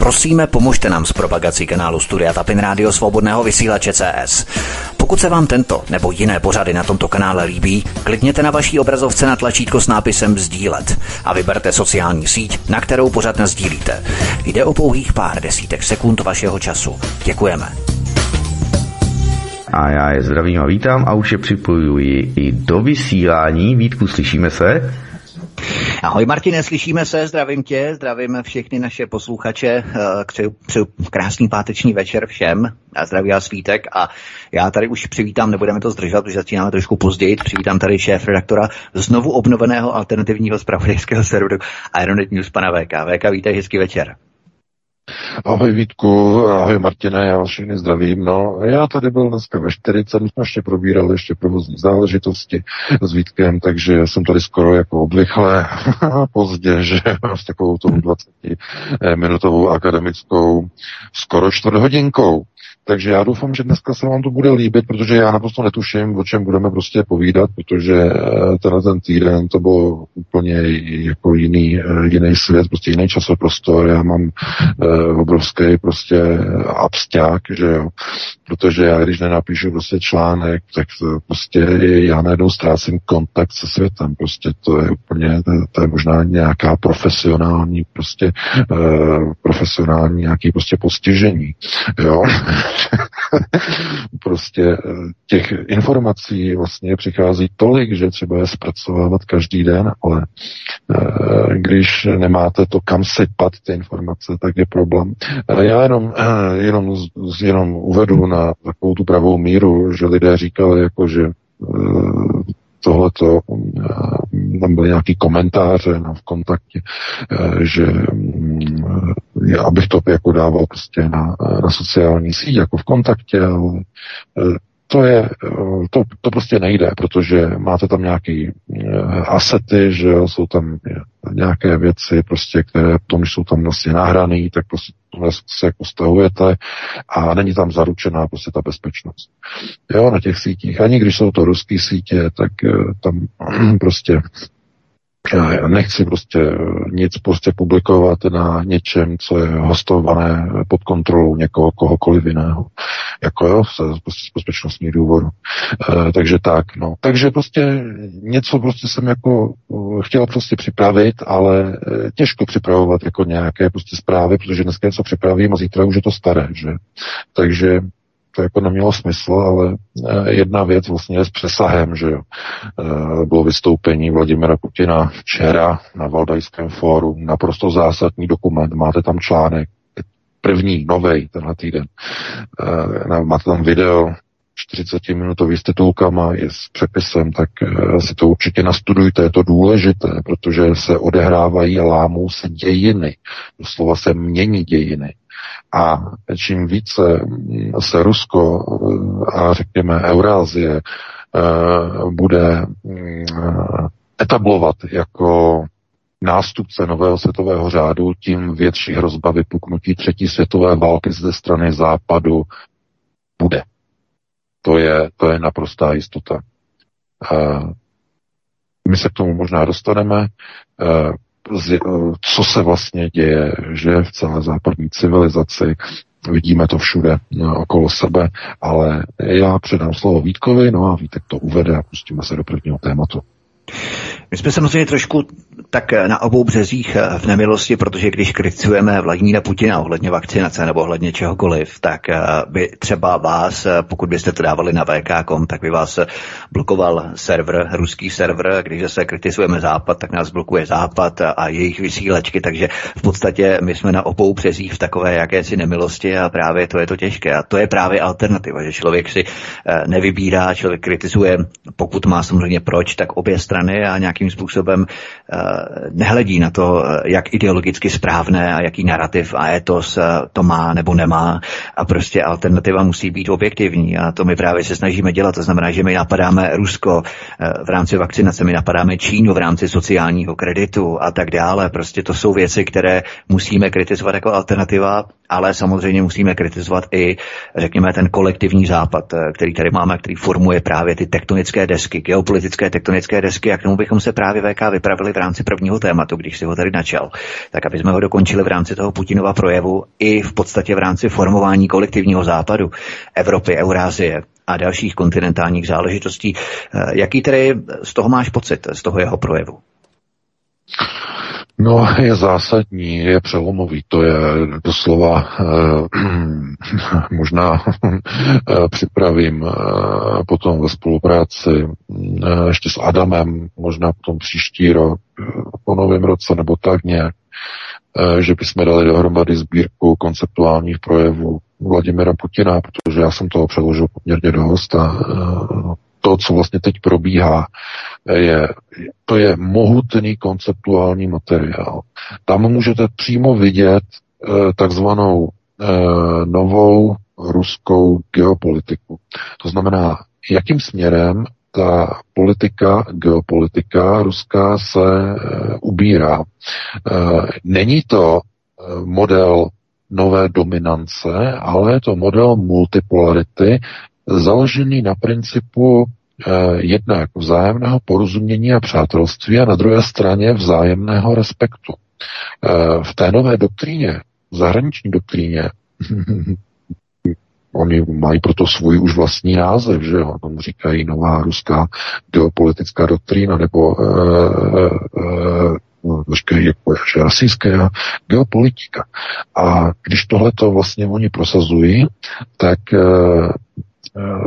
Prosíme, pomožte nám s propagací kanálu Studia Tapin Rádio Svobodného vysílače CS. Pokud se vám tento nebo jiné pořady na tomto kanále líbí, klikněte na vaší obrazovce na tlačítko s nápisem Sdílet a vyberte sociální síť, na kterou pořád sdílíte. Jde o pouhých pár desítek sekund vašeho času. Děkujeme. A já je zdravím a vítám a už je připojuji i do vysílání. Vítku, slyšíme se? Ahoj Martine, slyšíme se, zdravím tě, zdravím všechny naše posluchače, eh, přeju, přeju krásný páteční večer všem a zdraví a svítek a já tady už přivítám, nebudeme to zdržovat, protože začínáme trošku později, přivítám tady šéf redaktora znovu obnoveného alternativního zpravodajského serveru Ironet News, pana VK. VK, vítej, hezký večer. Ahoj Vítku, ahoj Martine, já vás všechny zdravím. No, já tady byl dneska ve 40, my jsme ještě probírali ještě provozní záležitosti s Vítkem, takže jsem tady skoro jako obvykle pozdě, že s takovou tou 20 minutovou akademickou skoro čtvrthodinkou. Takže já doufám, že dneska se vám to bude líbit, protože já naprosto netuším, o čem budeme prostě povídat, protože eh, tenhle ten týden to bylo úplně jako jiný, eh, jiný svět, prostě jiný časoprostor. Já mám uh, obrovský prostě absťák, že jo, protože já když nenapíšu prostě článek, tak prostě já najednou ztrácím kontakt se světem, prostě to je úplně, to, to je možná nějaká profesionální prostě uh, profesionální nějaký prostě postižení, jo. prostě eh, těch informací vlastně přichází tolik, že třeba je zpracovávat každý den, ale eh, když nemáte to, kam sypat ty informace, tak je problém. Já jenom, eh, jenom, jenom uvedu na takovou tu pravou míru, že lidé říkali, jako, že tohleto, tam byly nějaký komentáře na v kontaktě, že abych to jako dával prostě na, na sociální síť, jako v kontaktě, eh, to je, eh, to, to prostě nejde, protože máte tam nějaký eh, asety, že jsou tam nějaké věci, prostě, které tom, jsou tam vlastně nahraný, tak prostě se jako stahujete a není tam zaručená prostě ta bezpečnost. Jo, na těch sítích. Ani když jsou to ruské sítě, tak tam prostě nechci prostě nic prostě publikovat na něčem, co je hostované pod kontrolou někoho, kohokoliv jiného. Jako jo, z, z bezpečnostních důvodů. E, takže tak, no. Takže prostě něco prostě jsem jako uh, chtěl prostě připravit, ale těžko připravovat jako nějaké prostě zprávy, protože dneska něco připravím a zítra už je to staré, že? Takže to jako nemělo smysl, ale eh, jedna věc vlastně je s přesahem, že jo. Eh, bylo vystoupení Vladimira Putina včera na Valdajském fóru, naprosto zásadní dokument, máte tam článek, první, novej, tenhle týden. Eh, máte tam video, 40 minutový s titulkama, je s přepisem, tak si to určitě nastudujte, je to důležité, protože se odehrávají a lámou se dějiny. Doslova se mění dějiny. A čím více se Rusko a řekněme Eurázie eh, bude mm, etablovat jako nástupce nového světového řádu, tím větší hrozba vypuknutí třetí světové války ze strany západu bude. To je, to je naprostá jistota. Eh, my se k tomu možná dostaneme. Co se vlastně děje, že v celé západní civilizaci vidíme to všude no, okolo sebe, ale já předám slovo Vítkovi, no a Vítek to uvede a pustíme se do prvního tématu. My jsme samozřejmě trošku tak na obou březích v nemilosti, protože když kritizujeme Vladimíra Putina ohledně vakcinace nebo ohledně čehokoliv, tak eh, by třeba vás, eh, pokud byste to dávali na VK.com, tak by vás blokoval server, ruský server, když se kritizujeme Západ, tak nás blokuje Západ a jejich vysílačky, takže v podstatě my jsme na obou březích v takové jakési nemilosti a právě to je to těžké. A to je právě alternativa, že člověk si eh, nevybírá, člověk kritizuje, pokud má samozřejmě proč, tak obě strany a nějakým způsobem nehledí na to, jak ideologicky správné a jaký narrativ a etos eh, to má nebo nemá. A prostě alternativa musí být objektivní a to my právě se snažíme dělat. To znamená, že my napadáme Rusko eh, v rámci vakcinace, my napadáme Čínu v rámci sociálního kreditu a tak dále. Prostě to jsou věci, které musíme kritizovat jako alternativa ale samozřejmě musíme kritizovat i, řekněme, ten kolektivní západ, eh, který tady máme, který formuje právě ty tektonické desky, geopolitické tektonické desky a k tomu bychom se právě VK vypravili v rámci prvního tématu, když si ho tady načal. Tak aby jsme ho dokončili v rámci toho Putinova projevu i v podstatě v rámci formování kolektivního západu, Evropy, Eurázie, a dalších kontinentálních záležitostí. Eh, jaký tedy z toho máš pocit, z toho jeho projevu? No, je zásadní, je přelomový, to je doslova, eh, možná eh, připravím eh, potom ve spolupráci eh, ještě s Adamem, možná potom příští rok, eh, po novém roce nebo tak nějak, eh, že bychom dali dohromady sbírku konceptuálních projevů Vladimira Putina, protože já jsem toho přeložil poměrně dost a eh, to, co vlastně teď probíhá, je, to je mohutný konceptuální materiál. Tam můžete přímo vidět eh, takzvanou eh, novou ruskou geopolitiku. To znamená, jakým směrem ta politika, geopolitika ruská se e, ubírá. E, není to e, model nové dominance, ale je to model multipolarity, založený na principu eh, jednak vzájemného porozumění a přátelství a na druhé straně vzájemného respektu. Eh, v té nové doktríně, zahraniční doktríně, oni mají proto svůj už vlastní název, že jo, tomu říkají nová ruská geopolitická doktrína, nebo uh, no, jako je rasijská geopolitika. A když tohle to vlastně oni prosazují, tak Uh,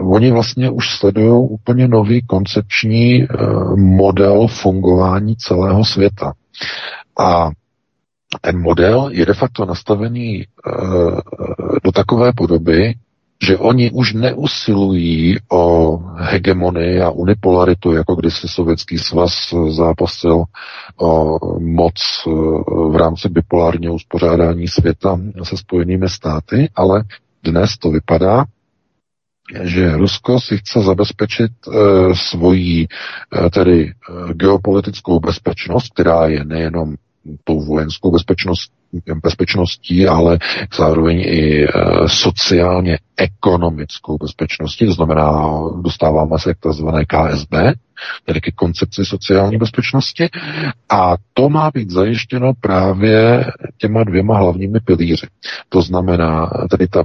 oni vlastně už sledují úplně nový koncepční uh, model fungování celého světa. A ten model je de facto nastavený uh, do takové podoby, že oni už neusilují o hegemonii a unipolaritu, jako kdysi Sovětský svaz zápasil o moc v rámci bipolárního uspořádání světa se spojenými státy, ale dnes to vypadá, že Rusko si chce zabezpečit e, svoji e, tedy e, geopolitickou bezpečnost, která je nejenom tou vojenskou bezpečnost, bezpečností, ale zároveň i e, sociálně ekonomickou bezpečností, to znamená, dostáváme se k tzv. KSB, tedy ke koncepci sociální bezpečnosti, a to má být zajištěno právě těma dvěma hlavními pilíři. To znamená tedy, ta,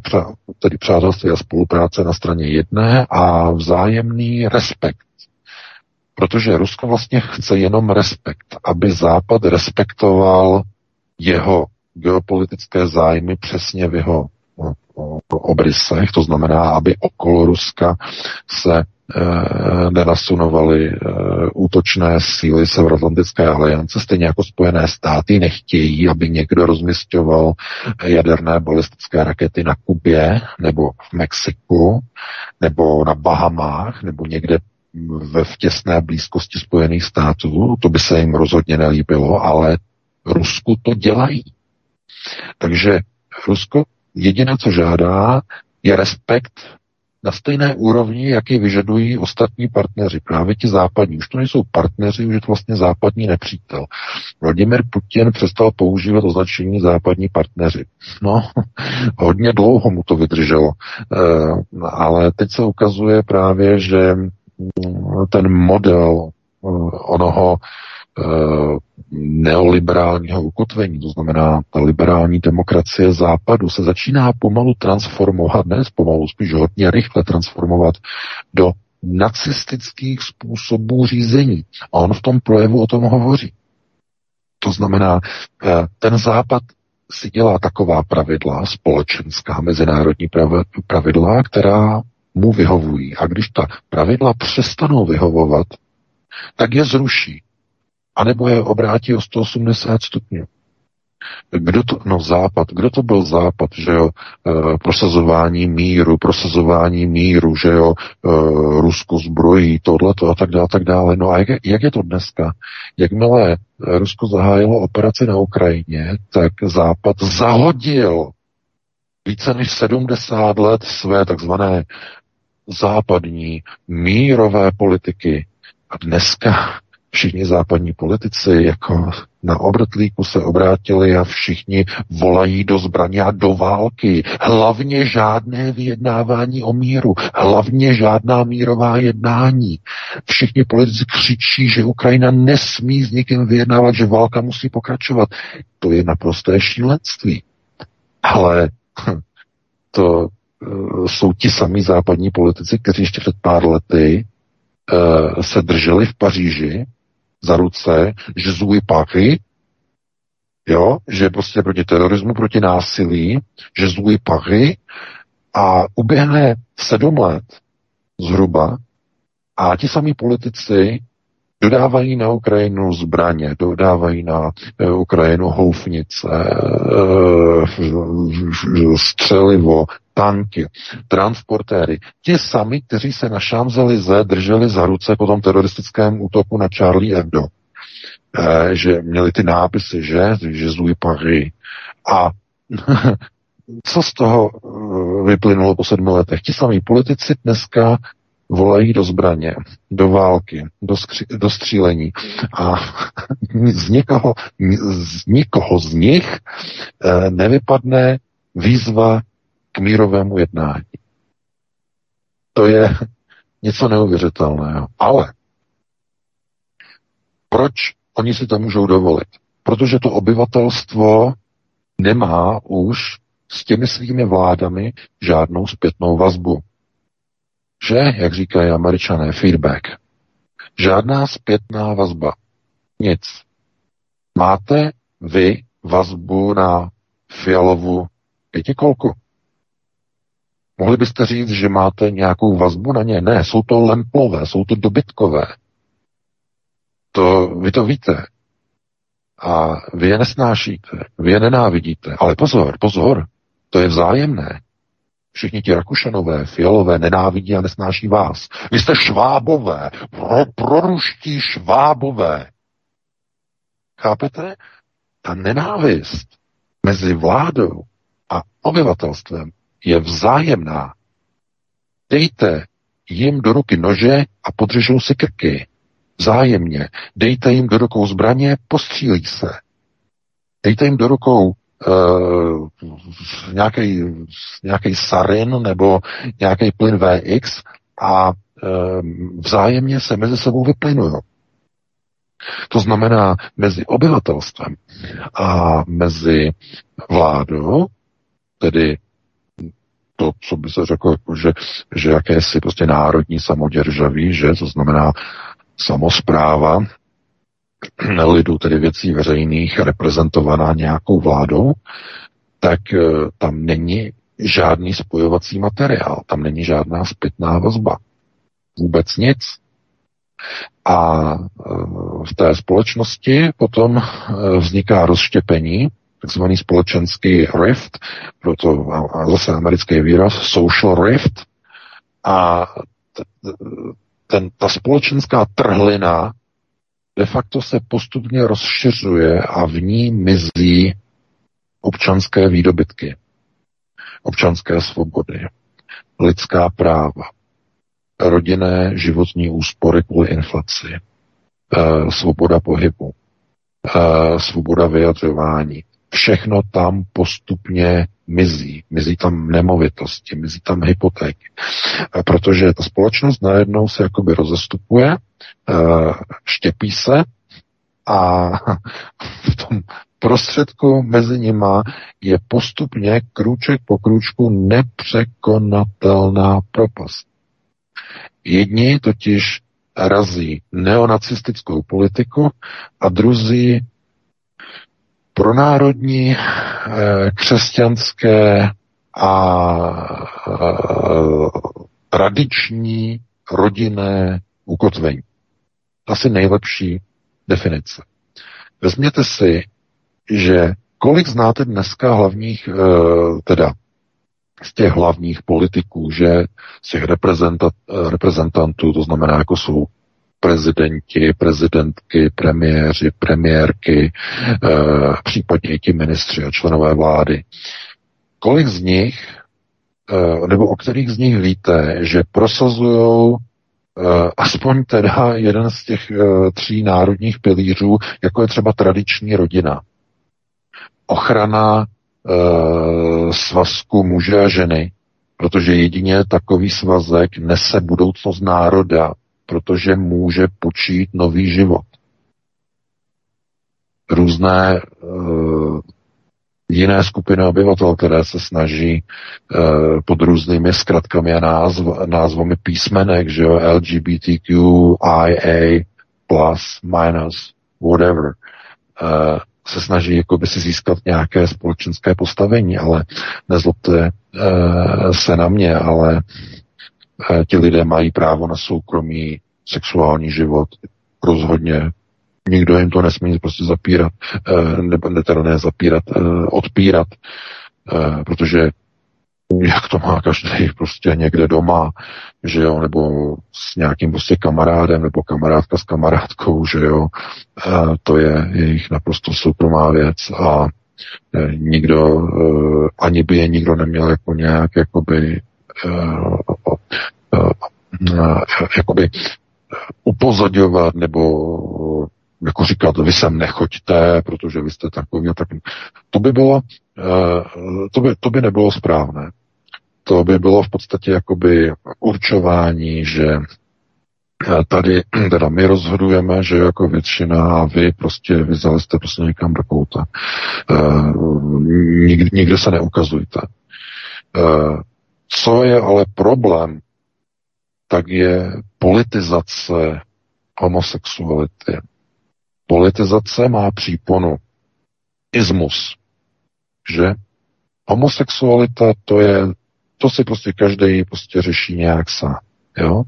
tedy přátelství a spolupráce na straně jedné a vzájemný respekt Protože Rusko vlastně chce jenom respekt, aby Západ respektoval jeho geopolitické zájmy přesně v jeho obrysech, to znamená, aby okolo Ruska se e, nenasunovaly e, útočné síly Severoatlantické aliance, stejně jako Spojené státy nechtějí, aby někdo rozmistoval jaderné balistické rakety na Kubě nebo v Mexiku nebo na Bahamách nebo někde ve v těsné blízkosti Spojených států, to by se jim rozhodně nelíbilo, ale Rusku to dělají. Takže Rusko jediné, co žádá, je respekt na stejné úrovni, jaký vyžadují ostatní partneři, právě ti západní. Už to nejsou partneři, už je to vlastně západní nepřítel. Vladimir Putin přestal používat označení západní partneři. No, hodně dlouho mu to vydrželo, e, ale teď se ukazuje právě, že ten model eh, onoho eh, neoliberálního ukotvení, to znamená ta liberální demokracie západu, se začíná pomalu transformovat, ne pomalu, spíš hodně rychle transformovat do nacistických způsobů řízení. A on v tom projevu o tom hovoří. To znamená, eh, ten západ si dělá taková pravidla, společenská, mezinárodní pravidla, která mu vyhovují. A když ta pravidla přestanou vyhovovat, tak je zruší. A nebo je obrátí o 180 stupňů. Kdo to, no západ, kdo to byl západ, že jo, e, prosazování míru, prosazování míru, že jo, e, Rusko zbrojí, tohleto a tak dále, tak dále. No a jak, jak je to dneska? Jakmile Rusko zahájilo operaci na Ukrajině, tak západ zahodil více než 70 let své takzvané západní mírové politiky. A dneska všichni západní politici jako na obrtlíku se obrátili a všichni volají do zbraně a do války. Hlavně žádné vyjednávání o míru, hlavně žádná mírová jednání. Všichni politici křičí, že Ukrajina nesmí s někým vyjednávat, že válka musí pokračovat. To je naprosté šílenství. Ale to uh, jsou ti samí západní politici, kteří ještě před pár lety uh, se drželi v Paříži za ruce, že zují páky, jo, že prostě proti terorismu, proti násilí, že zují páky. A uběhne sedm let zhruba a ti samí politici dodávají na Ukrajinu zbraně, dodávají na eh, Ukrajinu houfnice, eh, střelivo, tanky, transportéry. Ti sami, kteří se na Šamzelize drželi za ruce po tom teroristickém útoku na Charlie Hebdo. Eh, že měli ty nápisy, že, že Zouy Paris. A co z toho vyplynulo po sedmi letech? Ti samí politici dneska volají do zbraně, do války, do, skři- do střílení a z někoho, z nikoho z nich e, nevypadne výzva k mírovému jednání. To je něco neuvěřitelného. Ale proč oni si to můžou dovolit? Protože to obyvatelstvo nemá už s těmi svými vládami žádnou zpětnou vazbu že, jak říkají američané, feedback. Žádná zpětná vazba. Nic. Máte vy vazbu na fialovu pětikolku? Mohli byste říct, že máte nějakou vazbu na ně? Ne, jsou to lemplové, jsou to dobytkové. To, vy to víte. A vy je nesnášíte, vy je nenávidíte. Ale pozor, pozor, to je vzájemné. Všichni ti Rakušanové, Fialové nenávidí a nesnáší vás. Vy jste švábové, pro, proruští švábové. Chápete? Ta nenávist mezi vládou a obyvatelstvem je vzájemná. Dejte jim do ruky nože a podřežou si krky. Vzájemně. Dejte jim do rukou zbraně, postřílí se. Dejte jim do rukou nějaký, nějaký sarin nebo nějaký plyn VX a uh, vzájemně se mezi sebou vyplynují. To znamená mezi obyvatelstvem a mezi vládou, tedy to, co by se řeklo, jako, že, že jakési prostě národní samoděržaví, že to znamená samozpráva, lidu, tedy věcí veřejných, reprezentovaná nějakou vládou, tak eh, tam není žádný spojovací materiál, tam není žádná zpětná vazba. Vůbec nic. A eh, v té společnosti potom eh, vzniká rozštěpení, takzvaný společenský rift, proto zase americký výraz, social rift, a ten, ta společenská trhlina de facto se postupně rozšiřuje a v ní mizí občanské výdobytky, občanské svobody, lidská práva, rodinné životní úspory kvůli inflaci, eh, svoboda pohybu, eh, svoboda vyjadřování. Všechno tam postupně mizí. Mizí tam nemovitosti, mizí tam hypotéky. Protože ta společnost najednou se jakoby rozestupuje, eh, štěpí se a v tom prostředku mezi nima je postupně krůček po krůčku nepřekonatelná propast. Jedni totiž razí neonacistickou politiku a druzí pronárodní, eh, křesťanské a eh, tradiční rodinné ukotvení. Asi nejlepší definice. Vezměte si, že kolik znáte dneska hlavních, eh, teda z těch hlavních politiků, že z těch reprezentantů, to znamená, jako jsou prezidenti, prezidentky, premiéři, premiérky, eh, případně i ti ministři a členové vlády. Kolik z nich, eh, nebo o kterých z nich víte, že prosazují aspoň teda jeden z těch tří národních pilířů, jako je třeba tradiční rodina. Ochrana svazku muže a ženy, protože jedině takový svazek nese budoucnost národa, protože může počít nový život. Různé uh, jiné skupiny obyvatel, které se snaží uh, pod různými zkratkami a názv, názvami písmenek, že jo, LGBTQIA plus, minus, whatever, uh, se snaží jako by si získat nějaké společenské postavení, ale nezlobte uh, se na mě, ale ti lidé mají právo na soukromý sexuální život. Rozhodně nikdo jim to nesmí prostě zapírat, uh, nebo ne, teda ne zapírat, uh, odpírat, protože jak to má každý prostě někde doma, že jo, nebo s nějakým prostě kamarádem, nebo kamarádka s kamarádkou, že jo, to je jejich naprosto soukromá věc a nikdo, ani by je nikdo neměl jako nějak, jakoby, jakoby upozadňovat nebo jako říkat, vy sem nechoďte, protože vy jste takový a tak. To by bylo, to by, to by nebylo správné to by bylo v podstatě jakoby určování, že eh, tady teda my rozhodujeme, že jako většina a vy prostě vyzali jste prostě někam do kouta. Nikdy, nikde se neukazujte. Co je ale problém, tak je politizace homosexuality. Politizace má příponu. Ismus. Že homosexualita to je to si prostě každý prostě řeší nějak sám. Jo?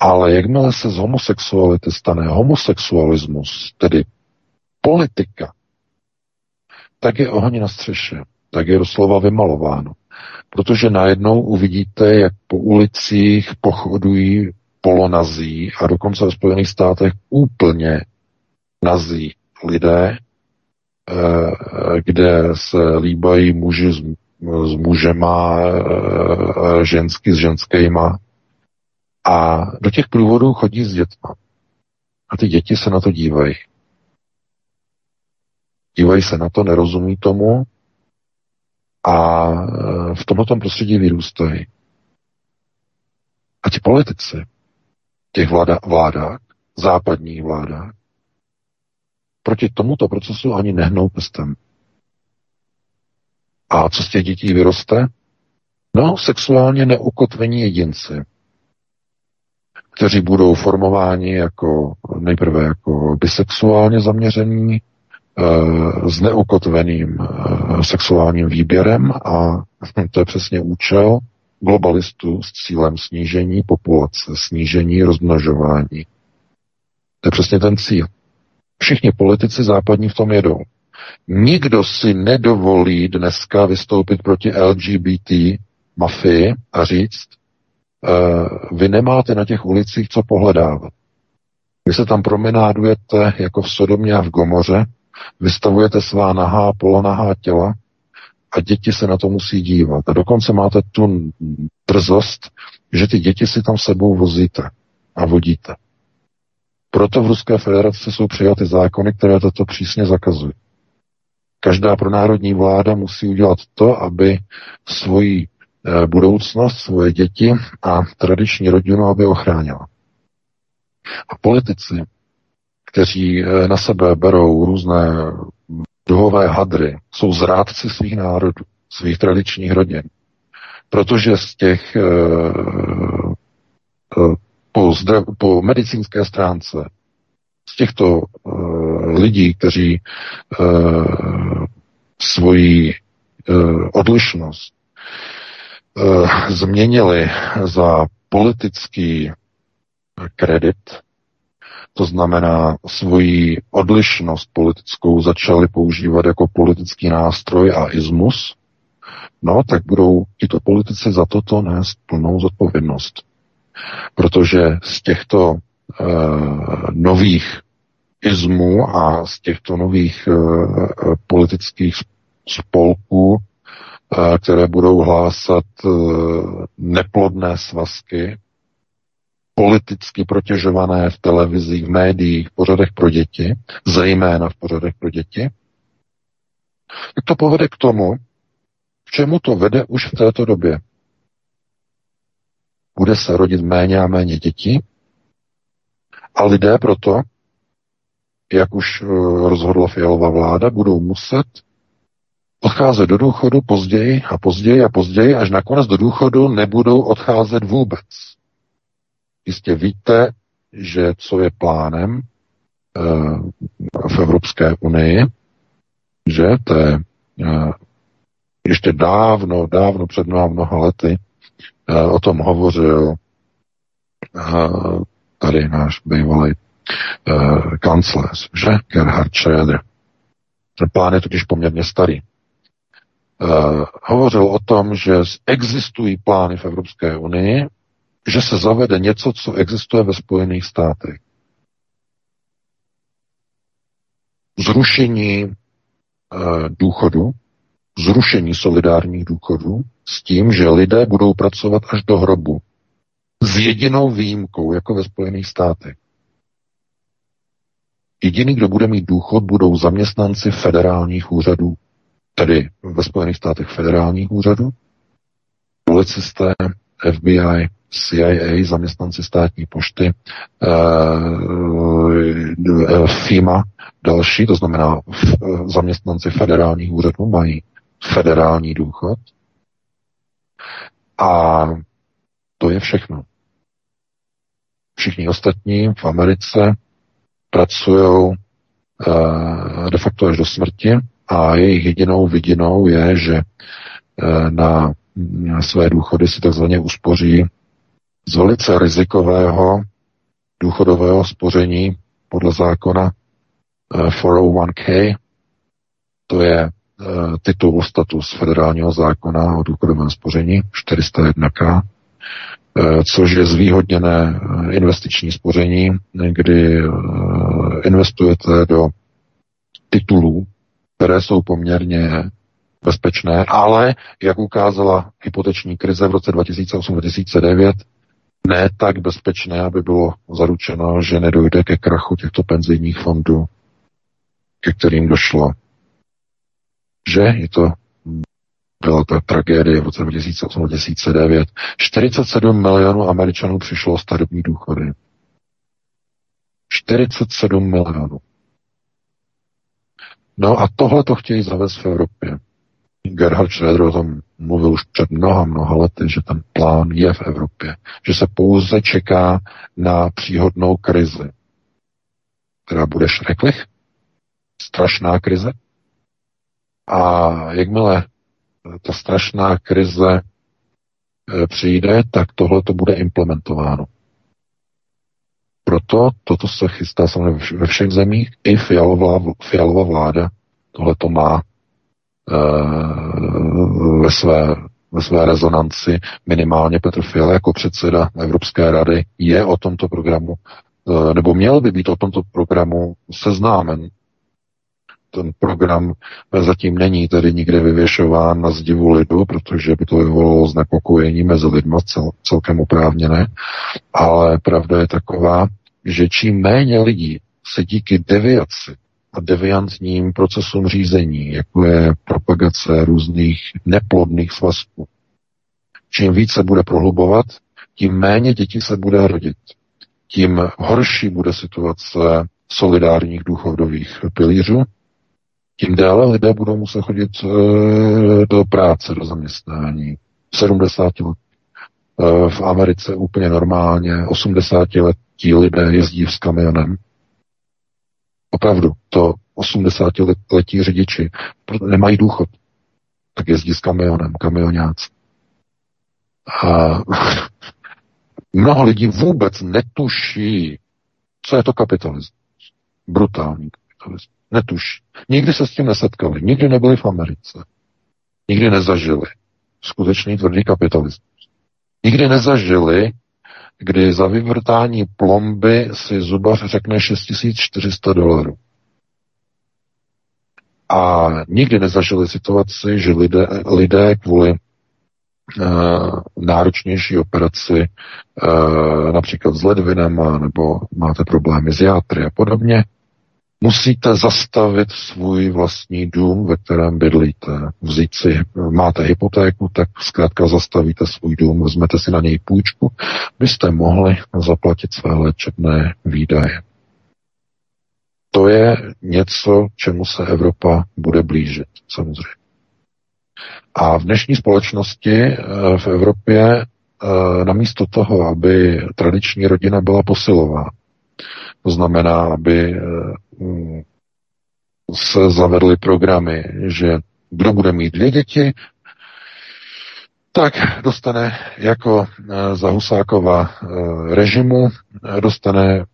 Ale jakmile se z homosexuality stane homosexualismus, tedy politika, tak je oheň na střeše, tak je doslova vymalováno. Protože najednou uvidíte, jak po ulicích pochodují polonazí a dokonce ve Spojených státech úplně nazí lidé, eh, kde se líbají muži s s mužema, e, e, ženský s ženskýma. A do těch průvodů chodí s dětma. A ty děti se na to dívají. Dívají se na to, nerozumí tomu a e, v tomto prostředí vyrůstají. A ti politici, těch vláda, vládách, západních vládách, proti tomuto procesu ani nehnou prstem. A co z těch dětí vyroste? No, sexuálně neukotvení jedinci, kteří budou formováni jako nejprve jako bisexuálně zaměření, s neukotveným e, sexuálním výběrem a to je přesně účel globalistů s cílem snížení populace, snížení rozmnožování. To je přesně ten cíl. Všichni politici západní v tom jedou. Nikdo si nedovolí dneska vystoupit proti LGBT mafii a říct, uh, vy nemáte na těch ulicích co pohledávat. Vy se tam promenádujete jako v Sodomě a v Gomoře, vystavujete svá nahá, polonahá těla a děti se na to musí dívat. A dokonce máte tu drzost, že ty děti si tam sebou vozíte a vodíte. Proto v Ruské federaci jsou přijaty zákony, které toto přísně zakazují. Každá pronárodní vláda musí udělat to, aby svoji eh, budoucnost, svoje děti a tradiční rodinu, aby ochránila. A politici, kteří eh, na sebe berou různé duhové hadry, jsou zrádci svých národů, svých tradičních rodin. Protože z těch eh, po, zdrav, po medicínské stránce z těchto lidí, kteří svoji odlišnost změnili za politický kredit, to znamená svoji odlišnost politickou začali používat jako politický nástroj a ismus, no tak budou tito politici za toto nést plnou zodpovědnost. Protože z těchto uh, nových izmů a z těchto nových uh, politických spolků, uh, které budou hlásat uh, neplodné svazky, politicky protěžované v televizích, v médiích, v pořadech pro děti, zejména v pořadech pro děti, tak to povede k tomu, k čemu to vede už v této době. Bude se rodit méně a méně dětí a lidé proto, jak už eh, rozhodla Fialová vláda, budou muset odcházet do důchodu později a později a později, až nakonec do důchodu nebudou odcházet vůbec. Jistě víte, že co je plánem eh, v Evropské unii, že to je eh, ještě dávno, dávno před mnoha, mnoha lety eh, o tom hovořil tady náš bývalý kancléř, že? Gerhard Schröder. Ten plán je totiž poměrně starý. Uh, hovořil o tom, že existují plány v Evropské unii, že se zavede něco, co existuje ve Spojených státech. Zrušení uh, důchodu, zrušení solidárních důchodů s tím, že lidé budou pracovat až do hrobu. S jedinou výjimkou, jako ve Spojených státech. Jediný, kdo bude mít důchod, budou zaměstnanci federálních úřadů tedy ve Spojených státech federálních úřadů, policisté, FBI, CIA, zaměstnanci státní pošty, uh, FIMA, další, to znamená zaměstnanci federálních úřadů mají federální důchod. A to je všechno. Všichni ostatní v Americe pracují de facto až do smrti a jejich jedinou vidinou je, že eh, na své důchody si takzvaně uspoří z velice rizikového důchodového spoření podle zákona 401k. Eh, to je eh, titul status federálního zákona o důchodovém spoření 401k, což je zvýhodněné investiční spoření, kdy investujete do titulů, které jsou poměrně bezpečné, ale jak ukázala hypoteční krize v roce 2008-2009, ne tak bezpečné, aby bylo zaručeno, že nedojde ke krachu těchto penzijních fondů, ke kterým došlo. Že je to byla ta tragédie v roce 2008-2009. 47 milionů Američanů přišlo o starobní důchody. 47 milionů. No a tohle to chtějí zavést v Evropě. Gerhard Schröder o tom mluvil už před mnoha, mnoha lety, že ten plán je v Evropě, že se pouze čeká na příhodnou krizi, která bude šreklich, strašná krize. A jakmile ta strašná krize e, přijde, tak tohle to bude implementováno. Proto toto se chystá samozřejmě ve všech zemích. I Fialová, Fialová vláda tohle to má ve své, ve své rezonanci. Minimálně Petr Fiala jako předseda Evropské rady je o tomto programu, e, nebo měl by být o tomto programu seznámen. Ten program zatím není tedy nikde vyvěšován na zdivu lidu, protože by to vyvolalo znepokojení mezi lidmi cel, celkem oprávněné, ale pravda je taková, že čím méně lidí se díky deviaci a deviantním procesům řízení, jako je propagace různých neplodných svazků, čím více bude prohlubovat, tím méně dětí se bude rodit. Tím horší bude situace solidárních důchodových pilířů, tím déle lidé budou muset chodit e, do práce, do zaměstnání. 70 let. E, v Americe úplně normálně, 80 let ti lidé jezdí s kamionem. Opravdu, to 80-letí řidiči nemají důchod, tak jezdí s kamionem, kamionáci. A mnoho lidí vůbec netuší, co je to kapitalismus. Brutální kapitalismus. Netuší. Nikdy se s tím nesetkali, nikdy nebyli v Americe. Nikdy nezažili skutečný tvrdý kapitalismus. Nikdy nezažili kdy za vyvrtání plomby si zubař řekne 6400 dolarů. A nikdy nezažili situaci, že lidé, lidé kvůli náročnější operaci, například s ledvinem, nebo máte problémy s játry a podobně, musíte zastavit svůj vlastní dům, ve kterém bydlíte. Vzít si, máte hypotéku, tak zkrátka zastavíte svůj dům, vezmete si na něj půjčku, byste mohli zaplatit své léčebné výdaje. To je něco, čemu se Evropa bude blížit, samozřejmě. A v dnešní společnosti eh, v Evropě eh, namísto toho, aby tradiční rodina byla posilová, to znamená, aby eh, se zavedly programy, že kdo bude mít dvě děti, tak dostane jako za Husákova režimu, dostane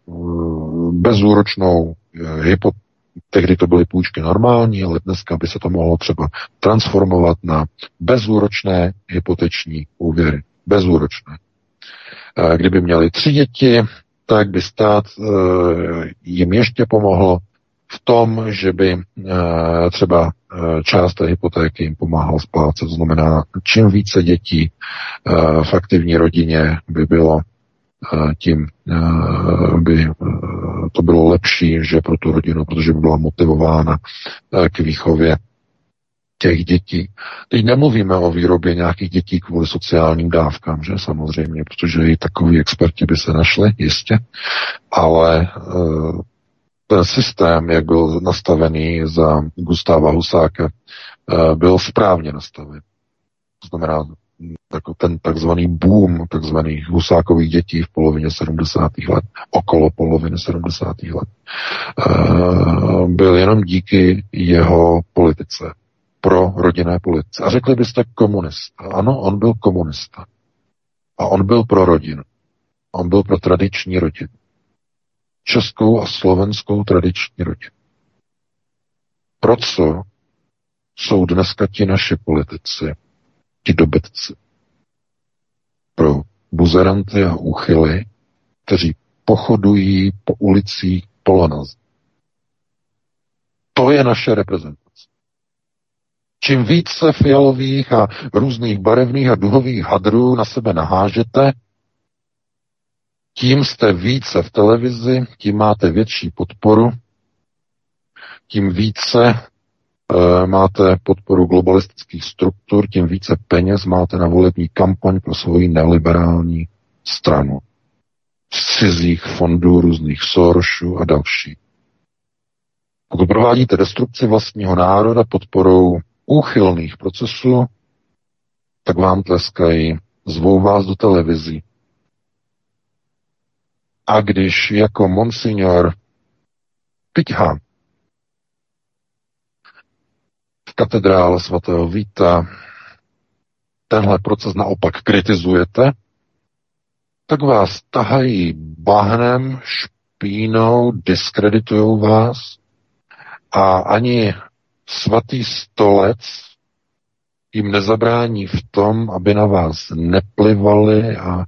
bezúročnou hypotéku, tehdy to byly půjčky normální, ale dneska by se to mohlo třeba transformovat na bezúročné hypoteční úvěry. Bezúročné. Kdyby měli tři děti, tak by stát e, jim ještě pomohl v tom, že by e, třeba e, část té hypotéky jim pomáhal splácet. To znamená, čím více dětí v aktivní rodině by bylo tím by to bylo lepší, že pro tu rodinu, protože by byla motivována k výchově těch dětí. Teď nemluvíme o výrobě nějakých dětí kvůli sociálním dávkám, že samozřejmě, protože i takový experti by se našli, jistě, ale ten systém, jak byl nastavený za Gustáva Husáka, byl správně nastaven. To znamená, jako ten takzvaný boom takzvaných husákových dětí v polovině 70. let, okolo poloviny 70. let, eh, byl jenom díky jeho politice, pro rodinné politice. A řekli byste komunista. Ano, on byl komunista. A on byl pro rodinu. On byl pro tradiční rodinu. Českou a slovenskou tradiční rodinu. Pro co jsou dneska ti naši politici ti dobytci. Pro buzeranty a úchyly, kteří pochodují po ulicích Polonaz. To je naše reprezentace. Čím více fialových a různých barevných a duhových hadrů na sebe nahážete, tím jste více v televizi, tím máte větší podporu, tím více Eh, máte podporu globalistických struktur, tím více peněz máte na volební kampaň pro svoji neoliberální stranu. Z cizích fondů, různých Sorosů a další. Pokud provádíte destrukci vlastního národa podporou úchylných procesů, tak vám tleskají, zvou vás do televizí. A když jako monsignor Piťha katedrále svatého Víta tenhle proces naopak kritizujete, tak vás tahají bahnem, špínou, diskreditují vás a ani svatý stolec jim nezabrání v tom, aby na vás neplivali a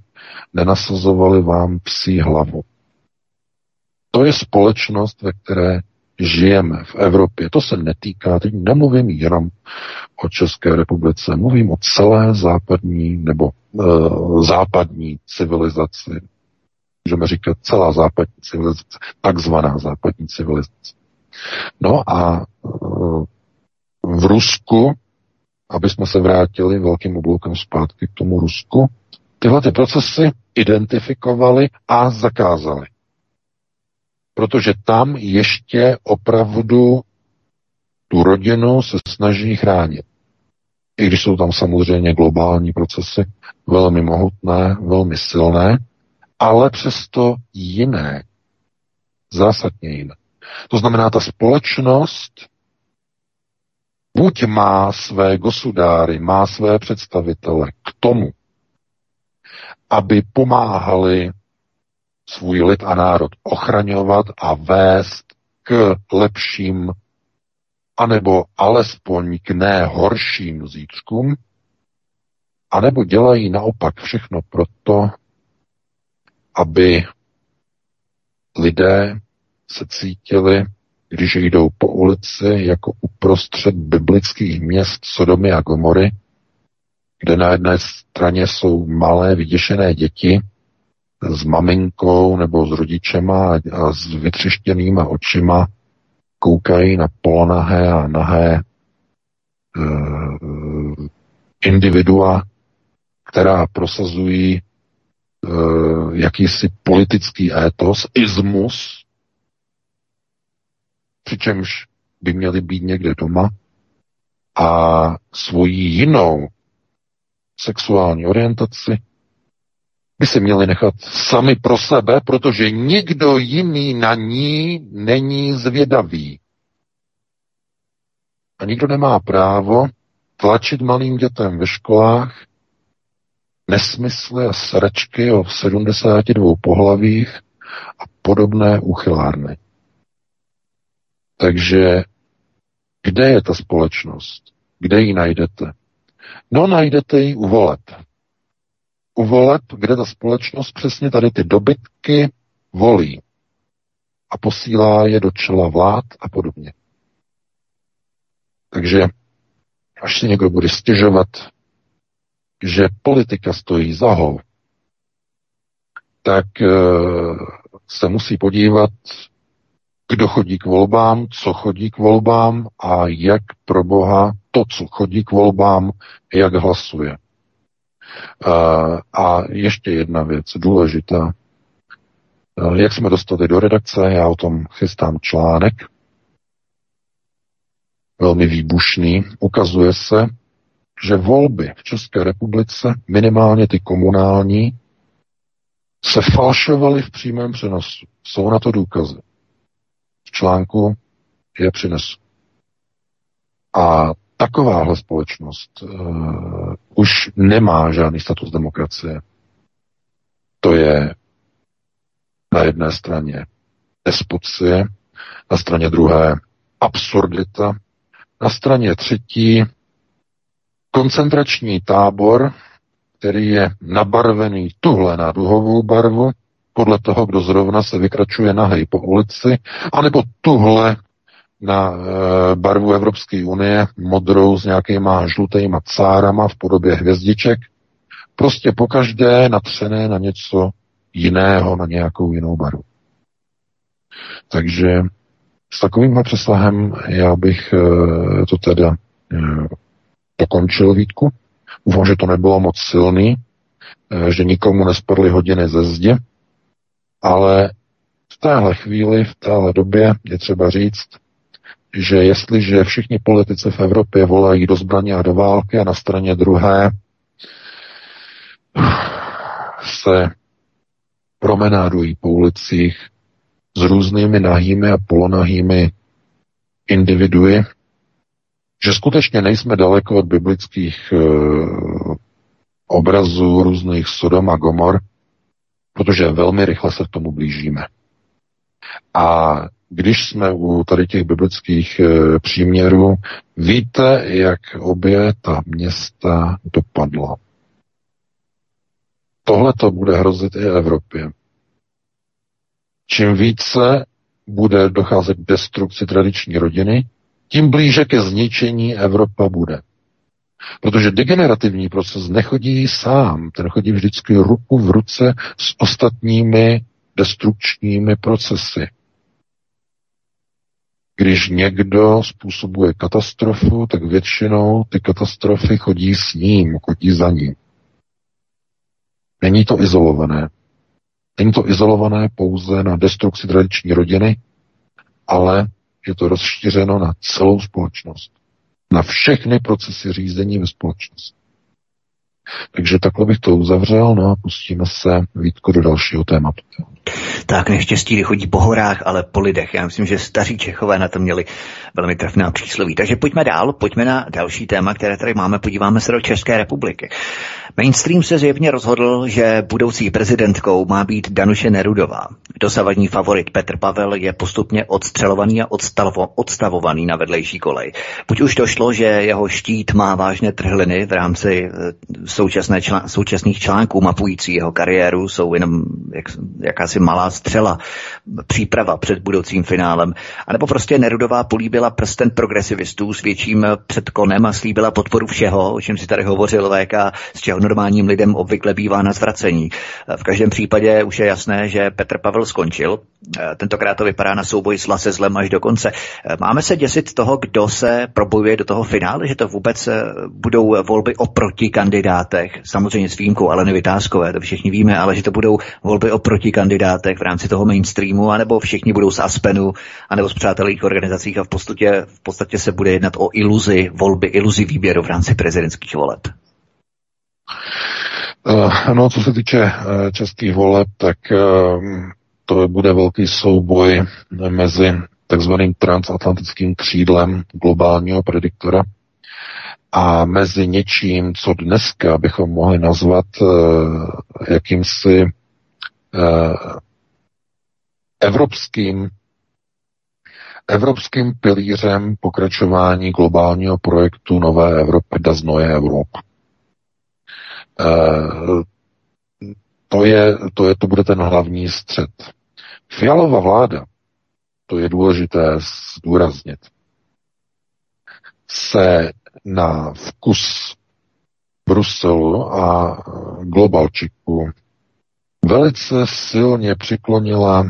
nenasazovali vám psí hlavu. To je společnost, ve které žijeme v Evropě. To se netýká, teď nemluvím jenom o České republice, mluvím o celé západní nebo e, západní civilizaci. Můžeme říkat celá západní civilizace, takzvaná západní civilizace. No a e, v Rusku, aby jsme se vrátili velkým obloukem zpátky k tomu Rusku, tyhle ty procesy identifikovali a zakázali protože tam ještě opravdu tu rodinu se snaží chránit. I když jsou tam samozřejmě globální procesy, velmi mohutné, velmi silné, ale přesto jiné. Zásadně jiné. To znamená, ta společnost buď má své gosudáry, má své představitele k tomu, aby pomáhali svůj lid a národ ochraňovat a vést k lepším, anebo alespoň k ne horším zítřkům, anebo dělají naopak všechno proto, aby lidé se cítili, když jdou po ulici jako uprostřed biblických měst Sodomy a Gomory, kde na jedné straně jsou malé vyděšené děti s maminkou nebo s rodičema a s vytřeštěnýma očima koukají na polonahé a nahé e, individua, která prosazují e, jakýsi politický étos, ismus, přičemž by měli být někde doma a svoji jinou sexuální orientaci by si měli nechat sami pro sebe, protože nikdo jiný na ní není zvědavý. A nikdo nemá právo tlačit malým dětem ve školách nesmysly a sračky o 72 pohlavích a podobné uchylárny. Takže kde je ta společnost? Kde ji najdete? No, najdete ji u voleb. U voleb, kde ta společnost přesně tady ty dobytky volí a posílá je do čela vlád a podobně. Takže až si někdo bude stěžovat, že politika stojí za hol, tak e, se musí podívat, kdo chodí k volbám, co chodí k volbám a jak pro Boha to, co chodí k volbám, jak hlasuje. A ještě jedna věc důležitá. Jak jsme dostali do redakce, já o tom chystám článek, velmi výbušný. Ukazuje se, že volby v České republice, minimálně ty komunální, se falšovaly v přímém přenosu. Jsou na to důkazy. Článku je přinesu. A takováhle společnost uh, už nemá žádný status demokracie. To je na jedné straně despocie, na straně druhé absurdita, na straně třetí koncentrační tábor, který je nabarvený tuhle na duhovou barvu, podle toho, kdo zrovna se vykračuje nahej po ulici, anebo tuhle na e, barvu Evropské unie, modrou s nějakýma žlutýma cárama v podobě hvězdiček, prostě pokaždé natřené na něco jiného, na nějakou jinou barvu. Takže s takovýmhle přesahem já bych e, to teda e, dokončil Vítku. Ufám, že to nebylo moc silný, že nikomu nespadly hodiny ze zdi, ale v téhle chvíli, v téhle době je třeba říct, že jestliže všichni politici v Evropě volají do zbraně a do války a na straně druhé se promenádují po ulicích s různými nahými a polonahými individui, že skutečně nejsme daleko od biblických e, obrazů různých Sodom a Gomor, protože velmi rychle se k tomu blížíme. A když jsme u tady těch biblických e, příměrů, víte, jak obě ta města dopadla. Tohle to bude hrozit i Evropě. Čím více bude docházet k destrukci tradiční rodiny, tím blíže ke zničení Evropa bude. Protože degenerativní proces nechodí sám, ten chodí vždycky ruku v ruce s ostatními destrukčními procesy. Když někdo způsobuje katastrofu, tak většinou ty katastrofy chodí s ním, chodí za ním. Není to izolované. Není to izolované pouze na destrukci tradiční rodiny, ale je to rozšířeno na celou společnost. Na všechny procesy řízení ve společnosti. Takže takhle bych to uzavřel, no a pustíme se Vítko do dalšího tématu. Tak neštěstí chodí po horách, ale po lidech. Já myslím, že staří Čechové na to měli velmi trefná přísloví. Takže pojďme dál, pojďme na další téma, které tady máme. Podíváme se do České republiky. Mainstream se zjevně rozhodl, že budoucí prezidentkou má být Danuše Nerudová. Dosavadní favorit Petr Pavel je postupně odstřelovaný a odstavo, odstavovaný na vedlejší kolej. Buď už to šlo, že jeho štít má vážné trhliny v rámci eh, současné člán, současných článků mapující jeho kariéru jsou jenom jak, jakási malá střela, příprava před budoucím finálem. A nebo prostě Nerudová políbila prsten progresivistů s větším předklonem a slíbila podporu všeho, o čem si tady hovořil VK, z čeho normálním lidem obvykle bývá na zvracení. V každém případě už je jasné, že Petr Pavel skončil. Tentokrát to vypadá na souboj s se zlem až do konce. Máme se děsit toho, kdo se probojuje do toho finále, že to vůbec budou volby o protikandidátech, samozřejmě s výjimkou ale Vytázkové, to všichni víme, ale že to budou volby o protikandidátech v rámci toho mainstreamu, anebo všichni budou z Aspenu, anebo z přátelých organizacích a v podstatě, v podstatě se bude jednat o iluzi volby, iluzi výběru v rámci prezidentských voleb. Uh, no, co se týče uh, českých voleb, tak uh, to bude velký souboj mezi takzvaným transatlantickým křídlem globálního prediktora a mezi něčím, co dneska bychom mohli nazvat uh, jakýmsi uh, evropským evropským pilířem pokračování globálního projektu Nové Evropy Das Neue Europa. Uh, to, je, to, je, to bude ten hlavní střed. Fialová vláda, to je důležité zdůraznit, se na vkus Bruselu a globalčiku velice silně přiklonila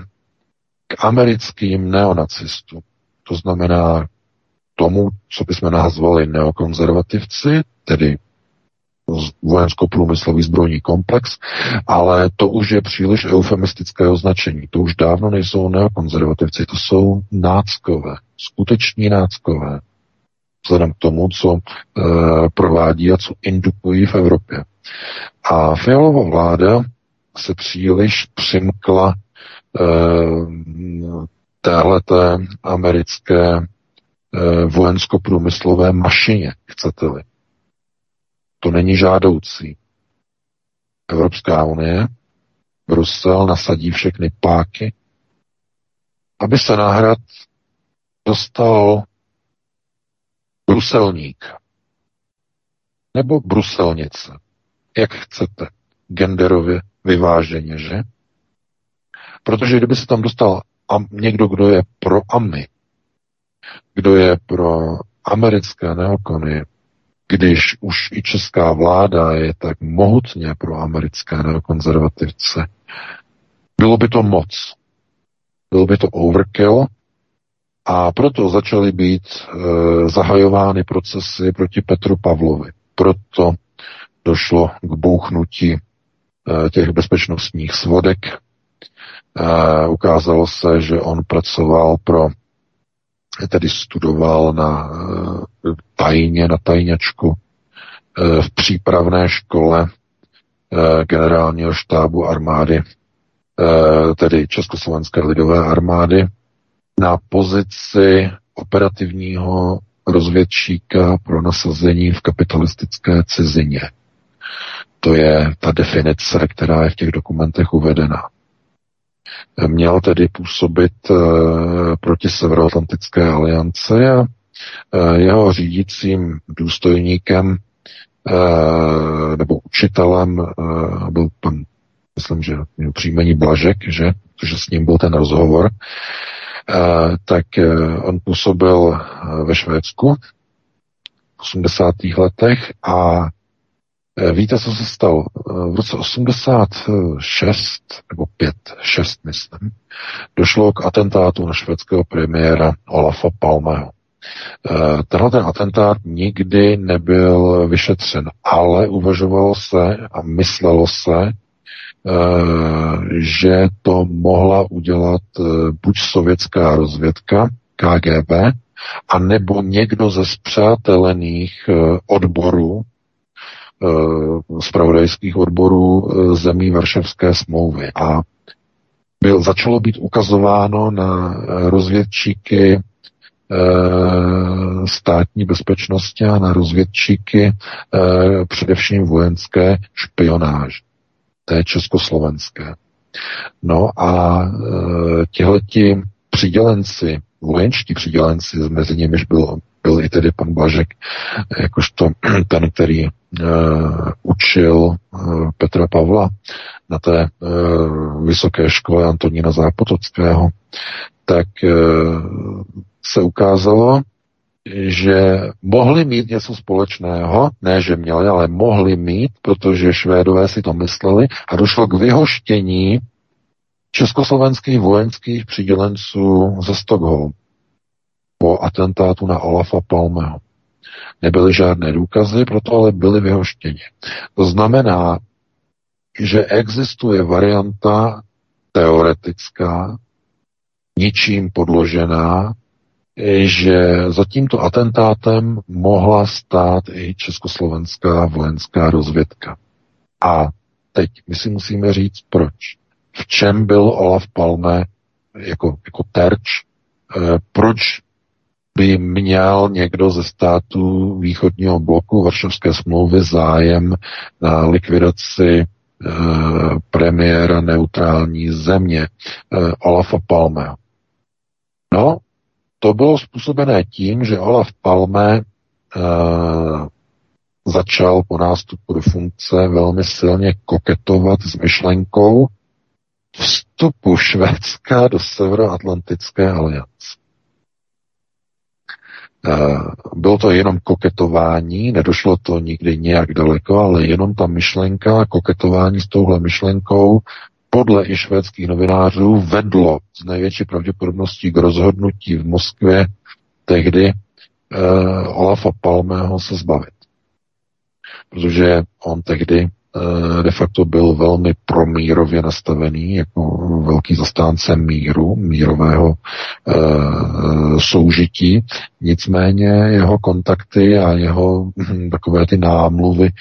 k americkým neonacistům. To znamená tomu, co bychom nazvali neokonzervativci, tedy vojensko-průmyslový zbrojní komplex, ale to už je příliš eufemistické označení. To už dávno nejsou neokonzervativci, to jsou náckové, skuteční náckové vzhledem k tomu, co e, provádí a co indukují v Evropě. A Fialová vláda se příliš přimkla e, téhleté americké e, vojensko-průmyslové mašině, chcete-li. To není žádoucí. Evropská unie, Brusel nasadí všechny páky, aby se náhrad dostal bruselník nebo bruselnice, jak chcete, genderově vyváženě, že? Protože kdyby se tam dostal někdo, kdo je pro AMI, kdo je pro americké neokony, když už i česká vláda je tak mohutně pro americké neokonzervativce, bylo by to moc. Bylo by to overkill a proto začaly být e, zahajovány procesy proti Petru Pavlovi. Proto došlo k bouchnutí e, těch bezpečnostních svodek. E, ukázalo se, že on pracoval pro, tedy studoval na e, tajně, na tajňačku e, v přípravné škole e, generálního štábu armády, e, tedy Československé lidové armády, na pozici operativního rozvědčíka pro nasazení v kapitalistické cizině. To je ta definice, která je v těch dokumentech uvedena. Měl tedy působit e, proti Severoatlantické alianci a e, jeho řídícím důstojníkem e, nebo učitelem byl pan, myslím, že měl příjmení Blažek, že, protože s ním byl ten rozhovor, Eh, tak eh, on působil eh, ve Švédsku v 80. letech a víte, co se stalo? V roce 86 nebo 5, 6 myslím, došlo k atentátu na švédského premiéra Olafa Palmeho. Tenhle ten atentát nikdy nebyl vyšetřen, ale uvažovalo se a myslelo se, Eh, že to mohla udělat eh, buď sovětská rozvědka, KGB, a nebo někdo ze zpřátelených eh, odborů, spravodajských odborů zemí Varšavské smlouvy. A byl, začalo být ukazováno na rozvědčíky státní bezpečnosti a na rozvědčíky především vojenské špionáže té československé. No a e, tihleti přidělenci, vojenští přidělenci, mezi nimiž byl, byl i tedy pan Blažek, jakožto ten, který uh, učil uh, Petra Pavla na té uh, vysoké škole Antonína Zápotockého, tak uh, se ukázalo, že mohli mít něco společného, ne, že měli, ale mohli mít, protože Švédové si to mysleli a došlo k vyhoštění československých vojenských přidělenců ze Stockholm po atentátu na Olafa Palmeho. Nebyly žádné důkazy, proto ale byly vyhoštěni. To znamená, že existuje varianta teoretická, ničím podložená, že za tímto atentátem mohla stát i československá vojenská rozvědka. A teď my si musíme říct, proč. V čem byl Olaf Palme jako, jako terč, e, proč by měl někdo ze států východního bloku Varšavské smlouvy zájem na likvidaci e, premiéra neutrální země e, Olafa Palmeho. No, to bylo způsobené tím, že Olaf Palme e, začal po nástupu do funkce velmi silně koketovat s myšlenkou vstupu Švédska do Severoatlantické aliance. Eh, bylo to jenom koketování, nedošlo to nikdy nějak daleko, ale jenom ta myšlenka, koketování s touhle myšlenkou podle i švédských novinářů vedlo z největší pravděpodobností k rozhodnutí v Moskvě tehdy uh, Olafa Palmého se zbavit. Protože on tehdy Eh, de facto byl velmi promírově nastavený jako velký zastánce míru, mírového e, soužití. Nicméně jeho kontakty a jeho hm, takové ty námluvy e,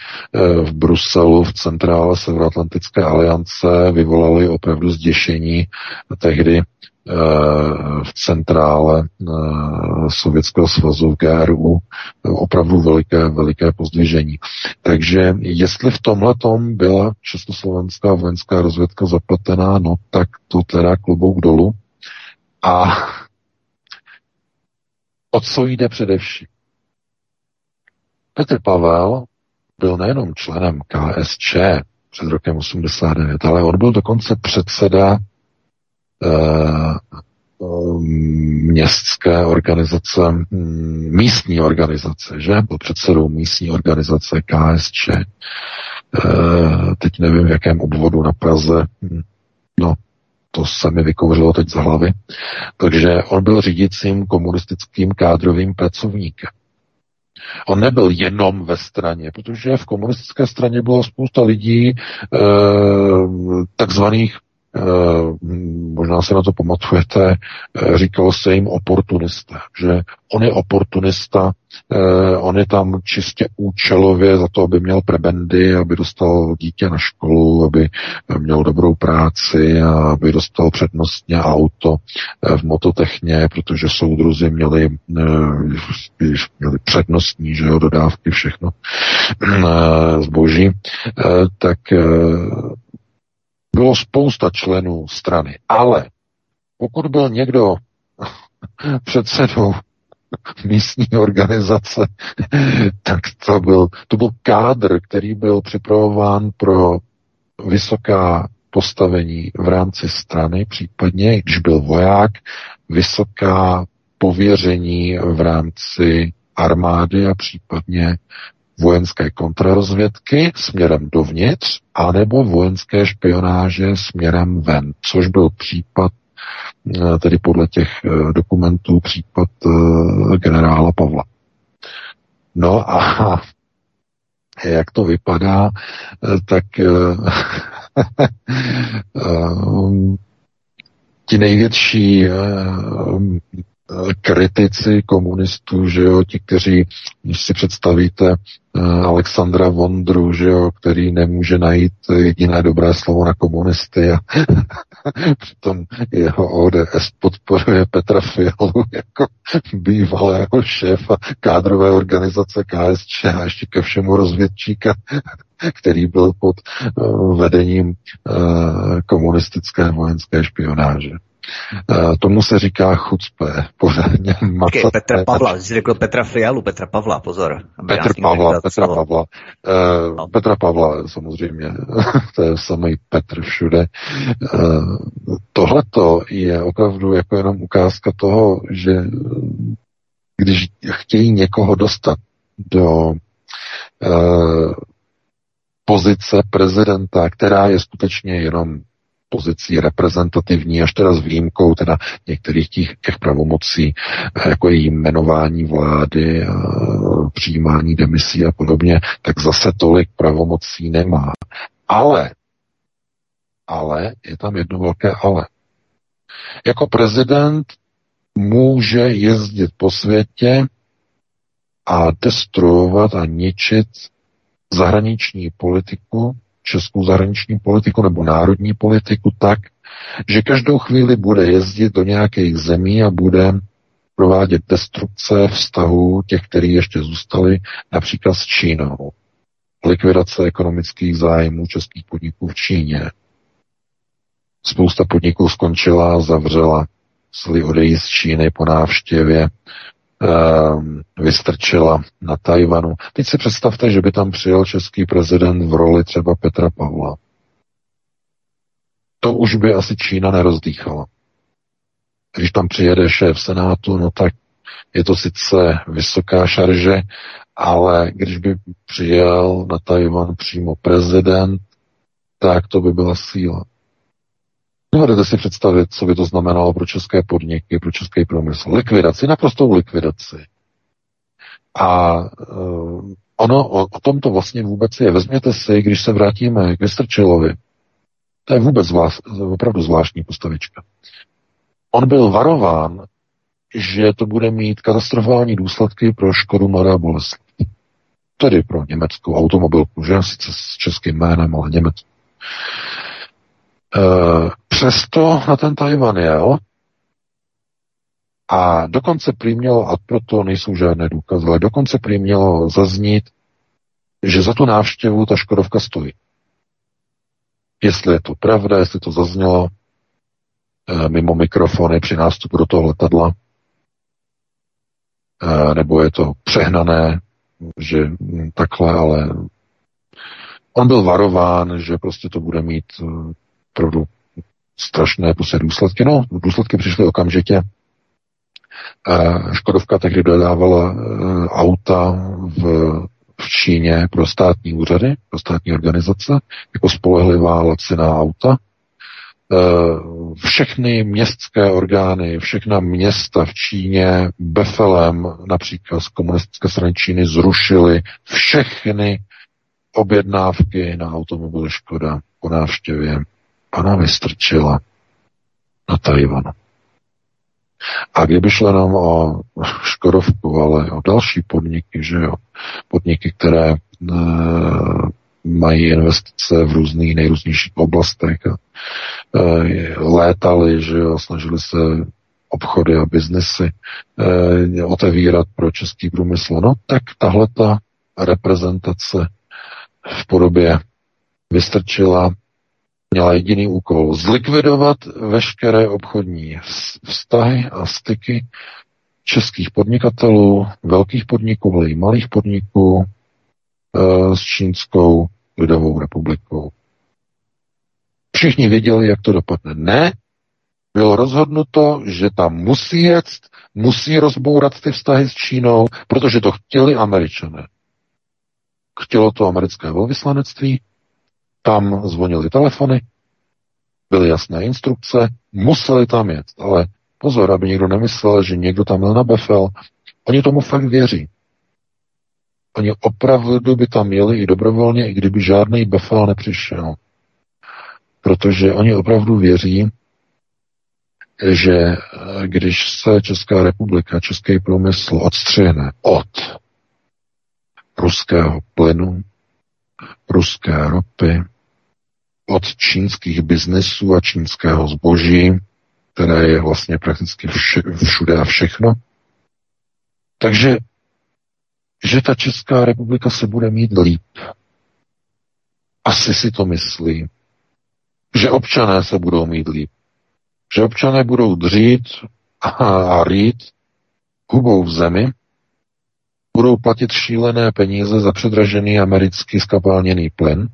v Bruselu, v centrále Severoatlantické aliance vyvolaly opravdu zděšení tehdy v centrále eh, Sovětského svazu v GRU opravdu veliké, veliké pozdvižení. Takže jestli v tomhle tom byla československá vojenská rozvědka zapletená, no tak to teda klobouk dolů. A o co jde především? Petr Pavel byl nejenom členem KSČ před rokem 89, ale on byl dokonce předseda městské organizace, hm, místní organizace, že? Byl předsedou místní organizace KSČ. Eh, teď nevím, v jakém obvodu na Praze. Hm, no, to se mi vykouřilo teď z hlavy. Takže on byl řídícím komunistickým kádrovým pracovníkem. On nebyl jenom ve straně, protože v komunistické straně bylo spousta lidí, e, takzvaných Eh, možná se na to pamatujete, eh, říkalo se jim oportunista, že on je oportunista, eh, on je tam čistě účelově za to, aby měl prebendy, aby dostal dítě na školu, aby měl dobrou práci a aby dostal přednostně auto v mototechně, protože soudruzi měli, měli přednostní že jo, dodávky, všechno zboží, tak bylo spousta členů strany, ale pokud byl někdo předsedou místní organizace, tak to byl, to byl kádr, který byl připravován pro vysoká postavení v rámci strany, případně, když byl voják, vysoká pověření v rámci armády a případně vojenské kontrarozvědky směrem dovnitř, anebo vojenské špionáže směrem ven, což byl případ, eh, tedy podle těch eh, dokumentů, případ eh, generála Pavla. No a jak to vypadá, tak ti největší kritici komunistů, že jo, ti, kteří, když si představíte eh, Alexandra Vondru, že jo, který nemůže najít jediné dobré slovo na komunisty a přitom jeho ODS podporuje Petra Fialu jako bývalého šéfa kádrové organizace KSČ a ještě ke všemu rozvědčíka, který byl pod uh, vedením komunistické vojenské špionáže. Uh, tomu se říká chucpe, pořádně Okay, Petra Pavla, jsi řekl Petra Fialu, Petra Pavla, pozor. Petr Pavla, Petra Pavla. Uh, no. Petra Pavla, samozřejmě, to je samý Petr všude. Uh, tohleto je opravdu jako jenom ukázka toho, že když chtějí někoho dostat do uh, pozice prezidenta, která je skutečně jenom pozicí reprezentativní, až teda s výjimkou teda některých těch, těch pravomocí, eh, jako je jmenování vlády, přijímání demisí a podobně, tak zase tolik pravomocí nemá. Ale, ale, je tam jedno velké ale. Jako prezident může jezdit po světě a destruovat a ničit zahraniční politiku českou zahraniční politiku nebo národní politiku tak, že každou chvíli bude jezdit do nějakých zemí a bude provádět destrukce vztahů těch, kteří ještě zůstali, například s Čínou. Likvidace ekonomických zájmů českých podniků v Číně. Spousta podniků skončila, zavřela, museli odejít z Číny po návštěvě vystrčila na Tajvanu. Teď si představte, že by tam přijel český prezident v roli třeba Petra Pavla. To už by asi Čína nerozdýchala. Když tam přijede šéf Senátu, no tak je to sice vysoká šarže, ale když by přijel na Tajvan přímo prezident, tak to by byla síla. Dovedete si představit, co by to znamenalo pro české podniky, pro český průmysl. Likvidaci, naprostou likvidaci. A uh, ono o, o tom to vlastně vůbec je. Vezměte si, když se vrátíme k Vystrčilovi, to je vůbec zvláš, opravdu zvláštní postavička. On byl varován, že to bude mít katastrofální důsledky pro Škodu Mladá Boleslav. Tedy pro německou automobilku, že? Sice s českým jménem, ale německou. Eh, přesto na ten Tajvan jel a dokonce prý mělo, a proto nejsou žádné důkazy, ale dokonce prý mělo zaznít, že za tu návštěvu ta Škodovka stojí. Jestli je to pravda, jestli to zaznělo e, mimo mikrofony při nástupu do toho letadla, e, nebo je to přehnané, že takhle, ale on byl varován, že prostě to bude mít opravdu strašné prostě důsledky. No, důsledky přišly okamžitě. Škodovka tehdy dodávala e, auta v, v Číně pro státní úřady, pro státní organizace, jako spolehlivá laciná auta. E, všechny městské orgány, všechna města v Číně befelem například z komunistické strany Číny zrušily všechny objednávky na automobil Škoda po návštěvě ona vystrčila na Tajvanu. A kdyby šlo nám o Škodovku, ale o další podniky, že jo, podniky, které e, mají investice v různých nejrůznějších oblastech e, létali, že jo, snažili se obchody a biznesy e, otevírat pro český průmysl. No tak tahle ta reprezentace v podobě vystrčila měla jediný úkol zlikvidovat veškeré obchodní vztahy a styky českých podnikatelů, velkých podniků, ale i malých podniků e, s Čínskou lidovou republikou. Všichni věděli, jak to dopadne. Ne, bylo rozhodnuto, že tam musí jet, musí rozbourat ty vztahy s Čínou, protože to chtěli američané. Chtělo to americké velvyslanectví, tam zvonily telefony, byly jasné instrukce, museli tam jet. Ale pozor, aby někdo nemyslel, že někdo tam byl na Befel. Oni tomu fakt věří. Oni opravdu by tam jeli i dobrovolně, i kdyby žádný Befel nepřišel. Protože oni opravdu věří, že když se Česká republika, Český průmysl odstřihne od ruského plynu, ruské ropy, od čínských biznesů a čínského zboží, které je vlastně prakticky všude a všechno. Takže, že ta Česká republika se bude mít líp. Asi si to myslí. Že občané se budou mít líp. že občané budou dřít a rýt hubou v zemi, budou platit šílené peníze za předražený americký skapalněný plyn.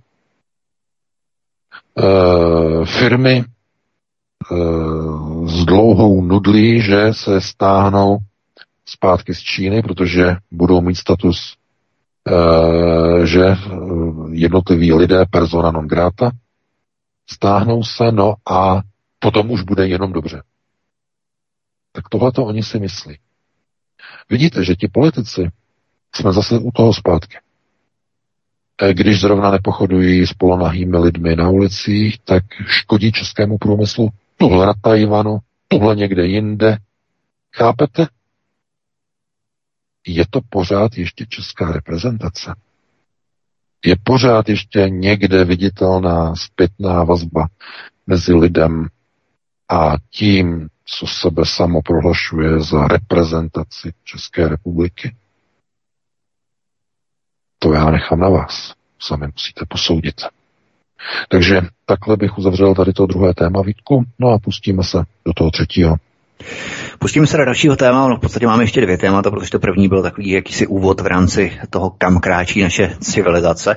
E, firmy e, s dlouhou nudlí, že se stáhnou zpátky z Číny, protože budou mít status, e, že jednotliví lidé persona non grata, stáhnou se, no a potom už bude jenom dobře. Tak tohle to oni si myslí. Vidíte, že ti politici jsme zase u toho zpátky. E, když zrovna nepochodují s polonahými lidmi na ulicích, tak škodí českému průmyslu tuhle na Tajvanu, tuhle někde jinde. Chápete? Je to pořád ještě česká reprezentace. Je pořád ještě někde viditelná zpětná vazba mezi lidem a tím, co sebe samo prohlašuje za reprezentaci České republiky. To já nechám na vás. Sami musíte posoudit. Takže takhle bych uzavřel tady to druhé téma, Vítku. No a pustíme se do toho třetího. Pustíme se do dalšího téma, no v podstatě máme ještě dvě témata, protože to první byl takový jakýsi úvod v rámci toho, kam kráčí naše civilizace.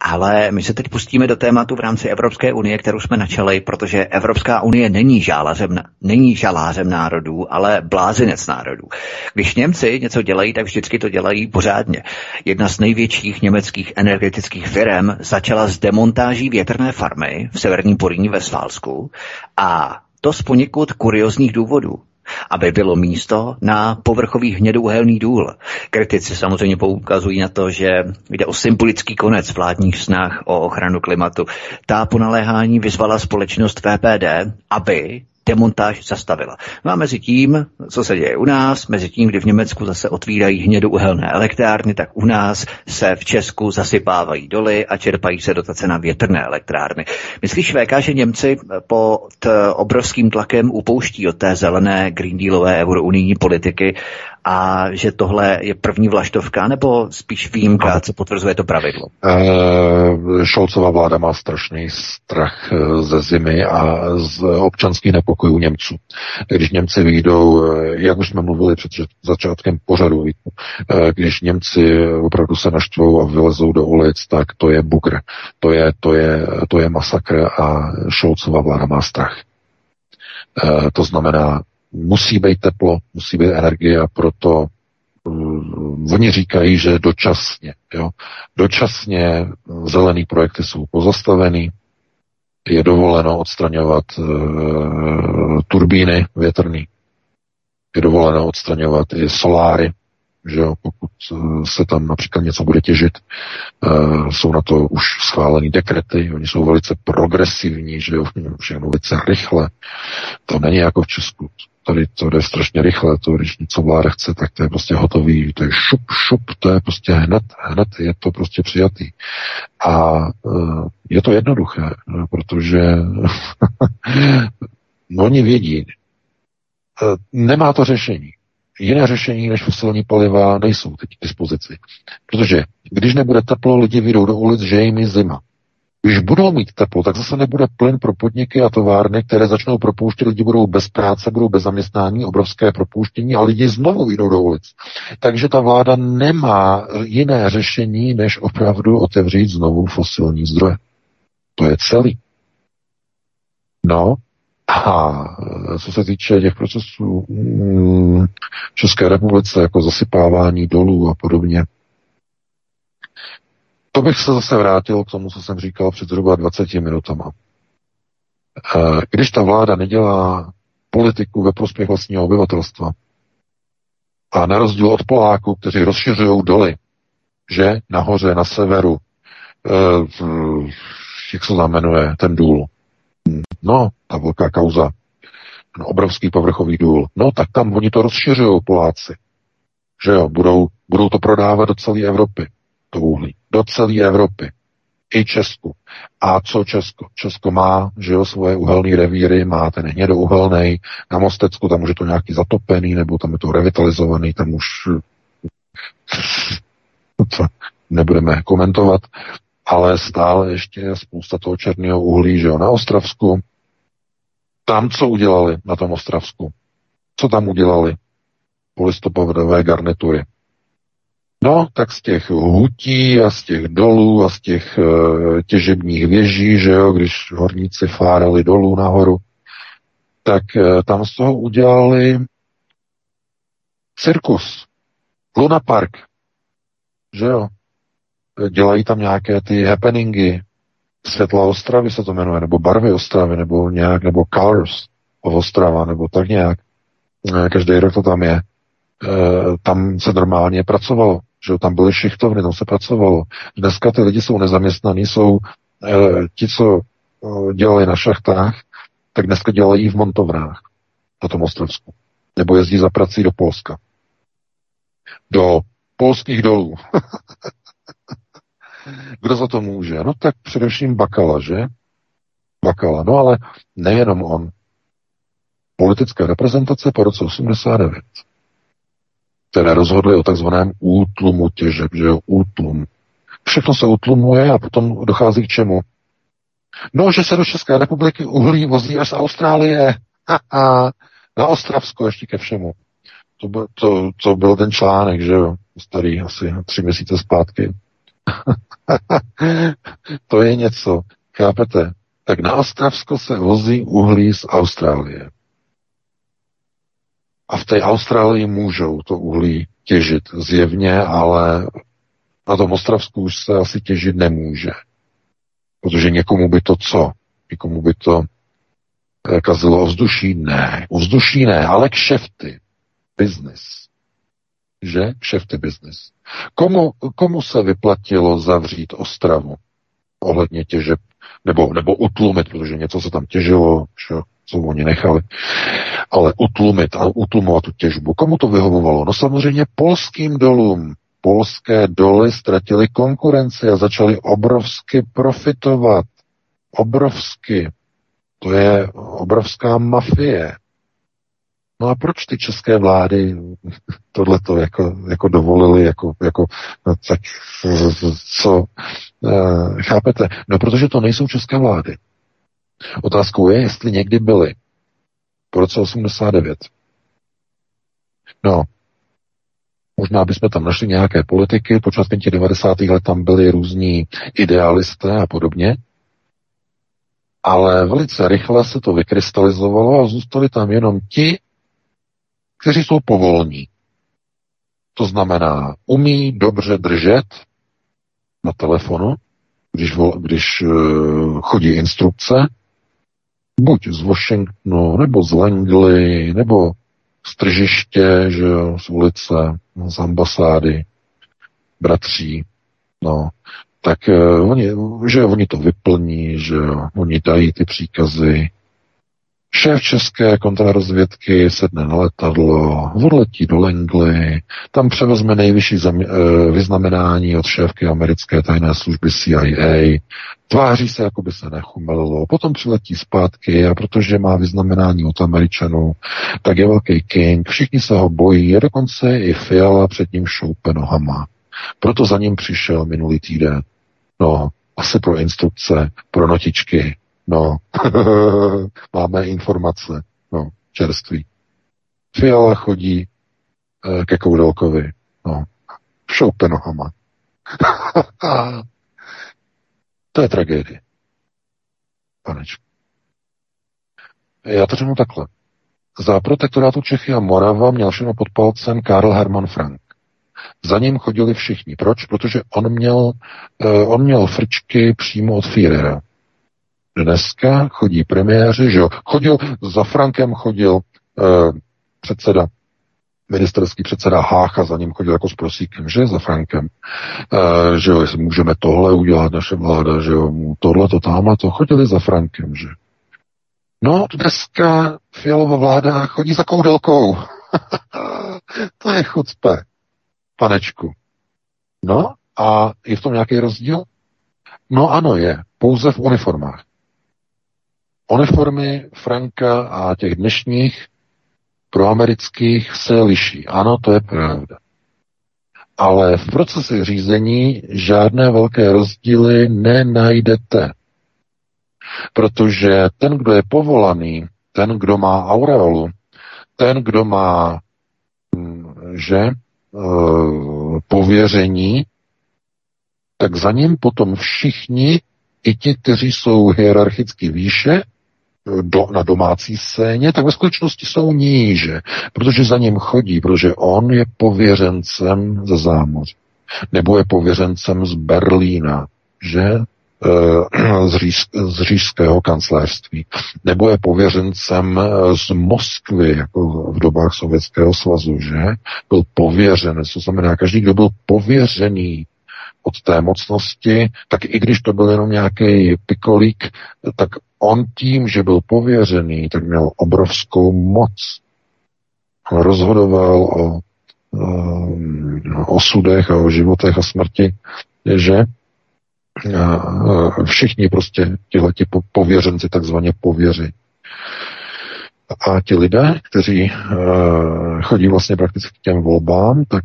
Ale my se teď pustíme do tématu v rámci Evropské unie, kterou jsme načali, protože Evropská unie není, žálařem, není žalářem národů, ale blázinec národů. Když Němci něco dělají, tak vždycky to dělají pořádně. Jedna z největších německých energetických firm začala s demontáží větrné farmy v severním Poríní ve Sválsku a to z poněkud kuriozních důvodů aby bylo místo na povrchový hnědouhelný důl. Kritici samozřejmě poukazují na to, že jde o symbolický konec vládních snah o ochranu klimatu. Ta ponaléhání vyzvala společnost VPD, aby demontáž zastavila. No a mezi tím, co se děje u nás, mezi tím, kdy v Německu zase otvírají hnědouhelné elektrárny, tak u nás se v Česku zasypávají doly a čerpají se dotace na větrné elektrárny. Myslíš, VK, že Němci pod obrovským tlakem upouští od té zelené Green Dealové eurounijní politiky a že tohle je první vlaštovka, nebo spíš výjimka, co potvrzuje to pravidlo? Uh, Šolcová vláda má strašný strach eh, ze zimy a z občanských nepokojů Němců. Když Němci vyjdou, eh, jak už jsme mluvili před začátkem pořadu, když Němci opravdu se naštvou a vylezou do ulic, tak to je bugr. To je, to je, to je masakr a Šolcová vláda má strach. To znamená, musí být teplo, musí být energie a proto uh, oni říkají, že dočasně. Jo? Dočasně zelený projekty jsou pozastaveny, je dovoleno odstraňovat uh, turbíny větrný, je dovoleno odstraňovat i soláry, že jo, pokud uh, se tam například něco bude těžit, uh, jsou na to už schválený dekrety, oni jsou velice progresivní, že jo, všechno velice rychle. To není jako v Česku tady to jde strašně rychle, to když něco vláda chce, tak to je prostě hotový, to je šup, šup, to je prostě hned, hned je to prostě přijatý. A uh, je to jednoduché, no, protože no, oni vědí, uh, nemá to řešení. Jiné řešení než fosilní paliva nejsou teď k dispozici. Protože když nebude teplo, lidi vyjdou do ulic, že jim je zima. Když budou mít teplo, tak zase nebude plyn pro podniky a továrny, které začnou propouštět, lidi budou bez práce, budou bez zaměstnání, obrovské propouštění a lidi znovu jdou do ulic. Takže ta vláda nemá jiné řešení, než opravdu otevřít znovu fosilní zdroje. To je celý. No, a co se týče těch procesů mm, České republice, jako zasypávání dolů a podobně, to bych se zase vrátil k tomu, co jsem říkal před zhruba 20 minutama. Eh, když ta vláda nedělá politiku ve prospěch vlastního obyvatelstva a na rozdíl od Poláků, kteří rozšiřují doly, že? Nahoře, na severu, eh, jak se znamenuje ten důl, no, ta velká kauza, ten obrovský povrchový důl, no, tak tam oni to rozšiřují Poláci, že jo, budou, budou to prodávat do celé Evropy to uhlí. Do celé Evropy. I Česku. A co Česko? Česko má, že jo, svoje uhelné revíry, má ten hnědouhelný, na Mostecku tam už je to nějaký zatopený, nebo tam je to revitalizovaný, tam už to nebudeme komentovat, ale stále ještě je spousta toho černého uhlí, že jo, na Ostravsku, Tam co udělali na tom Ostravsku? Co tam udělali? Polistopadové garnitury. No, tak z těch hutí a z těch dolů a z těch e, těžebních věží, že jo, když horníci fárali dolů nahoru, tak e, tam z toho udělali cirkus, Luna Park, že jo. Dělají tam nějaké ty happeningy, Světla Ostravy se to jmenuje, nebo Barvy Ostravy, nebo nějak, nebo Colors of Ostrava, nebo tak nějak. E, každý rok to tam je. E, tam se normálně pracovalo, že tam byly šichtovny, tam se pracovalo. Dneska ty lidi jsou nezaměstnaní, jsou e, ti, co dělali na šachtách, tak dneska dělají v montovnách na tom Ostrovsku. Nebo jezdí za prací do Polska. Do polských dolů. Kdo za to může? No tak především Bakala, že? Bakala. No ale nejenom on. Politická reprezentace po roce 89, které rozhodly o takzvaném útlumu těžeb, že jo, útlum. Všechno se utlumuje a potom dochází k čemu? No, že se do České republiky uhlí vozí až z Austrálie. Na Ostravsko ještě ke všemu. To, byl, to, to byl ten článek, že jo, starý asi tři měsíce zpátky. to je něco, chápete? Tak na Ostravsko se vozí uhlí z Austrálie. A v té Austrálii můžou to uhlí těžit zjevně, ale na tom Ostravsku už se asi těžit nemůže. Protože někomu by to co? Někomu by to eh, kazilo ovzduší? Ne. Ovzduší ne, ale kšefty. Business. Že? Kšefty business. Komu, komu se vyplatilo zavřít Ostravu ohledně těžeb, nebo, nebo utlumit, protože něco se tam těžilo, že, co oni nechali, ale utlumit a utlumovat tu těžbu. Komu to vyhovovalo? No samozřejmě polským dolům. Polské doly ztratily konkurenci a začaly obrovsky profitovat. Obrovsky. To je obrovská mafie. No a proč ty české vlády tohleto jako, jako dovolili, jako, jako no, tak co, uh, chápete? No protože to nejsou české vlády. Otázkou je, jestli někdy byly. Po roce 89. No, možná bychom tam našli nějaké politiky, počátkem těch 90. let tam byli různí idealisté a podobně, ale velice rychle se to vykrystalizovalo a zůstali tam jenom ti, kteří jsou povolní. To znamená, umí dobře držet na telefonu, když, když uh, chodí instrukce, buď z Washingtonu, nebo z Langley, nebo z tržiště, že jo, z ulice, z ambasády, bratří, no, tak uh, oni, že oni to vyplní, že jo, oni dají ty příkazy, Šéf české kontrarozvědky sedne na letadlo, odletí do Langley, tam převezme nejvyšší zami- eh, vyznamenání od šéfky americké tajné služby CIA, tváří se, jako by se nechumelilo, potom přiletí zpátky a protože má vyznamenání od Američanů, tak je velký king, všichni se ho bojí, a dokonce i Fiala před ním šoupe nohama. Proto za ním přišel minulý týden. No, asi pro instrukce, pro notičky, No, máme informace, no, čerství. Fiala chodí e, ke Koudelkovi, no, šoupe nohama. to je tragédie. Panečku. Já to řeknu takhle. Za protektorátu Čechy a Morava měl všechno pod palcem Karl Hermann Frank. Za ním chodili všichni. Proč? Protože on měl, uh, on měl frčky přímo od Führera. Dneska chodí premiéři, že jo, chodil, za Frankem chodil eh, předseda ministerský předseda Hácha za ním chodil jako s prosíkem, že za Frankem, e, že jo, jestli můžeme tohle udělat, naše vláda, že jo, tohle, to, tamhle, to chodili za Frankem, že. No, dneska Fialová vláda chodí za koudelkou. to je chucpe, panečku. No, a je v tom nějaký rozdíl? No ano, je. Pouze v uniformách. Uniformy Franka a těch dnešních proamerických se liší. Ano, to je pravda. Ale v procesi řízení žádné velké rozdíly nenajdete. Protože ten, kdo je povolaný ten, kdo má aureolu, ten, kdo má že e, pověření, tak za ním potom všichni, i ti, kteří jsou hierarchicky výše, do, na domácí scéně, tak ve skutečnosti jsou níže, protože za ním chodí, protože on je pověřencem ze zámoří. Nebo je pověřencem z Berlína, že eh, z, říšského kancelářství, nebo je pověřencem eh, z Moskvy, jako v dobách Sovětského svazu, že? Byl pověřenec, to znamená, každý, kdo byl pověřený od té mocnosti, tak i když to byl jenom nějaký pikolík, tak on tím, že byl pověřený, tak měl obrovskou moc. Rozhodoval o, o osudech a o životech a smrti, že všichni prostě tihleti pověřenci takzvaně pověři. A ti lidé, kteří chodí vlastně prakticky k těm volbám, tak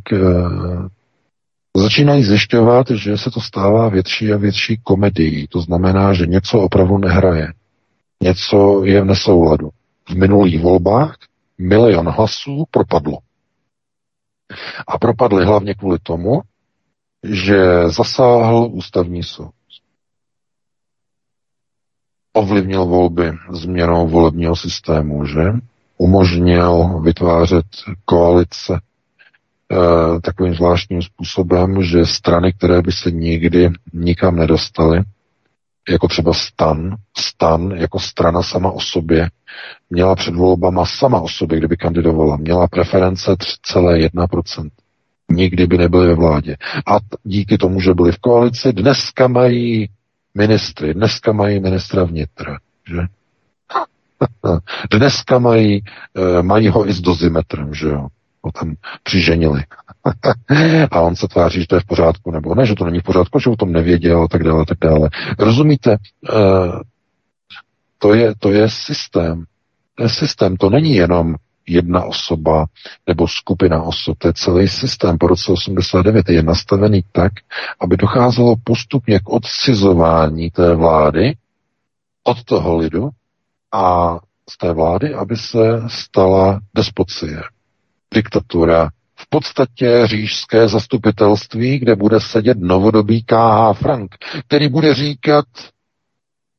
začínají zjišťovat, že se to stává větší a větší komedií. To znamená, že něco opravdu nehraje. Něco je v nesouladu. V minulých volbách milion hlasů propadlo. A propadly hlavně kvůli tomu, že zasáhl ústavní soud. Ovlivnil volby změnou volebního systému, že? Umožnil vytvářet koalice Eh, takovým zvláštním způsobem, že strany, které by se nikdy nikam nedostaly, jako třeba stan, stan jako strana sama o sobě, měla před volbama sama o sobě, kdyby kandidovala, měla preference 3,1%. Nikdy by nebyly ve vládě. A díky tomu, že byli v koalici, dneska mají ministry, dneska mají ministra vnitra, že? dneska mají, eh, mají ho i s dozimetrem, že jo? Ho tam přiženili. a on se tváří, že to je v pořádku, nebo ne, že to není v pořádku, že o tom nevěděl a tak dále, tak dále. Rozumíte? Uh, to, je, to je systém. To je systém, to není jenom jedna osoba nebo skupina osob, to je celý systém po roce 89 je nastavený tak, aby docházelo postupně k odcizování té vlády od toho lidu a z té vlády, aby se stala despocie diktatura, v podstatě říšské zastupitelství, kde bude sedět novodobý KH Frank, který bude říkat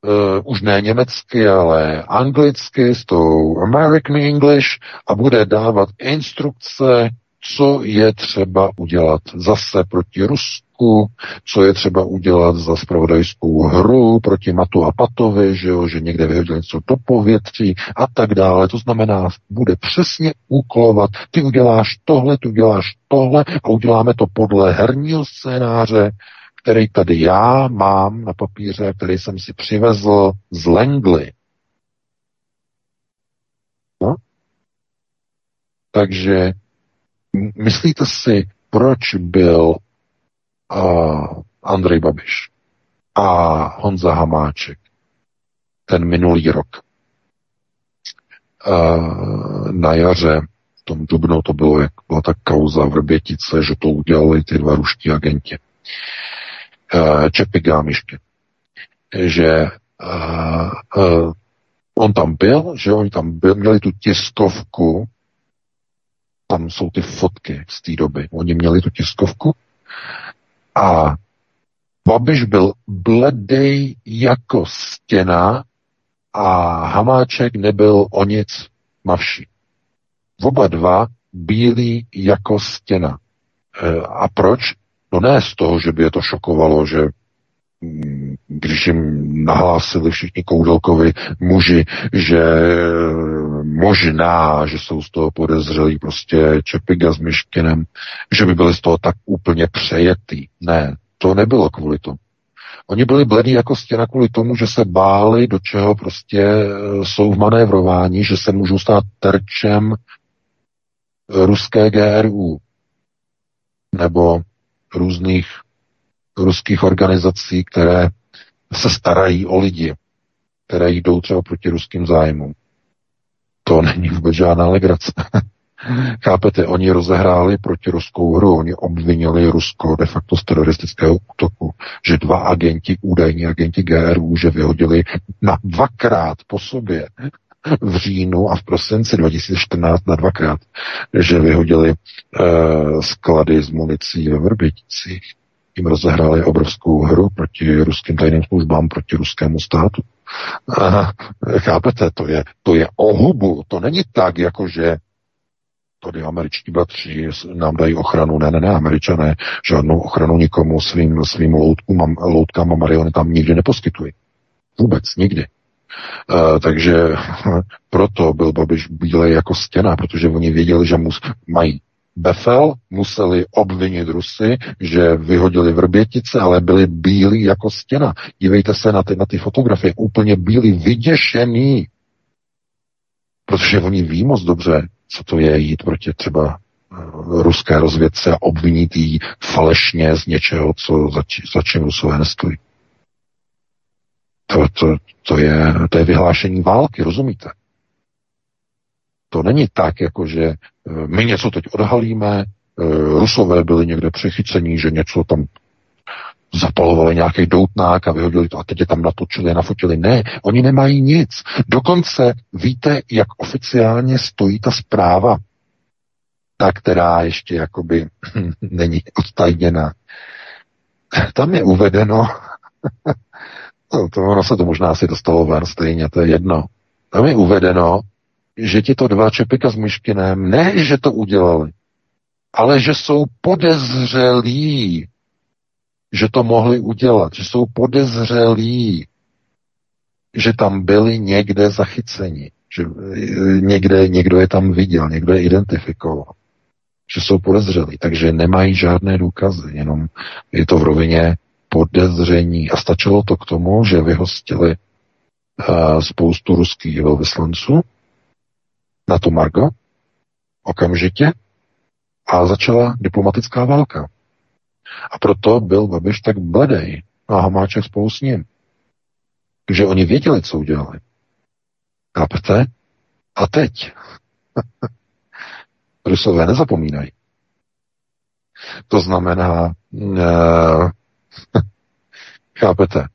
uh, už ne německy, ale anglicky s tou American English a bude dávat instrukce co je třeba udělat zase proti Rusku, co je třeba udělat za spravodajskou hru proti Matu a Patovi, že, jo, že někde vyhodil něco do povětří a tak dále. To znamená, bude přesně úkolovat, ty uděláš tohle, ty uděláš tohle a uděláme to podle herního scénáře, který tady já mám na papíře, který jsem si přivezl z Langley. No? Takže Myslíte si, proč byl uh, Andrej Babiš a Honza Hamáček ten minulý rok uh, na jaře, v tom dubnu to bylo, jak byla ta kauza v Rbětice, že to udělali ty dva ruští agenti. Uh, Čepy Gámišky. Že uh, uh, on tam byl, že oni tam byl, měli tu tiskovku tam jsou ty fotky z té doby. Oni měli tu tiskovku a Babiš byl bledej jako stěna a Hamáček nebyl o nic mavší. Oba dva bílí jako stěna. E, a proč? No ne z toho, že by je to šokovalo, že když jim nahlásili všichni Koudelkovi muži, že možná, že jsou z toho podezřelí prostě Čepiga s Myškinem, že by byli z toho tak úplně přejetý. Ne, to nebylo kvůli tomu. Oni byli bledí jako stěna kvůli tomu, že se báli, do čeho prostě e, jsou v manévrování, že se můžou stát terčem ruské GRU nebo různých ruských organizací, které se starají o lidi, které jdou třeba proti ruským zájmům. To není vůbec žádná legrace. Chápete, oni rozehráli proti ruskou hru, oni obvinili Rusko de facto z teroristického útoku, že dva agenti, údajní agenti GRU, že vyhodili na dvakrát po sobě v říjnu a v prosinci 2014 na dvakrát, že vyhodili uh, sklady s municí ve Vrběticích. Tím rozehráli obrovskou hru proti ruským tajným službám, proti ruskému státu. Aha, chápete, to je, to je ohubu, to není tak, jako že tady američtí bratři nám dají ochranu. Ne, ne, ne, američané žádnou ochranu nikomu svým, svým loutkům, loutkám a marionetám nikdy neposkytují. Vůbec, nikdy. Uh, takže proto byl Babiš bílej jako stěna, protože oni věděli, že mus, mají Befel, museli obvinit Rusy, že vyhodili vrbětice, ale byli bílí jako stěna. Dívejte se na ty, na ty fotografie, úplně bílí, vyděšený. Protože oni ví moc dobře, co to je jít proti třeba eh, ruské rozvědce a obvinit jí falešně z něčeho, co za, za čím Rusové nestojí. To, to, to, je, to je vyhlášení války, rozumíte? To není tak, jako že eh, my něco teď odhalíme, eh, Rusové byli někde přechycení, že něco tam zapalovali nějaký doutnák a vyhodili to a teď je tam natočili a nafotili. Ne, oni nemají nic. Dokonce víte, jak oficiálně stojí ta zpráva, ta, která ještě jakoby není odtajněna. Tam je uvedeno, no, to ono se to možná asi dostalo ven stejně, to je jedno. Tam je uvedeno, že ti to dva Čepika s Myškinem, ne, že to udělali, ale že jsou podezřelí že to mohli udělat, že jsou podezřelí, že tam byli někde zachyceni, že e, někde někdo je tam viděl, někdo je identifikoval, že jsou podezřelí, takže nemají žádné důkazy, jenom je to v rovině podezření. A stačilo to k tomu, že vyhostili uh, spoustu ruských velvyslanců na to Margo okamžitě a začala diplomatická válka. A proto byl Babiš tak bledej a Hamáček spolu s ním. Takže oni věděli, co udělali. Chápete? A teď. Rusové nezapomínají. To znamená, uh, chápete,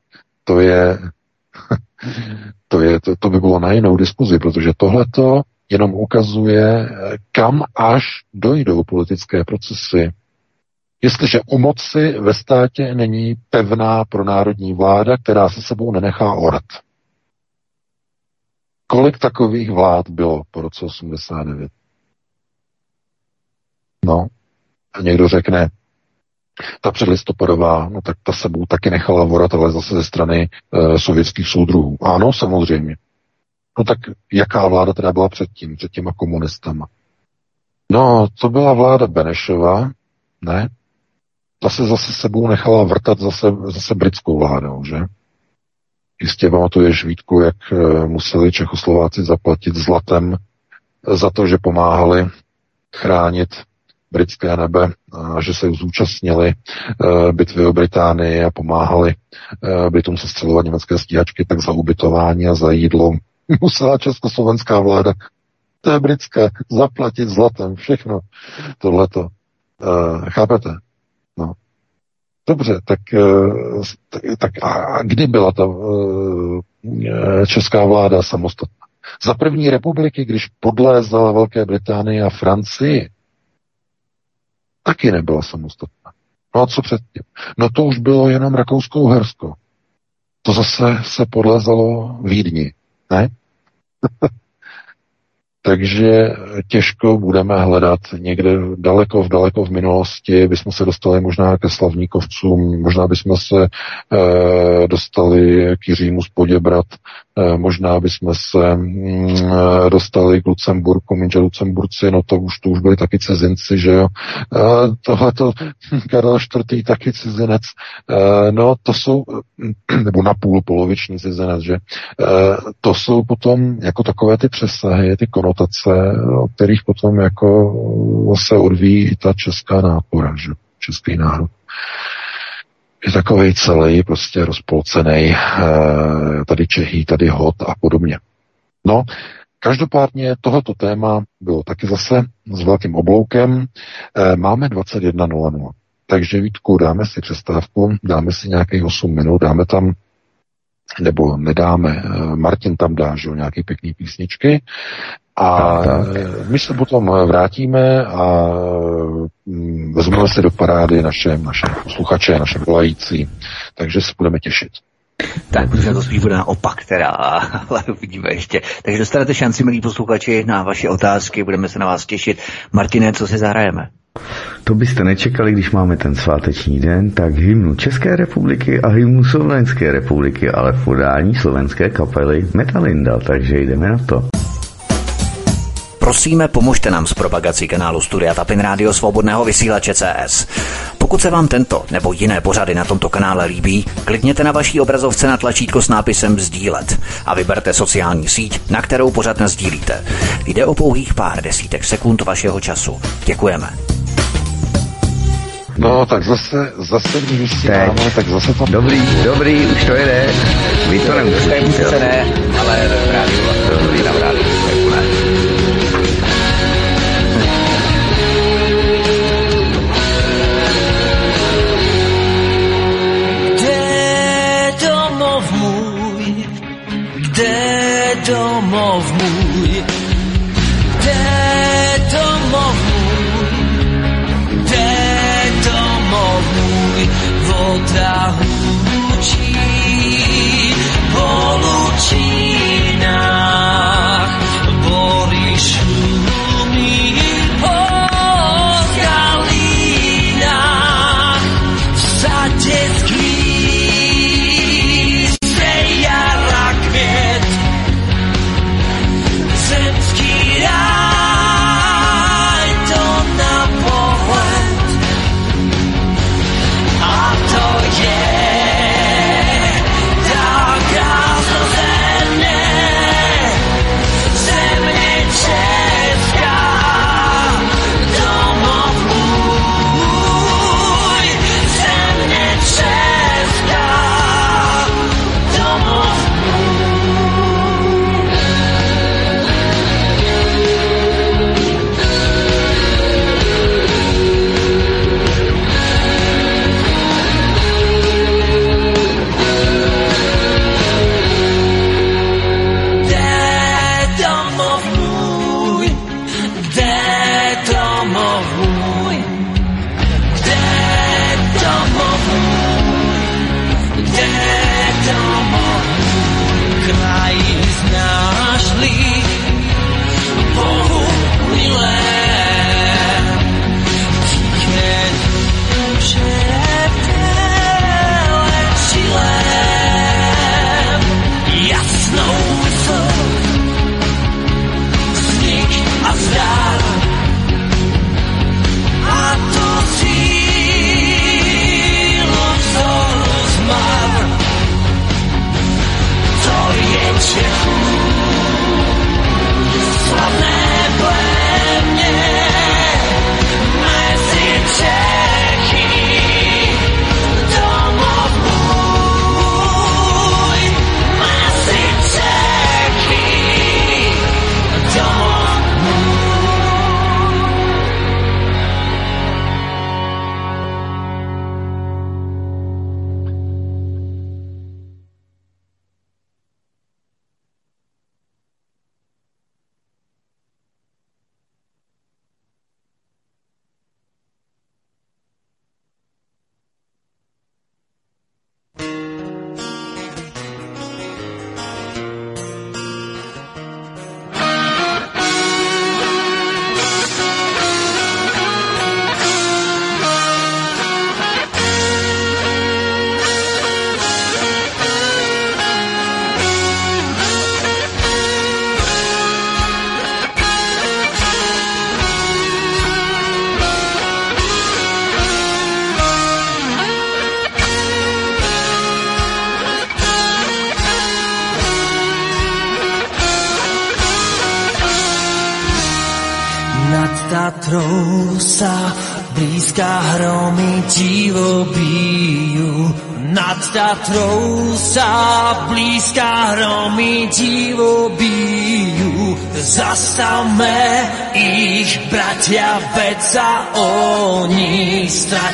to je, to, je to, to by bylo na jinou diskuzi, protože tohleto jenom ukazuje, kam až dojdou politické procesy Jestliže u moci ve státě není pevná pronárodní vláda, která se sebou nenechá orat. Kolik takových vlád bylo po roce 89? No, a někdo řekne, ta předlistopadová, no tak ta sebou taky nechala vorat, ale zase ze strany e, sovětských soudruhů. Ano, samozřejmě. No tak jaká vláda teda byla předtím, před těma komunistama? No, to byla vláda Benešova, ne? ta se zase sebou nechala vrtat zase, zase britskou vládou, že? Jistě pamatuješ, Vítku, jak eh, museli Čechoslováci zaplatit zlatem za to, že pomáhali chránit britské nebe, a že se zúčastnili uh, bitvy o Británii a pomáhali Britům se střelovat německé stíhačky, tak za ubytování a za jídlo musela československá vláda, to je britské, zaplatit zlatem, všechno tohleto. Uh, chápete? No. Dobře, tak, eh, tak a kdy byla ta eh, česká vláda samostatná? Za první republiky, když podlézala Velké Británii a Francii, taky nebyla samostatná. No a co předtím? No to už bylo jenom Rakousko-Uhersko. To zase se podlézalo Vídni, ne? Takže těžko budeme hledat někde daleko v daleko v minulosti, bychom se dostali možná ke slavníkovcům, možná bychom se e, dostali k Jiřímu z Poděbrat, e, možná bychom se e, dostali k Lucemburku, minže Lucemburci, no to už, to už byli taky cizinci, že jo. E, tohleto Karel IV. taky cizinec, e, no to jsou, nebo napůl poloviční cizinec, že, e, to jsou potom jako takové ty přesahy, ty konotace, konotace, o kterých potom jako se odvíjí i ta česká nápora, že? český národ. Je takový celý prostě rozpolcený, eh, tady Čechy, tady Hot a podobně. No, každopádně tohoto téma bylo taky zase s velkým obloukem. Eh, máme 21.00. Takže Vítku, dáme si přestávku, dáme si nějakých 8 minut, dáme tam nebo nedáme. Martin tam dá, že nějaké pěkné písničky a my se potom vrátíme a mm, vezmeme se do parády naše, naše posluchače, naše volající, takže se budeme těšit. Tak, protože to spíš bude naopak teda, ale uvidíme ještě. Takže dostanete šanci, milí posluchači, na vaše otázky, budeme se na vás těšit. Martine, co si zahrajeme? To byste nečekali, když máme ten sváteční den, tak hymnu České republiky a hymnu Slovenské republiky, ale v podání slovenské kapely Metalinda, takže jdeme na to. Prosíme, pomožte nám s propagací kanálu Studia Tapin Rádio Svobodného vysílače CS. Pokud se vám tento nebo jiné pořady na tomto kanále líbí, klikněte na vaší obrazovce na tlačítko s nápisem Sdílet a vyberte sociální síť, na kterou pořad sdílíte. Jde o pouhých pár desítek sekund vašeho času. Děkujeme. No, tak zase, zase vysíláme, tak zase to... Dobrý, dobrý, už to jede. Vy to nemusíte. ne, ale rádiu, dobrý, na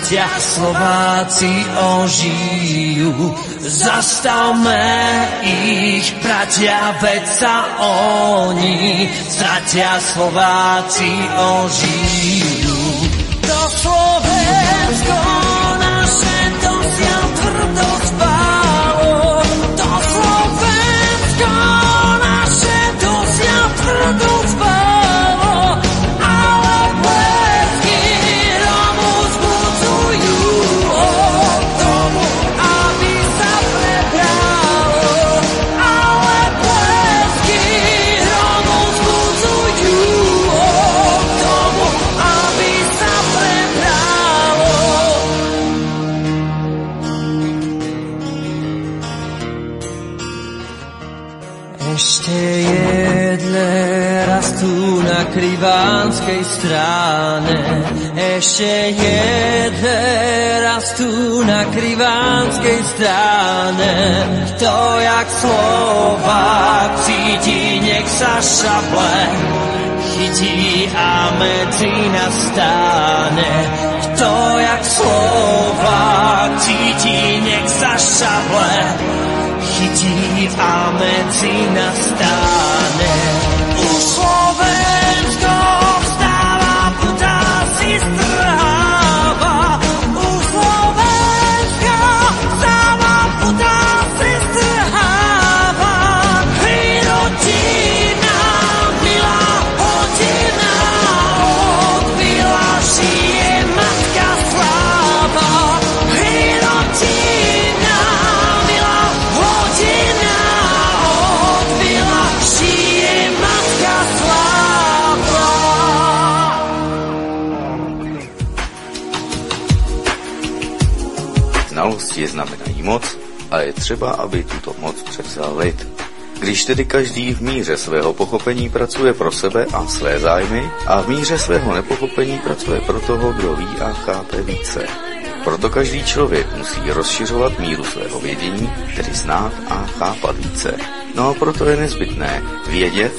stratia. Slováci ožijú. Zastavme ich, bratia, veď sa oni stratia. Slováci ožijú. To Slovensko strane. Ešte jedle rastú na krivánskej strane. Kto jak Slovák cíti, nech sa šable chytí a medzi nás stáne. Kto jak Slovák cíti, nech sa šable chytí a medzi nás. Moc a je třeba, aby tuto moc převzal lid. Když tedy každý v míře svého pochopení pracuje pro sebe a své zájmy a v míře svého nepochopení pracuje pro toho, kdo ví a chápe více. Proto každý člověk musí rozšiřovat míru svého vědění, tedy znát a chápat více. No a proto je nezbytné vědět,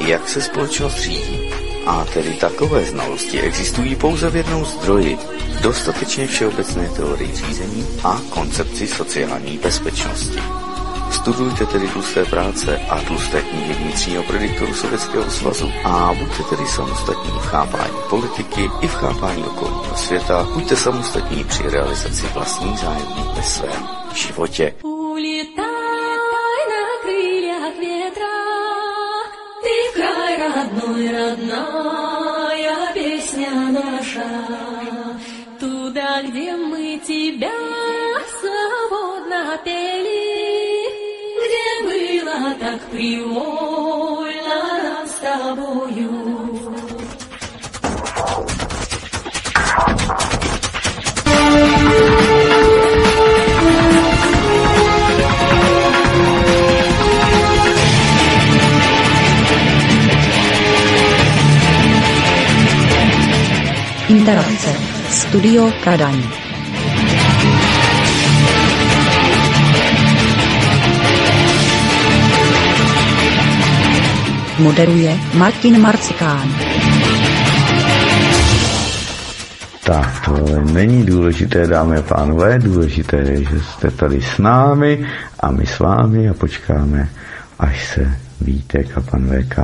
jak se společnost řídí. A tedy takové znalosti existují pouze v jednom zdroji, dostatečně všeobecné teorii řízení a koncepci sociální bezpečnosti. Studujte tedy tlusté práce a tlusté knihy vnitřního prediktoru Sovětského svazu a buďte tedy samostatní v chápání politiky i v chápání okolního světa, buďte samostatní při realizaci vlastních zájmů ve svém životě. Ulítaj na krýlech větra, ty v kraj rodnoj, rodnoj. Тебя свободно пели, где было так привольно нам с тобою. Interakce. Studio Kadaň. Moderuje Martin Marcikán. Tak, tohle není důležité, dámy a pánové, důležité je, že jste tady s námi a my s vámi a počkáme, až se Vítek a pan VK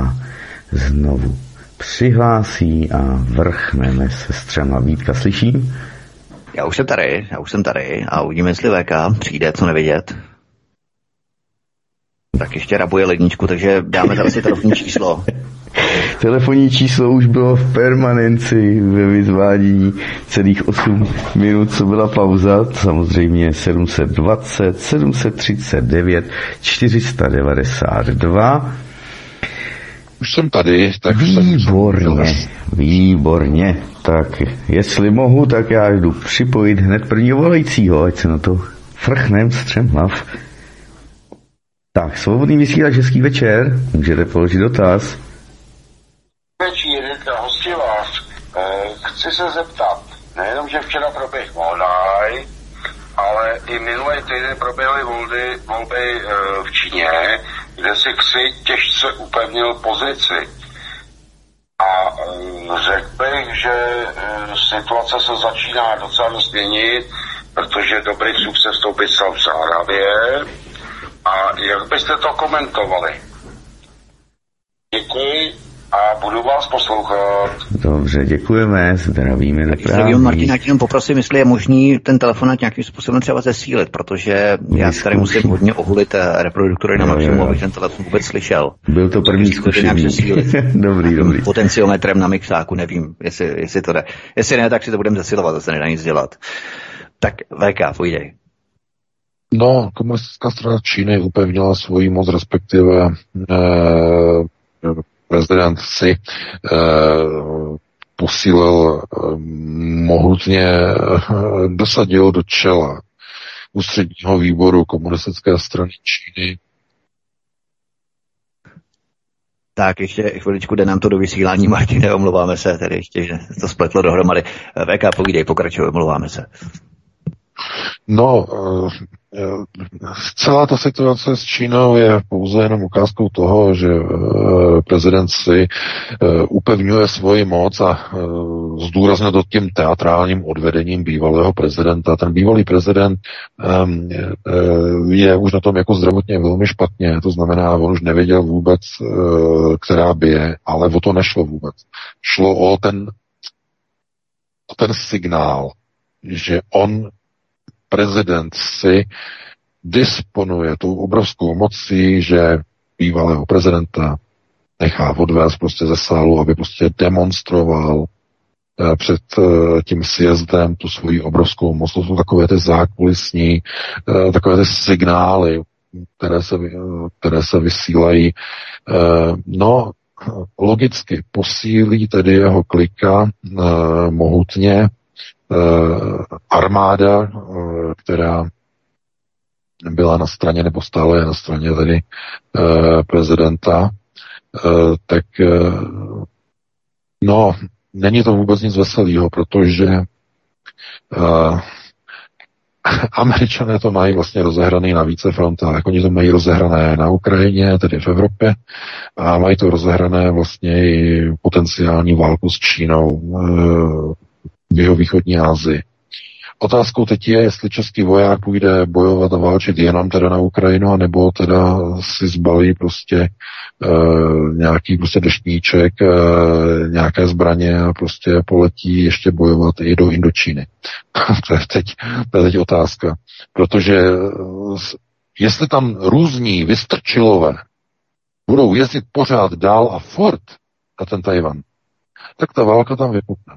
znovu přihlásí a vrchneme se střema. Vítka, slyším? Já už jsem tady, já už jsem tady a uvidíme, jestli VK přijde, co nevidět. Tak ještě rabuje ledničku, takže dáme tam si telefonní číslo. Telefonní číslo už bylo v permanenci ve vyzvádění celých 8 minut, co byla pauza, samozřejmě 720, 739, 492. Už jsem tady, tak jsem... Výborně, výborně. Tak jestli mohu, tak já jdu připojit hned prvního volajícího, ať se na to frchnem střem hlav. Tak, svobodný vysílač, hezký večer, můžete položit dotaz. večír, hosti vás. Eh, Chci se zeptat, nejenom, že včera proběh Molnaj, ale i minulý týden proběhly volby, volby e, v Číně, kde si Xi těžce upevnil pozici. A e, řekl bych, že situace se začíná docela změnit, protože do BRICSu chce vstoupit Saudské Arábie. A jak byste to komentovali? Děkuji a budu vás poslouchat. Dobře, děkujeme, zdravíme do Region Martina, jenom poprosím, jestli je možný ten telefonát nějakým způsobem třeba zesílit, protože já si tady musím hodně ohulit eh, reproduktory na maximum, abych ten telefon vůbec slyšel. Byl to první zkušení. dobrý, dobrý. Potenciometrem na mixáku, nevím, jestli, jestli to jde. Jestli ne, tak si to budeme zesilovat, zase nedá nic dělat. Tak VK, půjdej. No, komunistická strana Číny upevnila svoji moc, respektive eh, prezident si eh, posílil eh, mohutně, eh, dosadil do čela ústředního výboru komunistické strany Číny tak ještě chviličku jde nám to do vysílání, Martine, omlouváme se, tedy ještě, že to spletlo dohromady. VK, povídej, pokračuj, omlouváme se. No, Eh, celá ta situace s Čínou je pouze jenom ukázkou toho, že eh, prezident si eh, upevňuje svoji moc a zdůrazně to tím teatrálním odvedením bývalého prezidenta. Ten bývalý prezident ehm, je už na tom jako zdravotně velmi špatně, to znamená, on už nevěděl vůbec, která je, ale o to nešlo vůbec. Šlo o ten, o ten signál, že on prezident si disponuje tou obrovskou mocí, že bývalého prezidenta nechá odvést prostě ze sálu, aby prostě demonstroval eh, před eh, tím sjezdem tu svoji obrovskou moc. To jsou takové ty zákulisní, eh, takové ty signály, které se, které se vysílají. No, logicky posílí tedy jeho klika mohutně armáda, která byla na straně, nebo stále je na straně tedy eh, prezidenta, eh, tak eh, no, není to vůbec nic veselého, protože Američané to mají vlastně rozehrané na více frontách. Oni to mají rozehrané na Ukrajině, tedy v Evropě, a mají to rozehrané vlastně i potenciální válku s Čínou v jeho východní Asii. Otázkou teď je, jestli český voják půjde bojovat a válčit jenom teda na Ukrajinu, nebo teda si zbalí prostě e, nějaký prostě deštníček, e, nějaké zbraně a prostě poletí ještě bojovat i do Indočíny. to, je teď, to je teď otázka. Protože e, jestli tam různí vystrčilové budou jezdit pořád dál a fort na ten Tajvan, tak ta válka tam vypukne.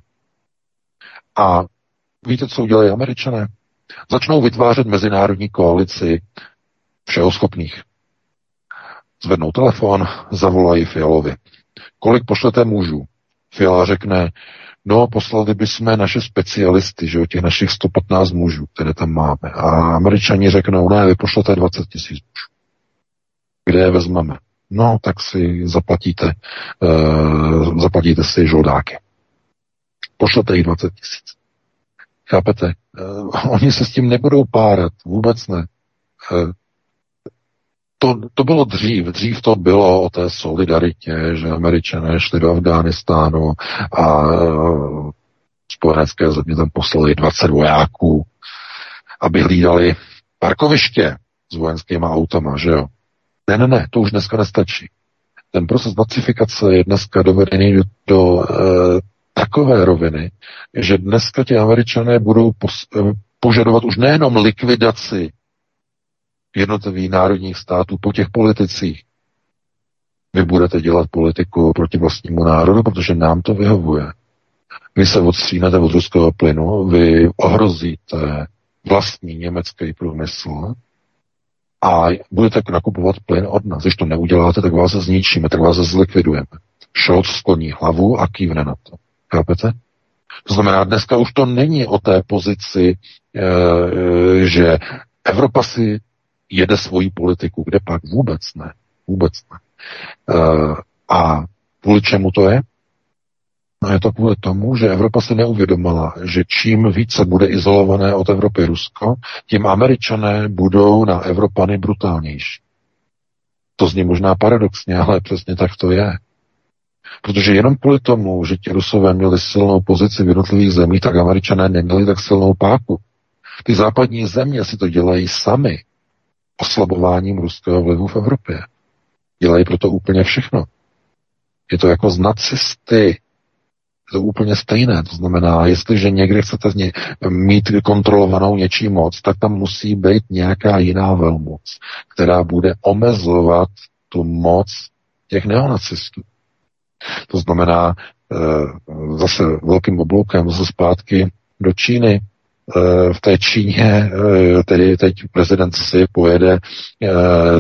A Víte, co udělají američané? Začnou vytvářet mezinárodní koalici všeho schopných. Zvednou telefon, zavolají Fialovi. Kolik pošlete mužů? Fiala řekne, no poslali bychom naše specialisty, že o těch našich 115 mužů, které tam máme. A američani řeknou, ne, vy pošlete 20 tisíc mužů. Kde je vezmeme? No, tak si zaplatíte, uh, zaplatíte si žoldáky. Pošlete jich 20 tisíc. Chápete? Uh, oni se s tím nebudou párat, vůbec ne. Uh, to, to bylo dřív. Dřív to bylo o té solidaritě, že američané šli do Afghánistánu a uh, spojenecké země tam poslali 20 vojáků, aby hlídali parkoviště s vojenskými autama, že jo? Ne, ne, ne, to už dneska nestačí. Ten proces pacifikace je dneska dovedený do, do takové roviny, že dneska ti američané budou pos- eh, požadovat už nejenom likvidaci jednotlivých národních států po těch politicích. Vy budete dělat politiku proti vlastnímu národu, protože nám to vyhovuje. Vy se odstřínete od ruského plynu, vy ohrozíte vlastní německý průmysl a budete nakupovat plyn od nás. Když to neuděláte, tak vás zničíme, tak vás zlikvidujeme. Scholz skloní hlavu a kývne na to. Chápete? To znamená, dneska už to není o té pozici, e, že Evropa si jede svoji politiku, kde pak vůbec ne. Vůbec ne. E, a kvůli čemu to je? No je to kvůli tomu, že Evropa si neuvědomila, že čím více bude izolované od Evropy Rusko, tím američané budou na Evropany brutálnější. To zní možná paradoxně, ale přesně tak to je. Protože jenom kvůli tomu, že ti Rusové měli silnou pozici v jednotlivých zemích, tak američané neměli tak silnou páku. Ty západní země si to dělají sami oslabováním ruského vlivu v Evropě. Dělají proto úplně všechno. Je to jako z nacisty. Je to úplně stejné. To znamená, jestliže někdy chcete mít kontrolovanou něčí moc, tak tam musí být nějaká jiná velmoc, která bude omezovat tu moc těch neonacistů. To znamená, eh, zase velkým obloukem, zase zpátky do Číny, eh, v té Číně, eh, tedy teď prezident si pojede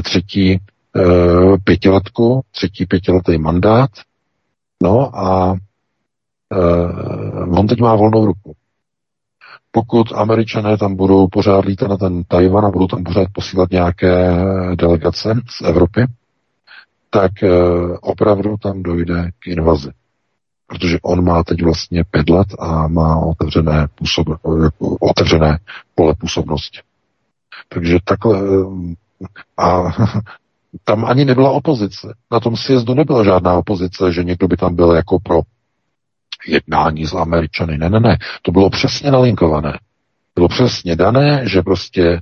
třetí pětiletku, třetí pětiletý mandát, no a on teď má volnou ruku. Pokud američané tam budou pořád lítat na ten Tajvan a budou tam pořád posílat nějaké delegace z Evropy, tak eh, opravdu tam dojde k invazi. Protože on má teď vlastně pět let a má otevřené, působ, otevřené pole působnosti. Takže takhle eh, a tam ani nebyla opozice. Na tom sjezdu nebyla žádná opozice, že někdo by tam byl jako pro jednání s Američany. Ne, ne, ne. To bylo přesně nalinkované. Bylo přesně dané, že prostě e,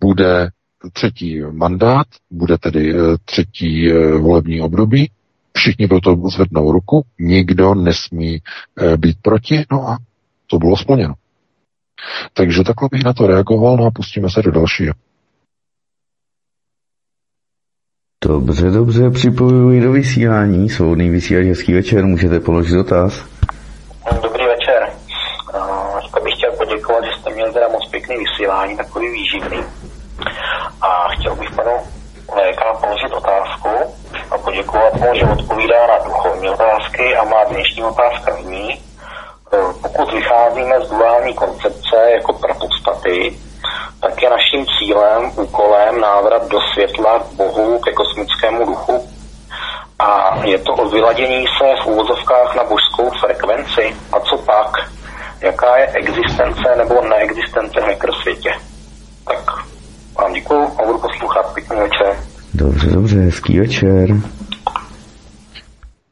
bude třetí mandát, bude tedy eh, třetí eh, volební období, všichni pro to zvednou ruku, nikdo nesmí eh, být proti, no a to bylo splněno. Takže takhle bych na to reagoval, no a pustíme se do dalšího. Dobře, dobře, připojuji do vysílání, svobodný vysílač, hezký večer, můžete položit dotaz. Dobrý večer. Uh, bych chtěl poděkovat, že jste měli teda moc pěkný vysílání, takový výživný. A chtěl bych panu VK položit otázku a poděkovat mu, že odpovídá na duchovní otázky a má dnešní otázka zní, e, pokud vycházíme z duální koncepce jako prapodstaty, tak je naším cílem, úkolem návrat do světla k Bohu, ke kosmickému duchu. A je to o vyladění se v úvozovkách na božskou frekvenci. A co pak? Jaká je existence nebo neexistence v mikrosvětě? Tak vám děkuju a budu poslouchat. Pěkný večer. Dobře, dobře, hezký večer.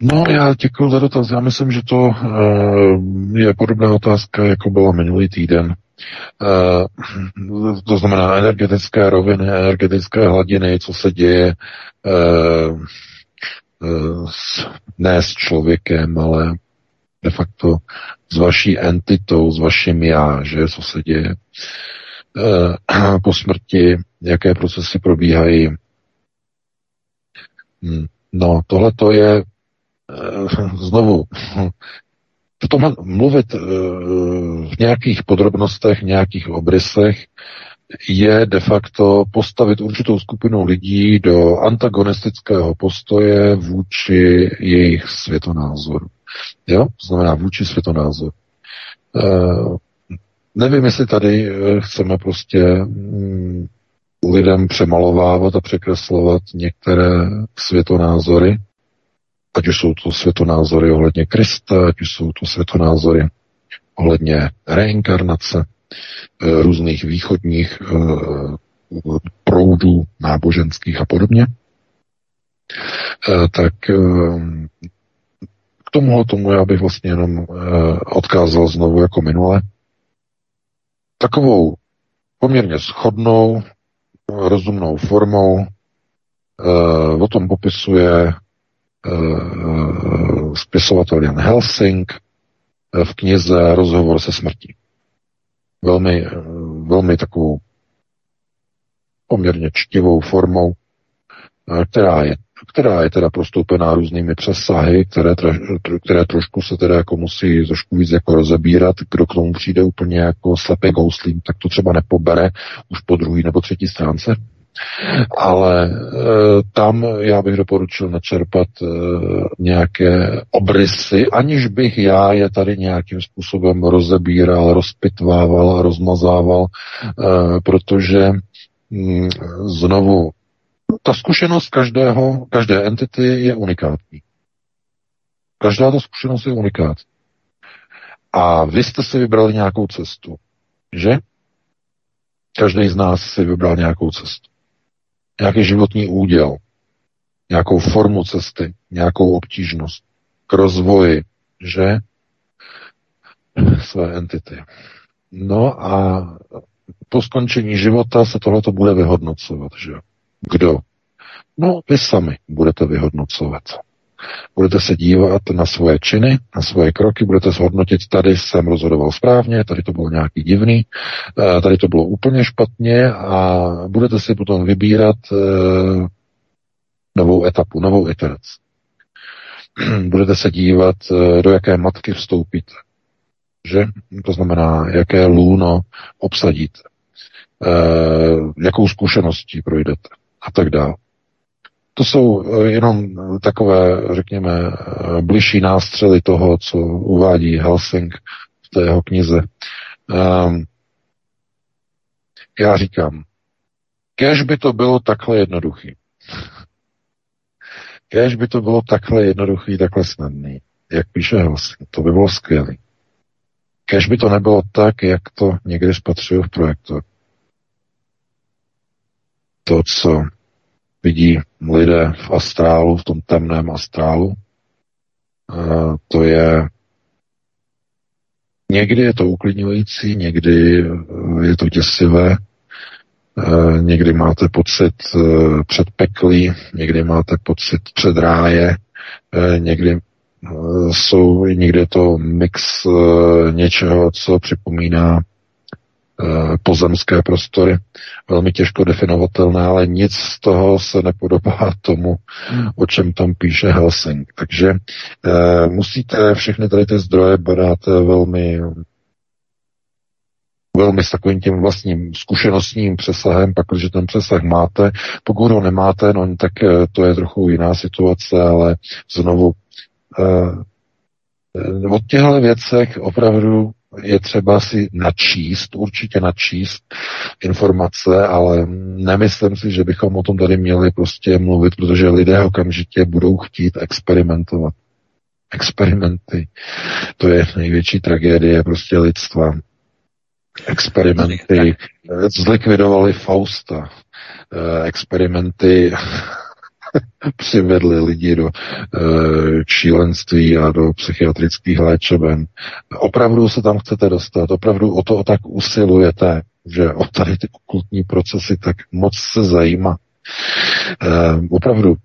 No, já děkuji za dotaz. Já myslím, že to uh, je podobná otázka, jako byla minulý týden. Uh, to znamená energetické roviny, energetické hladiny, co se děje uh, uh, ne s člověkem, ale de facto s vaší entitou, s vaším já, že co se děje. Eh, po smrti, jaké procesy probíhají. Hmm, no, tohle to je eh, znovu v tomhle mluvit eh, v nějakých podrobnostech, nějakých obrysech je de facto postavit určitou skupinu lidí do antagonistického postoje vůči jejich světonázoru. Jo? Znamená vůči světonázoru. Nevím, jestli tady eh, chceme prostě mm, lidem přemalovávat a překreslovat některé světonázory, ať už jsou to světonázory ohledně Krista, ať už jsou to světonázory ohledně reinkarnace, eh, různých východních eh, proudů náboženských a podobně, tak k tomuhle tomu já bych vlastně jenom odkázal znovu jako minule, takovou poměrně schodnou, rozumnou formou. E, o tom popisuje e, spisovatel Jan Helsing e, v knize Rozhovor se smrtí. Velmi, velmi takovou poměrně čtivou formou, která je která je teda prostoupená různými přesahy, které, které trošku se teda jako musí trošku víc jako rozebírat. Kdo k tomu přijde úplně jako slepý gouslím, tak to třeba nepobere už po druhý nebo třetí stránce. Ale e, tam já bych doporučil načerpat e, nějaké obrysy, aniž bych já je tady nějakým způsobem rozebíral, rozpitvával, rozmazával, e, protože mm, znovu ta zkušenost každého, každé entity je unikátní. Každá ta zkušenost je unikát. A vy jste si vybrali nějakou cestu, že? Každý z nás si vybral nějakou cestu. Nějaký životní úděl, nějakou formu cesty, nějakou obtížnost k rozvoji, že? Své entity. No a po skončení života se tohleto bude vyhodnocovat, že? Kdo? No, vy sami budete vyhodnocovat. Budete se dívat na svoje činy, na svoje kroky, budete zhodnotit, tady jsem rozhodoval správně, tady to bylo nějaký divný, eh, tady to bylo úplně špatně a budete si potom vybírat eh, novou etapu, novou iteraci. Budete se dívat, eh, do jaké matky vstoupíte. Že? To znamená, jaké lůno obsadíte. Jakou zkušeností projdete a tak dále. To jsou eh, jenom takové, řekněme, eh, bližší nástřely toho, co uvádí Helsing v té jeho knize. Um, já říkám, kež by to bylo takhle jednoduchý. Kež by to bylo takhle jednoduchý, takhle snadný, jak píše Helsing, to by bylo skvělé. Kež by to nebylo tak, jak to někdy spatřuju v projektu. To, co vidí lidé v astrálu, v tom temném astrálu. To je Někdy je to uklidňující, někdy je to děsivé, někdy máte pocit e, před peklí, někdy máte pocit před ráje, někdy jsou, někdy je to mix něčeho, co připomíná Eh, pozemské prostory, velmi těžko definovatelné, ale nic z toho se nepodobá tomu, o čem tam píše Helsing. Takže e, musíte všechny tady ty zdroje brát velmi velmi s takovým tím vlastním zkušenostním přesahem, pak, když ten přesah máte, pokud ho nemáte, no tak eh, to je trochu jiná situace, ale znovu e, o těchto věcech opravdu je třeba si načíst, určitě načíst informace, ale nemyslím si, že bychom o tom tady měli prostě mluvit, protože lidé okamžitě budou chtít experimentovat. Experimenty. To je největší tragédie prostě lidstva. Experimenty zlikvidovali Fausta. Eh, experimenty přivedli lidi do e, šílenství a do psychiatrických léčeben. Opravdu se tam chcete dostat, opravdu o to tak usilujete, že o tady ty okultní procesy tak moc se zajímá. E, opravdu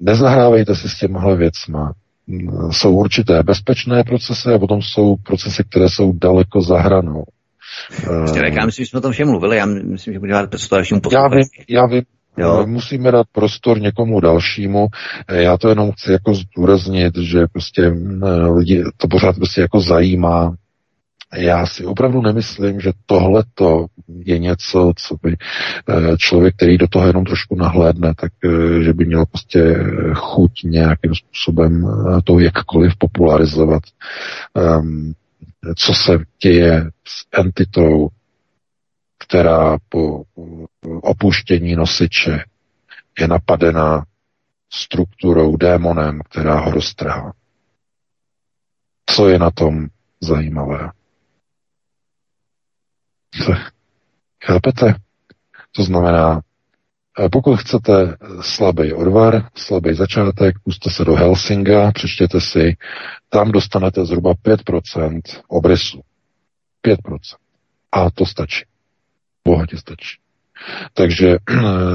nezahrávejte si s těmhle věcma. Jsou určité bezpečné procesy a potom jsou procesy, které jsou daleko za hranou. já myslím, že jsme o tom všem mluvili, já myslím, že budeme dát dalšímu Já vím, já vím, Jo. Musíme dát prostor někomu dalšímu. Já to jenom chci jako zdůraznit, že prostě lidi to pořád prostě jako zajímá. Já si opravdu nemyslím, že tohle je něco, co by eh, člověk, který do toho jenom trošku nahlédne, tak eh, že by měl prostě chuť nějakým způsobem eh, to jakkoliv popularizovat. Um, co se děje s entitou, která po opuštění nosiče je napadená strukturou, démonem, která ho roztrhá. Co je na tom zajímavé? Chápete? To znamená, eh, pokud chcete slabý odvar, slabý začátek, puste se do Helsinga, přečtěte si, tam dostanete zhruba 5% obrysu. 5%. A to stačí bohatě stačí. Takže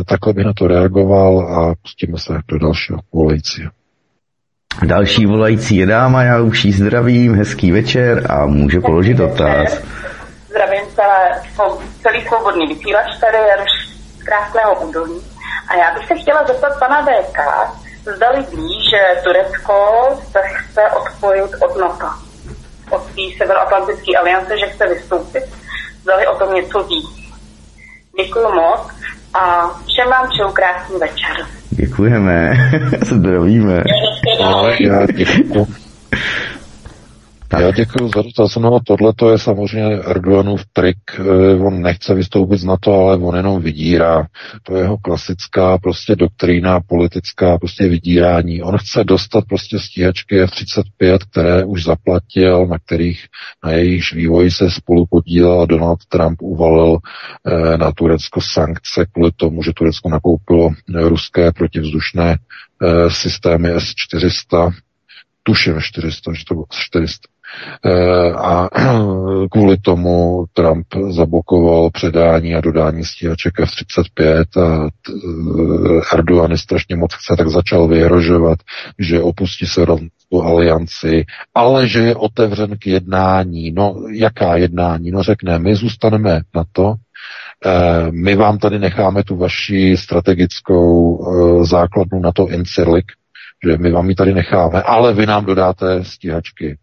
takhle bych na to reagoval a pustíme se do dalšího volajícího. Další volající je dáma, já už jí zdravím, hezký večer a může hezký položit večer. dotaz. Zdravím celé, celý svobodný vysílač tady Jaroš z Krásného údolí. A já bych se chtěla zeptat pana VK, zdali ví, že Turecko se chce odpojit od NATO, od té Severoatlantické aliance, že chce vystoupit. Zdali o tom něco ví. Děkuji moc a všem vám přeju krásný večer. Děkujeme, zdravíme. Ale já děkuji. Za dotaz. No, tohle to je samozřejmě Erdoganův trik. Eh, on nechce vystoupit z NATO, ale on jenom vydírá. To je jeho klasická prostě doktrína politická, prostě vydírání. On chce dostat prostě stíhačky F-35, které už zaplatil, na kterých na jejich vývoji se spolu podílel a Donald Trump uvalil eh, na Turecko sankce kvůli tomu, že Turecko nakoupilo ruské protivzdušné eh, systémy S-400, tuším 400, že to bylo 400. Eh, a kvůli tomu Trump zablokoval předání a dodání stíhaček F-35 a eh, Erdogan je strašně moc chce, tak začal vyhrožovat, že opustí se tu alianci, ale že je otevřen k jednání. No, jaká jednání? No řekne, my zůstaneme na to, eh, my vám tady necháme tu vaši strategickou základnu na to Incirlik, že my vám ji tady necháme, ale vy nám dodáte stíhačky.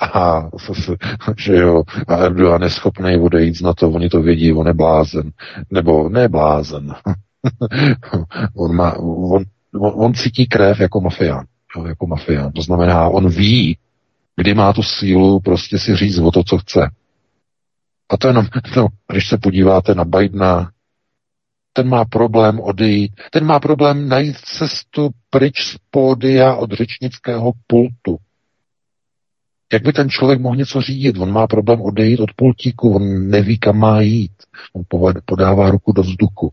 A, že jo, a Erdogan je schopný odejít na to, oni to vědí, on je blázen. Nebo ne blázen. on, má, on, on, on cítí krev jako mafián. Jako mafián. To znamená, on ví, kdy má tu sílu prostě si říct o to, co chce. A to jenom, no, když se podíváte na Bidena, ten má problém odejít, ten má problém najít cestu pryč z pódia od řečnického pultu. Jak by ten člověk mohl něco řídit? On má problém odejít od pultíku, on neví, kam má jít. On podává ruku do vzduchu.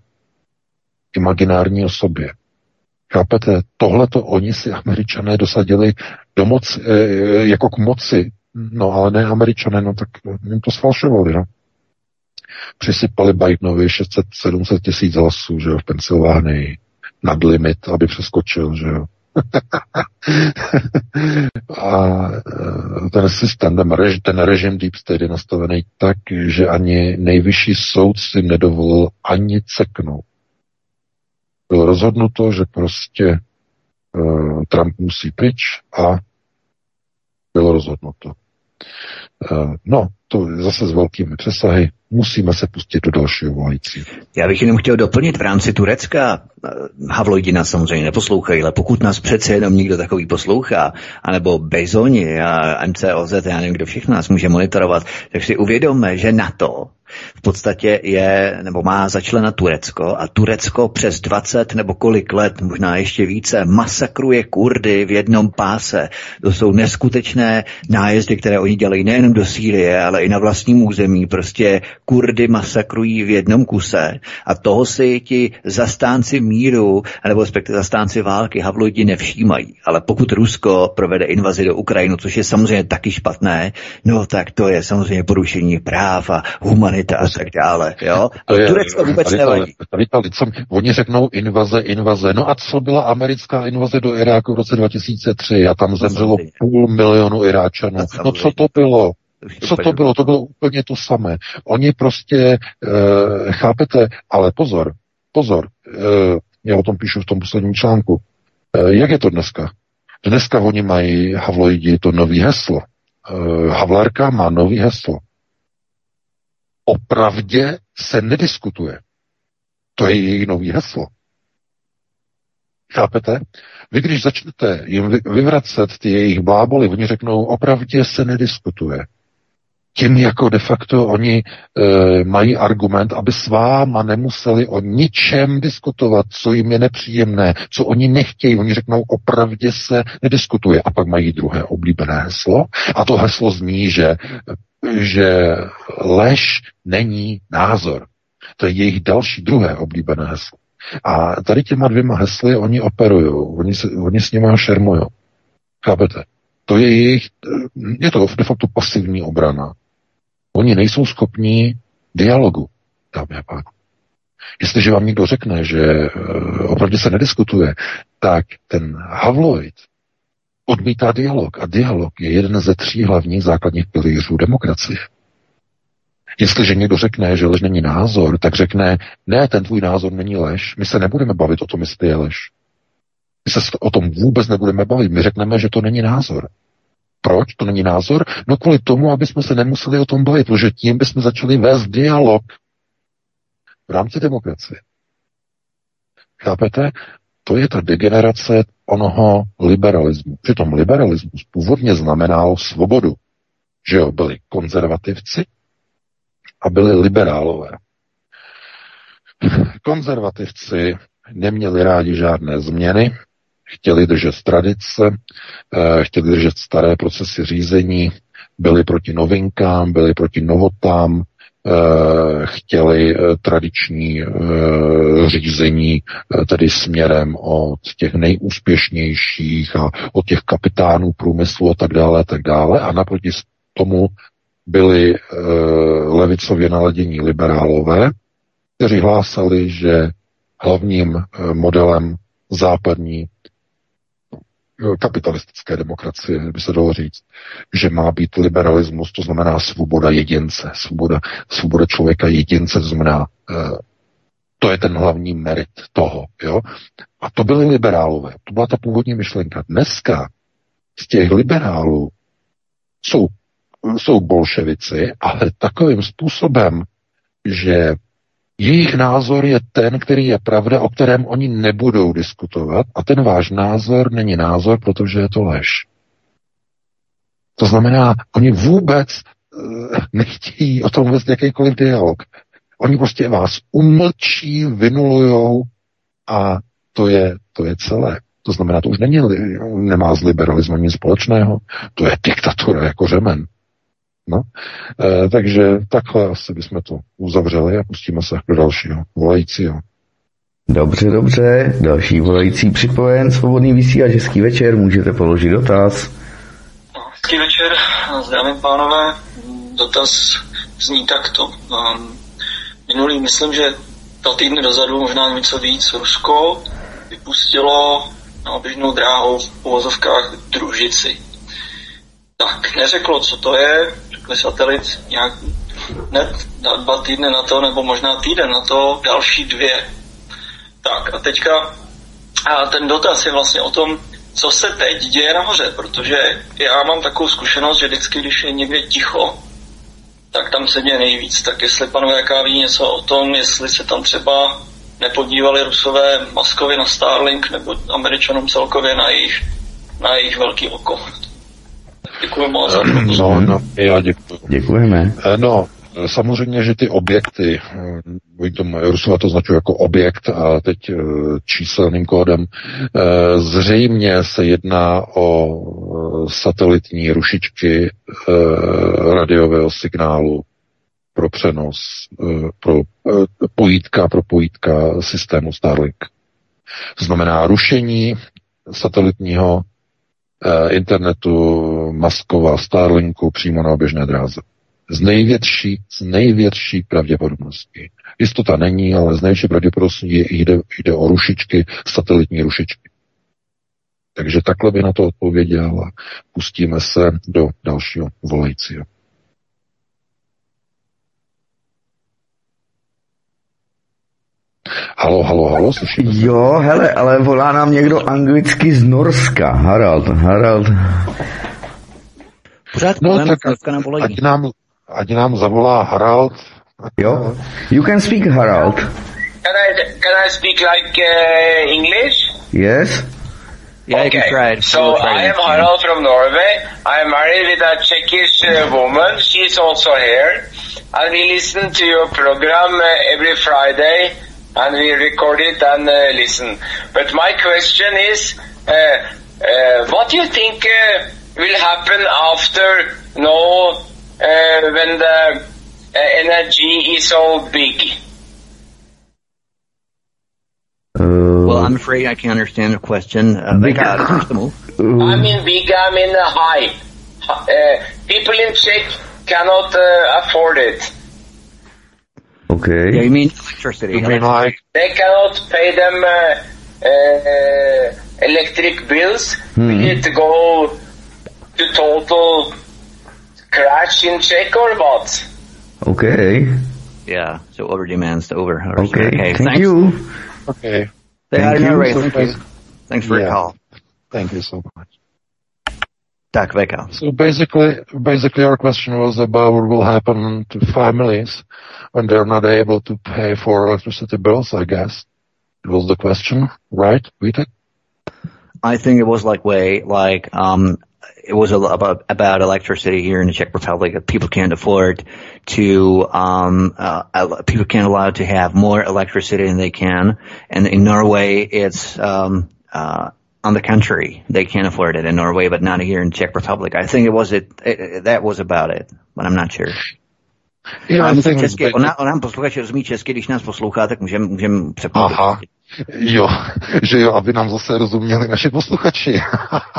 Imaginární osobě. Chápete? Tohleto oni si američané dosadili do moci, e, jako k moci. No ale ne američané, no tak jim to sfalšovali, no. Přisypali Bidenovi 600-700 tisíc hlasů, že jo, v Pensylvánii nad limit, aby přeskočil, že jo. a e, ten systém, ten, rež, ten režim Deep State je nastavený tak, že ani nejvyšší soud si nedovolil ani ceknout. Bylo rozhodnuto, že prostě uh, Trump musí pryč a bylo rozhodnuto. Uh, no, to je zase s velkými přesahy musíme se pustit do dalšího volající. Já bych jenom chtěl doplnit v rámci Turecka. Havlojdi nás samozřejmě neposlouchají, ale pokud nás přece jenom někdo takový poslouchá, anebo Bezoni a MCOZ, já nevím, kdo všechno nás může monitorovat, tak si uvědomme, že na to v podstatě je, nebo má začlena Turecko a Turecko přes 20 nebo kolik let, možná ještě více, masakruje Kurdy v jednom páse. To jsou neskutečné nájezdy, které oni dělají nejenom do Sýrie, ale i na vlastním území. Prostě Kurdy masakrují v jednom kuse a toho si ti zastánci míru, nebo respektive zastánci války Havlojdi nevšímají. Ale pokud Rusko provede invazi do Ukrajiny, což je samozřejmě taky špatné, no tak to je samozřejmě porušení práv a humanita a tak dále. Jo? Ale je, Turecko vůbec tady, nevadí. Tady, oni řeknou invaze, invaze. No a co byla americká invaze do Iráku v roce 2003? A tam zemřelo půl milionu Iráčanů. No co to bylo? Co to bylo? To bylo úplně to samé. Oni prostě, e, chápete, ale pozor, pozor, e, já o tom píšu v tom posledním článku. E, jak je to dneska? Dneska oni mají Havloidi to nový heslo. E, Havlárka má nový heslo. O pravdě se nediskutuje. To je jejich nový heslo. Chápete? Vy když začnete jim vyvracet ty jejich bláboli, oni řeknou, opravdě se nediskutuje tím jako de facto oni e, mají argument, aby s váma nemuseli o ničem diskutovat, co jim je nepříjemné, co oni nechtějí. Oni řeknou, opravdě se nediskutuje. A pak mají druhé oblíbené heslo. A to heslo zní, že, že lež není názor. To je jejich další druhé oblíbené heslo. A tady těma dvěma hesly oni operují, oni, oni s nimi šermují. Chápete? To je jejich, je to de facto pasivní obrana. Oni nejsou schopní dialogu, dámy a pánové. Jestliže vám někdo řekne, že eh, opravdu se nediskutuje, tak ten Havloid odmítá dialog. A dialog je jeden ze tří hlavních základních pilířů demokracie. Jestliže někdo řekne, že lež není názor, tak řekne, ne, ten tvůj názor není lež, my se nebudeme bavit o tom, jestli je lež. My se o tom vůbec nebudeme bavit, my řekneme, že to není názor. Proč to není názor? No kvůli tomu, aby jsme se nemuseli o tom bavit, protože tím bychom začali vést dialog v rámci demokracie. Chápete? To je ta degenerace onoho liberalismu. Přitom liberalismus původně znamenal svobodu. že jo, byli konzervativci a byli liberálové. Konzervativci neměli rádi žádné změny, chtěli držet tradice, eh, chtěli držet staré procesy řízení, byli proti novinkám, byli proti novotám, chtěli eh, tradiční řízení tedy směrem od těch nejúspěšnějších a od těch kapitánů průmyslu a tak dále, a tak dále. A naproti tomu byli levicově naladění liberálové, kteří hlásali, že hlavním modelem západní kapitalistické demokracie, by se dalo říct, že má být liberalismus, to znamená svoboda jedince, svoboda, svoboda člověka jedince, to znamená, eh, to je ten hlavní merit toho. Jo? A to byly liberálové, to byla ta původní myšlenka. Dneska z těch liberálů jsou, jsou bolševici, ale takovým způsobem, že jejich názor je ten, který je pravda, o kterém oni nebudou diskutovat a ten váš názor není názor, protože je to lež. To znamená, oni vůbec uh, nechtějí o tom vést jakýkoliv dialog. Oni prostě vás umlčí, vynulujou a to je, to je celé. To znamená, to už není, nemá s liberalismem nic společného, to je diktatura jako řemen. No, e, takže takhle asi bychom to uzavřeli a pustíme se do dalšího volajícího. Dobře, dobře. Další volající připojen, svobodný vysílač, hezký večer, můžete položit dotaz. Hezký večer, zdravím pánové. Dotaz zní takto. Um, minulý, myslím, že dva týdny dozadu, možná něco víc, Rusko vypustilo na oběžnou dráhu v povozovkách družici. Tak, neřeklo, co to je, řekli satelit nějak hned dva týdny na to, nebo možná týden na to, další dvě. Tak a teďka a ten dotaz je vlastně o tom, co se teď děje nahoře, protože já mám takovou zkušenost, že vždycky, když je někde ticho, tak tam se děje nejvíc. Tak jestli panuje jaká ví něco o tom, jestli se tam třeba nepodívali rusové Moskvy na Starlink nebo američanům celkově na jejich, na jejich velký oko. Děkuji moc. No, no, já děkuji. Děkujeme. Eh, no, Samozřejmě, že ty objekty, to, Rusova to značuje jako objekt a teď eh, číselným kódem, eh, zřejmě se jedná o satelitní rušičky radiového signálu pro přenos, pro pojítka, pro pojítka systému Starlink. To znamená rušení satelitního Eh, internetu Maskova Starlinku přímo na oběžné dráze. Z největší, z největší pravděpodobností. Jistota není, ale z největší pravděpodobností jde, jde o rušičky, satelitní rušičky. Takže takhle by na to odpověděl a pustíme se do dalšího volajícího. Halo, halo, halo, slyšíme se? Jo, hele, ale volá nám někdo anglicky z Norska. Harald, Harald. Pořád no, tak ať nám, ať nám zavolá Harald. Jo, you can speak Harald. Can I, can I speak like uh, English? Yes. Yeah, okay. you can try it. So try I am Harald from Norway. I am married with a Czechish uh, woman. She is also here. And we listen to your program uh, every Friday and we record it and uh, listen. But my question is, uh, uh, what do you think uh, will happen after no, uh, when the uh, energy is so big? well, I'm afraid I can't understand the question. Uh, big, I mean big, I mean high. people in Czech cannot afford it. Okay. Yeah, you mean electricity? You mean like they cannot pay them uh, uh, electric bills. Hmm. We need to go to total crash in Czech or what? Okay. Yeah. So over demands to over. Okay. okay. Thank Thanks. you. Okay. Thank you. Ray. Thank you. Thanks for yeah. your call. Thank you so much. Tak, Veka. So basically, basically our question was about what will happen to families when they're not able to pay for electricity bills, I guess. It was the question, right, Vitek? I think it was like way, like, um, it was about about electricity here in the Czech Republic people can't afford to um, uh, people can't allow to have more electricity than they can, and in Norway it's um, uh, on the country they can't afford it in Norway, but not here in Czech Republic. I think it was it, it that was about it, but I'm not sure. Já myslím, česky, ona, ona nám posluchač rozumí česky, když nás poslouchá, tak můžeme můžem přepočítat. Aha, jo, že jo, aby nám zase rozuměli naši posluchači.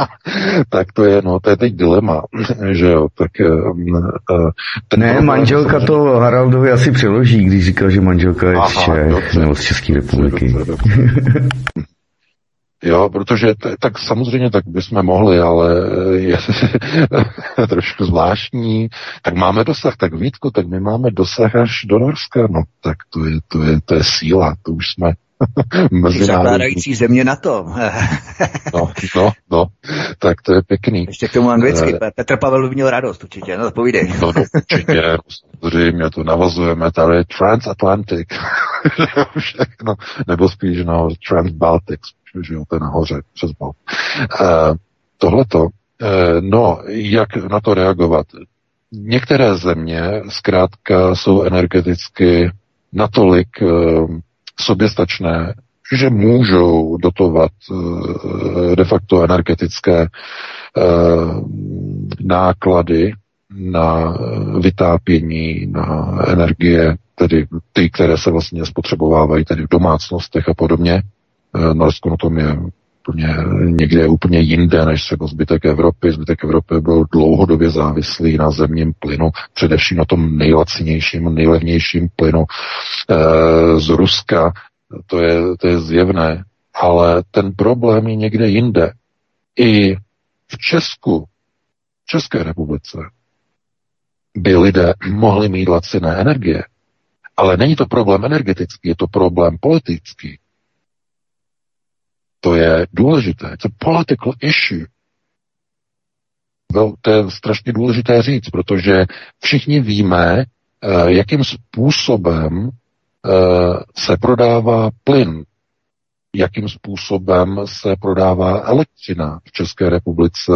tak to je, no, to je teď dilema, že jo, tak... Uh, ten ne, problém, manželka to Haraldovi asi přeloží, když říkal, že manželka je Aha, z Čech, nebo z České republiky. Dobře, dobře. Jo, protože t- tak samozřejmě tak bychom mohli, ale je trošku zvláštní. Tak máme dosah, tak Vítku, tak my máme dosah až do Norska, no tak to je, to je, to je síla, to už jsme Zakládající země na to. no, no, no, tak to je pěkný. Ještě k tomu anglicky. Uh, Petr Pavel by měl radost určitě, no povídej. no, no, určitě, samozřejmě to navazujeme tady Transatlantic, všechno, nebo spíš no, Transbaltic, že jo, to je nahoře, přes Bal. Uh, tohleto, uh, no, jak na to reagovat? Některé země zkrátka jsou energeticky natolik uh, soběstačné, že můžou dotovat de facto energetické náklady na vytápění, na energie, tedy ty, které se vlastně spotřebovávají tedy v domácnostech a podobně. Eh, Norsko na tom je úplně někde úplně jinde než třeba zbytek Evropy. Zbytek Evropy byl dlouhodobě závislý na zemním plynu, především na tom nejlacinějším, nejlevnějším plynu e, z Ruska. To je, to je zjevné, ale ten problém je někde jinde. I v Česku, v České republice, by lidé mohli mít laciné energie. Ale není to problém energetický, je to problém politický. To je důležité. It's a political issue. To je strašně důležité říct, protože všichni víme, eh, jakým způsobem eh, se prodává plyn, jakým způsobem se prodává elektřina v České republice,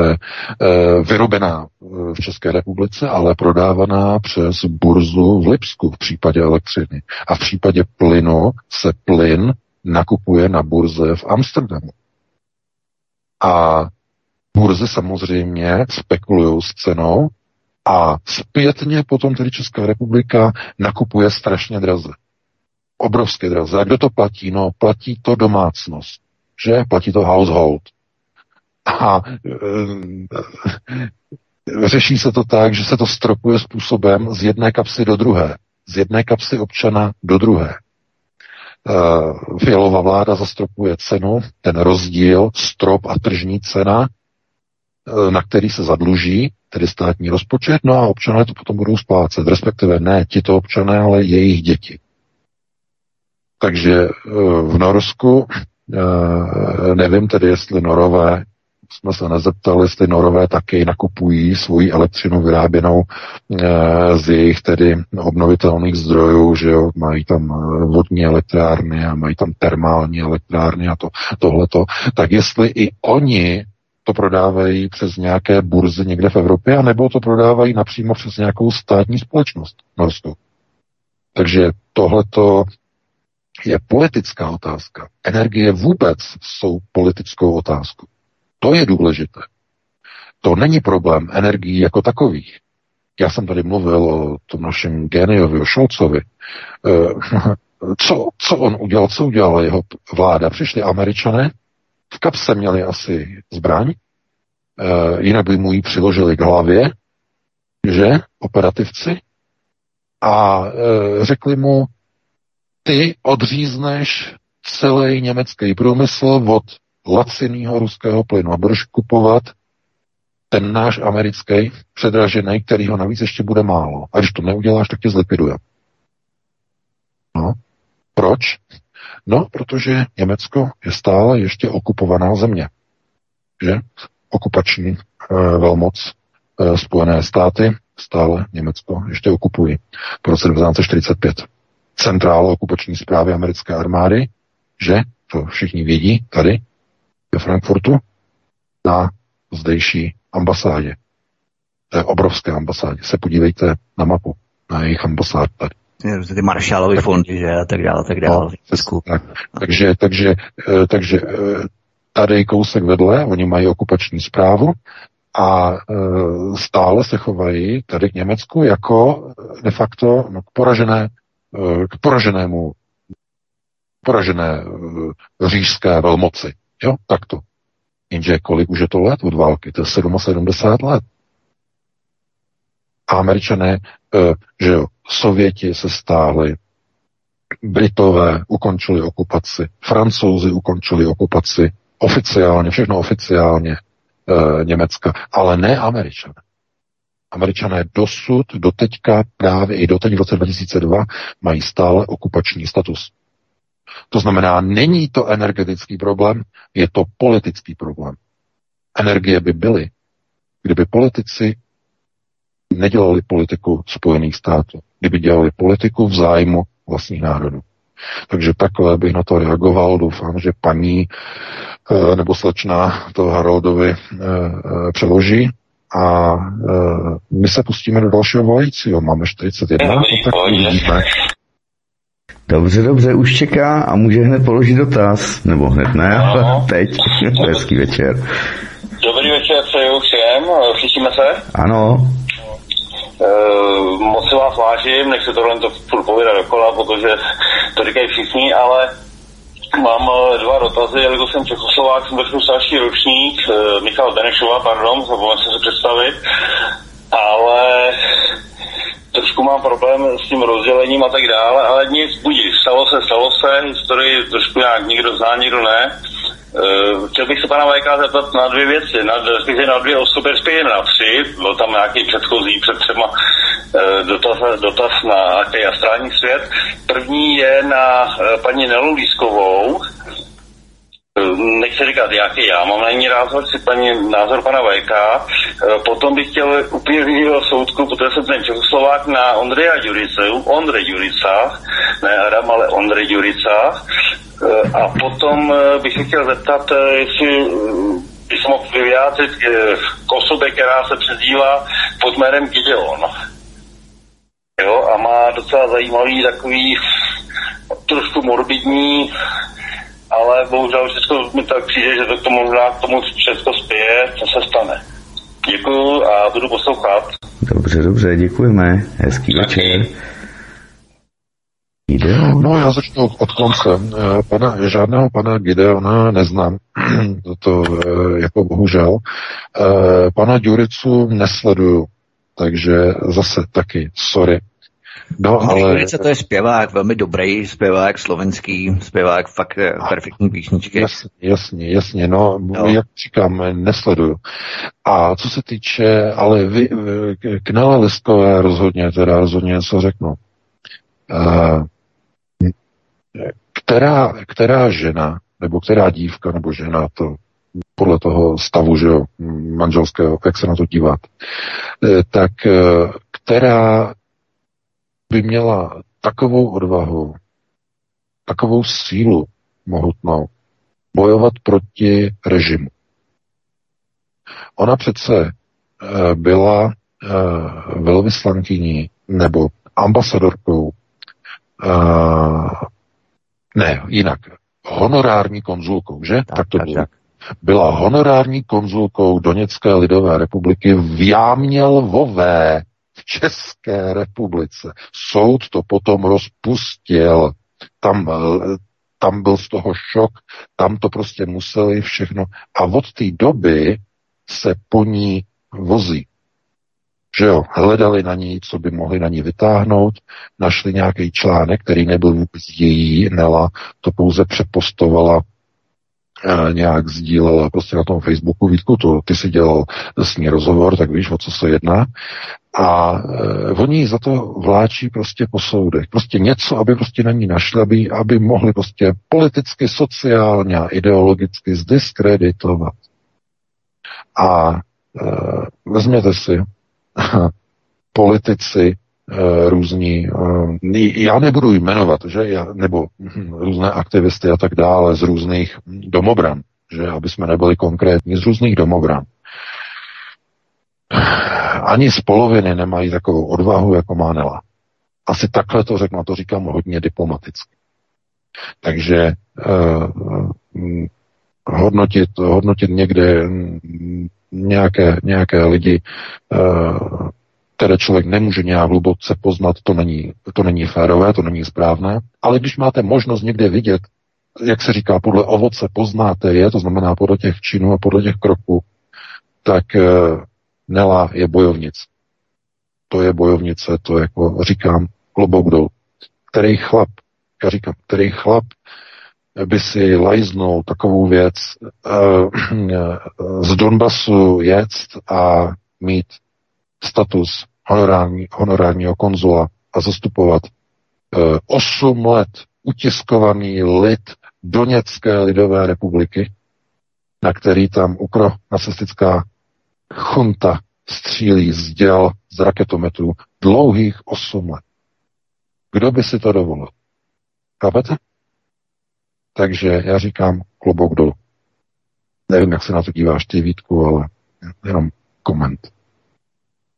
eh, vyrobená v České republice, ale prodávaná přes burzu v Lipsku v případě elektřiny. A v případě plynu se plyn nakupuje na burze v Amsterdamu. A burzy samozřejmě spekulují s cenou a zpětně potom tedy Česká republika nakupuje strašně draze. Obrovské draze. A kdo to platí? No, platí to domácnost. Že? Platí to household. A e, řeší se to tak, že se to stropuje způsobem z jedné kapsy do druhé. Z jedné kapsy občana do druhé. Eh, Fialová vláda zastropuje cenu, ten rozdíl, strop a tržní cena, eh, na který se zadluží, tedy státní rozpočet, no a občané to potom budou splácet, respektive ne tito občané, ale jejich děti. Takže eh, v Norsku, nevím tedy, jestli Norové jsme se nezeptali, jestli Norové taky nakupují svoji elektřinu vyráběnou e, z jejich tedy obnovitelných zdrojů, že jo, mají tam eh, vodní elektrárny a mají tam termální elektrárny a to, tohleto, tak jestli i oni to prodávají přes nějaké burzy někde v Evropě, anebo to prodávají napřímo přes nějakou státní společnost Norsku. Takže tohleto je politická otázka. Energie vůbec jsou politickou otázkou. To je důležité. To není problém energií jako takových. Já jsem tady mluvil o tom našem geniovi, o Šolcovi. Eh, co, co on udělal, co udělala jeho vláda? Přišli američané, v kapse měli asi zbraň, eh, jinak by mu ji přiložili k hlavě, že, operativci, a eh, řekli mu, ty odřízneš celý německý průmysl od laciného ruského plynu a budeš kupovat ten náš americký předražený, který ho navíc ještě bude málo. A když to neuděláš, tak tě zlikviduje. No. Proč? No, protože Německo je stále ještě okupovaná země. Že? Okupační e, velmoc e, Spojené státy stále Německo ještě okupují po roce 1945. Centrála okupační zprávy americké armády, že? To všichni vědí tady, ve Frankfurtu na zdejší ambasádě, té obrovské ambasádě. Se podívejte na mapu, na jejich ambasád tady. Ty Maršálovy fondy, že a tak dále, tak dále. No, tak, takže, takže, eh, takže eh, tady kousek vedle, oni mají okupační zprávu a stále se chovají tady k Německu jako de facto no, k, poražené, k poraženému poražené říšské velmoci. Jo, takto. Jenže kolik už je to let od války? To je 77 let. A američané, eh, že jo, Sověti se stáli, Britové ukončili okupaci, Francouzi ukončili okupaci, oficiálně, všechno oficiálně e, Německa, ale ne Američané. Američané dosud, doteďka, právě i doteď v roce 2002 mají stále okupační status. To znamená, není to energetický problém, je to politický problém. Energie by byly, kdyby politici nedělali politiku Spojených států, kdyby dělali politiku v zájmu vlastních národů. Takže takhle bych na to reagoval. Doufám, že paní eh, nebo slečna to Haroldovi eh, eh, přeloží. A my se pustíme do dalšího volajícího. Máme 41, no tak uvidíme. Dobře, dobře, už čeká a může hned položit dotaz. Nebo hned ne, ale teď. Hezký večer. Dobrý večer přeju všem, slyšíme se? Ano. Uh, moc si vás vážím, nechci tohle to furt povídat dokola, protože to říkají všichni, ale mám uh, dva dotazy, jelikož jsem Čechoslovák, jsem trošku starší ročník, uh, Michal Benešová, pardon, zapomněl se představit, ale trošku mám problém s tím rozdělením a tak dále, ale nic, budí, stalo se, stalo se, historii trošku nějak někdo zná, někdo ne. Uh, chtěl bych se pana Vajka zeptat na dvě věci, na, na dvě osoby, respektive na tři, byl tam nějaký předchozí před třema uh, dotaz, dotaz na astrální svět. První je na uh, paní Nelu Lískovou, nechci říkat, jaký já mám na ní názor, si paní názor pana Vajka. E, potom bych chtěl úplně jiného soudku, protože jsem ten Čechoslovák na Ondreja Jurice, Ondrej Jurica, ne Adam, ale Ondrej Jurica. E, a potom e, bych se chtěl zeptat, jestli bych mohl vyjádřit k osobě, která se přezdívá pod jménem Gideon. Jo, a má docela zajímavý takový trošku morbidní ale bohužel všechno mi tak přijde, že to k tomu k tomu všechno spěje, co se stane. Děkuju a budu poslouchat. Dobře, dobře, děkujeme. Hezký večer. Gideon? No já začnu od konce. Eh, pana, žádného pana Gideona neznám. to, to eh, jako bohužel. Eh, pana Duricu nesleduju. Takže zase taky, sorry. No, ale... Jurice to je zpěvák, velmi dobrý zpěvák, slovenský zpěvák, fakt eh, perfektní písničky. Jasně, jasně, jasně, no, no. jak říkám, nesleduju. A co se týče, ale vy, k Nele Listové rozhodně, teda rozhodně něco řeknu. Uh, která, která žena, nebo která dívka, nebo žena, to podle toho stavu, že jo, manželského, jak se na to dívat, eh, tak která by měla takovou odvahu, takovou sílu mohutnou bojovat proti režimu. Ona přece eh, byla eh, velvyslankyní nebo ambasadorkou, eh, ne, jinak, honorární konzulkou, že? Tak, tak to bylo. Byla honorární konzulkou Doněcké lidové republiky v Jámělvové České republice. Soud to potom rozpustil. Tam, eh, tam byl z toho šok, tam to prostě museli všechno. A od té doby se po ní vozí. Že jo, hledali na ní, co by mohli na ní vytáhnout, našli nějaký článek, který nebyl vůbec její, Nela to pouze přepostovala nějak sdílela prostě na tom Facebooku, Vítku, to, ty si dělal s ní rozhovor, tak víš, o co se jedná. A e, oni za to vláčí prostě po soudech. Prostě něco, aby prostě na ní našli, aby, aby mohli prostě politicky, sociálně a ideologicky zdiskreditovat. A e, vezměte si, politici Eh, různí, eh, já nebudu jmenovat, že, já, nebo různé aktivisty a tak dále z různých domobran, že, aby jsme nebyli konkrétní, z různých domobran. ani z poloviny nemají takovou odvahu, jako má Nela. Asi takhle to řeknu, to říkám hodně diplomaticky. Takže uh, hodnotit, hodnotit někde nějaké, nějaké lidi, uh, které člověk nemůže nějak hluboce poznat, to není, to není férové, to není správné. Ale když máte možnost někde vidět, jak se říká, podle ovoce poznáte je, to znamená podle těch činů a podle těch kroků, tak uh, Nela je bojovnic. To je bojovnice, to jako říkám, klobouk dolů. Který chlap, já říkám, který chlap by si lajznul takovou věc uh, z Donbasu jet a mít status honorární, honorárního konzula a zastupovat uh, 8 let utiskovaný lid Doněcké lidové republiky, na který tam ukro nacistická chunta střílí z děl z raketometů dlouhých 8 let. Kdo by si to dovolil? Chápete? Takže já říkám klobouk dolů. Nevím, jak se na to díváš ty, Vítku, ale jenom koment.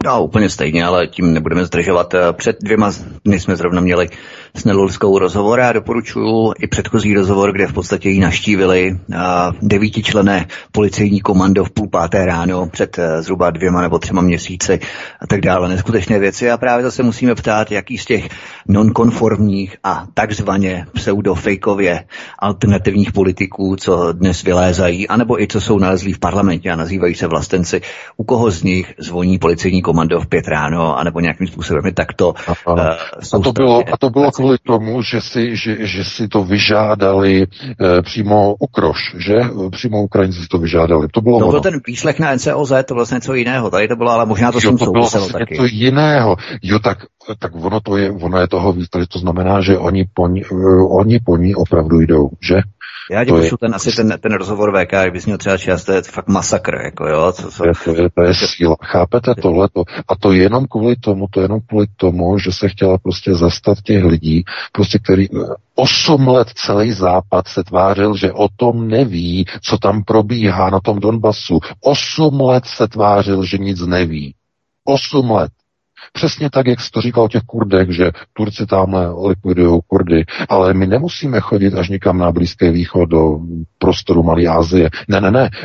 No, úplně stejně, ale tím nebudeme zdržovat. Eh, před dvěma dny jsme zrovna měli s Nelulskou rozhovor a doporučuji i předchozí rozhovor, kde v podstatě ji naštívili eh, devítičlené policejní komando v půl páté ráno před eh, zhruba dvěma nebo třema měsíci a tak dále. Neskutečné věci a právě zase musíme ptát, jaký z těch nonkonformních a takzvaně pseudofejkově alternativních politiků, co dnes vylézají, anebo i co jsou nalezlí v parlamentě a nazývají se vlastenci, u koho z nich zvoní policejní komando v pět ráno, anebo nějakým způsobem takto. Uh, a, to bylo, a to bylo kvůli tomu, že si, že, že si to vyžádali eh, přímo Ukroš, že? Přímo Ukrajinci si to vyžádali. To bylo to byl ten výslech na NCOZ, to vlastně něco jiného. Tady to bylo, ale možná to jo, to bylo vlastně taky. něco jiného. Jo, tak, tak ono to je, ono je toho víc, to znamená, že oni po ní, uh, oni po ní opravdu jdou, že? Já ti pošlu ten, asi ten, ten rozhovor VK, kdyby měl třeba čas, to je fakt masakr, jako jo. Co, co... To, je, to je síla. Chápete tohleto? A to jenom kvůli tomu, to jenom kvůli tomu, že se chtěla prostě zastat těch lidí, prostě který osm let celý západ se tvářil, že o tom neví, co tam probíhá na tom Donbasu. Osm let se tvářil, že nic neví. Osm let. Přesně tak, jak jsi to říkal o těch Kurdech, že Turci tamhle likvidují Kurdy, ale my nemusíme chodit až někam na Blízký východ do prostoru Malé Asie. Ne, ne, ne.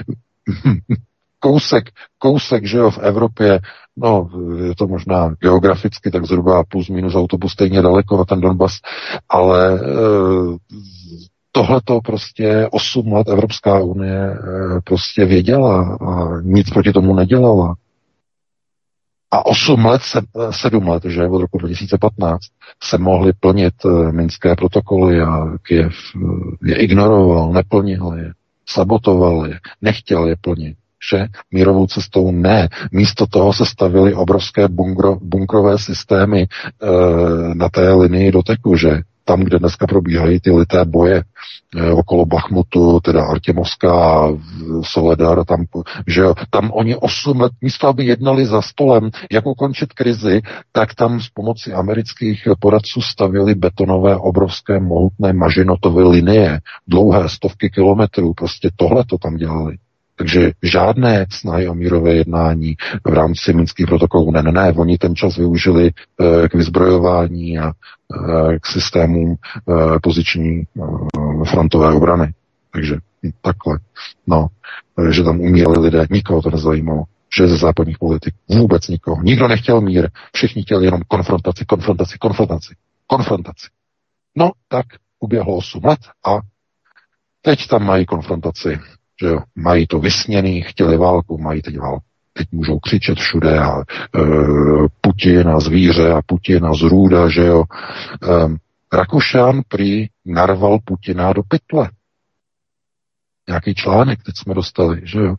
kousek, kousek, že jo, v Evropě, no, je to možná geograficky tak zhruba plus minus autobus stejně daleko na ten Donbass, ale e, tohle to prostě 8 let Evropská unie e, prostě věděla a nic proti tomu nedělala. A 8 let, 7 let, že? Od roku 2015 se mohly plnit eh, minské protokoly a Kiev eh, je ignoroval, neplnil je, sabotoval je, nechtěl je plnit že? Mírovou cestou ne. Místo toho se stavily obrovské bunkro, bunkrové systémy e, na té linii doteku, že tam, kde dneska probíhají ty lité boje eh, okolo Bachmutu, teda Artemovská, Soledar, tam, že jo, tam oni 8 let, místo aby jednali za stolem, jak ukončit krizi, tak tam s pomocí amerických poradců stavili betonové obrovské mohutné mažinotové linie, dlouhé stovky kilometrů, prostě tohle to tam dělali. Takže žádné snahy o mírové jednání v rámci minských protokolů. Ne, ne, ne, oni ten čas využili e, k vyzbrojování a e, k systémům e, poziční frontové obrany. Takže takhle. No, že tam umírali lidé, nikoho to nezajímalo že ze západních politik vůbec nikoho. Nikdo nechtěl mír, všichni chtěli jenom konfrontaci, konfrontaci, konfrontaci, konfrontaci. No, tak uběhlo 8 let a teď tam mají konfrontaci že jo, mají to vysněný, chtěli válku, mají teď válku. Teď můžou křičet všude a e, Putin a zvíře a Putin a zrůda, že jo. E, Rakušan prý narval Putina do pytle nějaký článek, teď jsme dostali, že jo,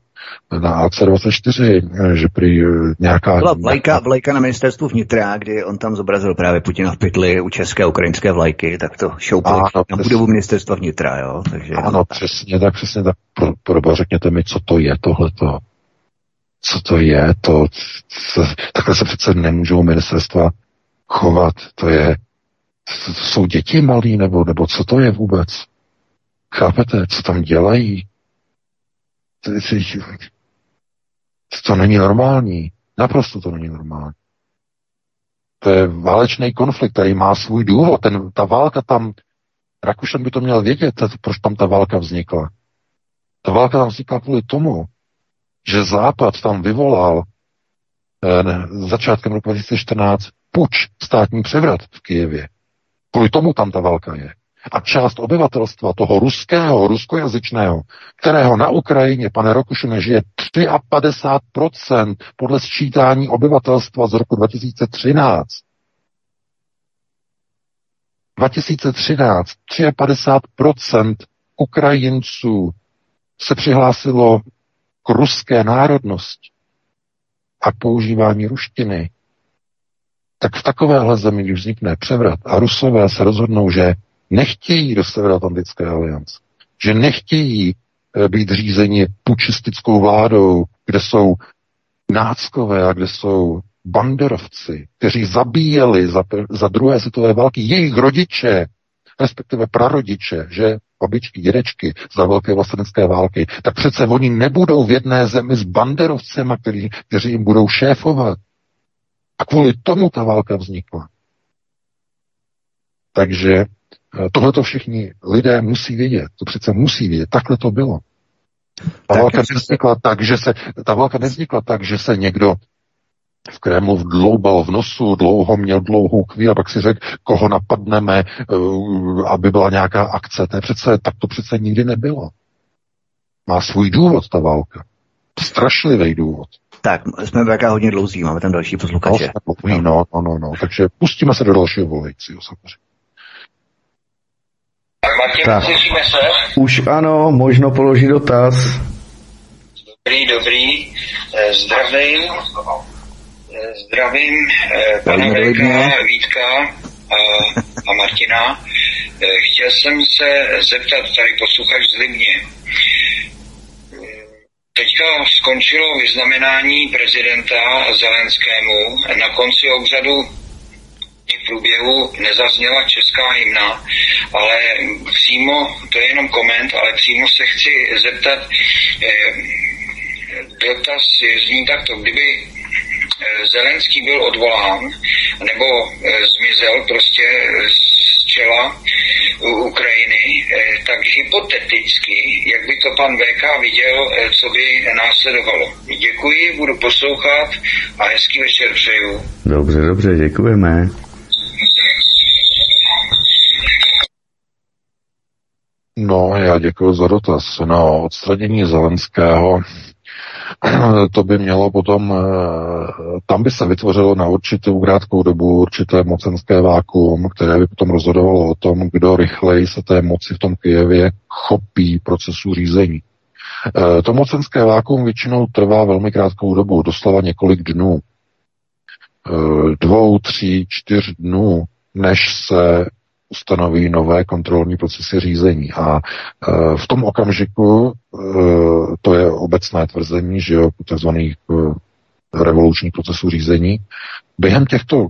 na AC24, že prý eh, nějaká... Byla vlajka, vlajka na ministerstvu vnitra, kdy on tam zobrazil právě Putina v pytli u české a ukrajinské vlajky, tak to šoupili ano, na budovu ministerstva vnitra, jo. Takže, ano, tak. přesně tak, přesně tak. Pro, pro, řekněte mi, co to je tohleto. Co to je, to, to takhle se přece nemůžou ministerstva chovat, to je, to jsou děti malí, nebo, nebo co to je vůbec? Chápete, co tam dělají? To, není normální. Naprosto to není normální. To je válečný konflikt, který má svůj důvod. Ten, ta válka tam, Rakušan by to měl vědět, proč tam ta válka vznikla. Ta válka tam vznikla kvůli tomu, že Západ tam vyvolal eh, začátkem roku 2014 puč, státní převrat v Kijevě. Kvůli tomu tam ta válka je. A část obyvatelstva toho ruského, ruskojazyčného, kterého na Ukrajině, pane Rokušu, nežije 53% podle sčítání obyvatelstva z roku 2013. 2013 53% Ukrajinců se přihlásilo k ruské národnosti a používání ruštiny, tak v takovéhle zemi, když vznikne převrat a Rusové se rozhodnou, že nechtějí do Severoatlantické aliance, že nechtějí eh, být řízeni pučistickou vládou, kde jsou náckové a kde jsou banderovci, kteří zabíjeli za, za druhé světové války jejich rodiče, respektive prarodiče, že babičky, dědečky za velké vlastenecké války, tak přece oni nebudou v jedné zemi s banderovcema, kteří, kteří jim budou šéfovat. A kvůli tomu ta válka vznikla. Takže tohle to všichni lidé musí vědět. To přece musí vědět. Takhle to bylo. Ta tak válka nevznikla tak, že se, ta válka nevznikla tak, že se někdo v Kremlu dloubal v nosu, dlouho měl dlouhou chvíli, a pak si řekl, koho napadneme, uh, aby byla nějaká akce. To je přece, tak to přece nikdy nebylo. Má svůj důvod ta válka. Strašlivý důvod. Tak, jsme v hodně dlouzí, máme tam další posluchače. No, no, no, no, no, takže pustíme se do dalšího volajícího samozřejmě. Tak, už ano, možno položit dotaz. Dobrý, dobrý. Eh, zdravím. Eh, zdravím eh, pana Vejka, Vítka a, a Martina. Chtěl jsem se zeptat, tady posluchač z Limně. Teďka skončilo vyznamenání prezidenta Zelenskému. Na konci obřadu v průběhu nezazněla česká hymna, ale přímo, to je jenom koment, ale přímo se chci zeptat, eh, dotaz zní takto, kdyby eh, Zelenský byl odvolán nebo eh, zmizel prostě z čela Ukrajiny, tak hypoteticky, jak by to pan VK viděl, co by následovalo. Děkuji, budu poslouchat a hezký večer přeju. Dobře, dobře, děkujeme. No, já děkuji za dotaz. No, odstranění Zelenského to by mělo potom, eh, tam by se vytvořilo na určitou krátkou dobu určité mocenské vákuum, které by potom rozhodovalo o tom, kdo rychleji se té moci v tom Kijevě chopí procesu řízení. Eh, to mocenské vákuum většinou trvá velmi krátkou dobu, doslova několik dnů. Eh, dvou, tří, čtyř dnů, než se ustanoví nové kontrolní procesy řízení. A e, v tom okamžiku, e, to je obecné tvrzení, že jo, takzvaných e, revolučních procesů řízení, během těchto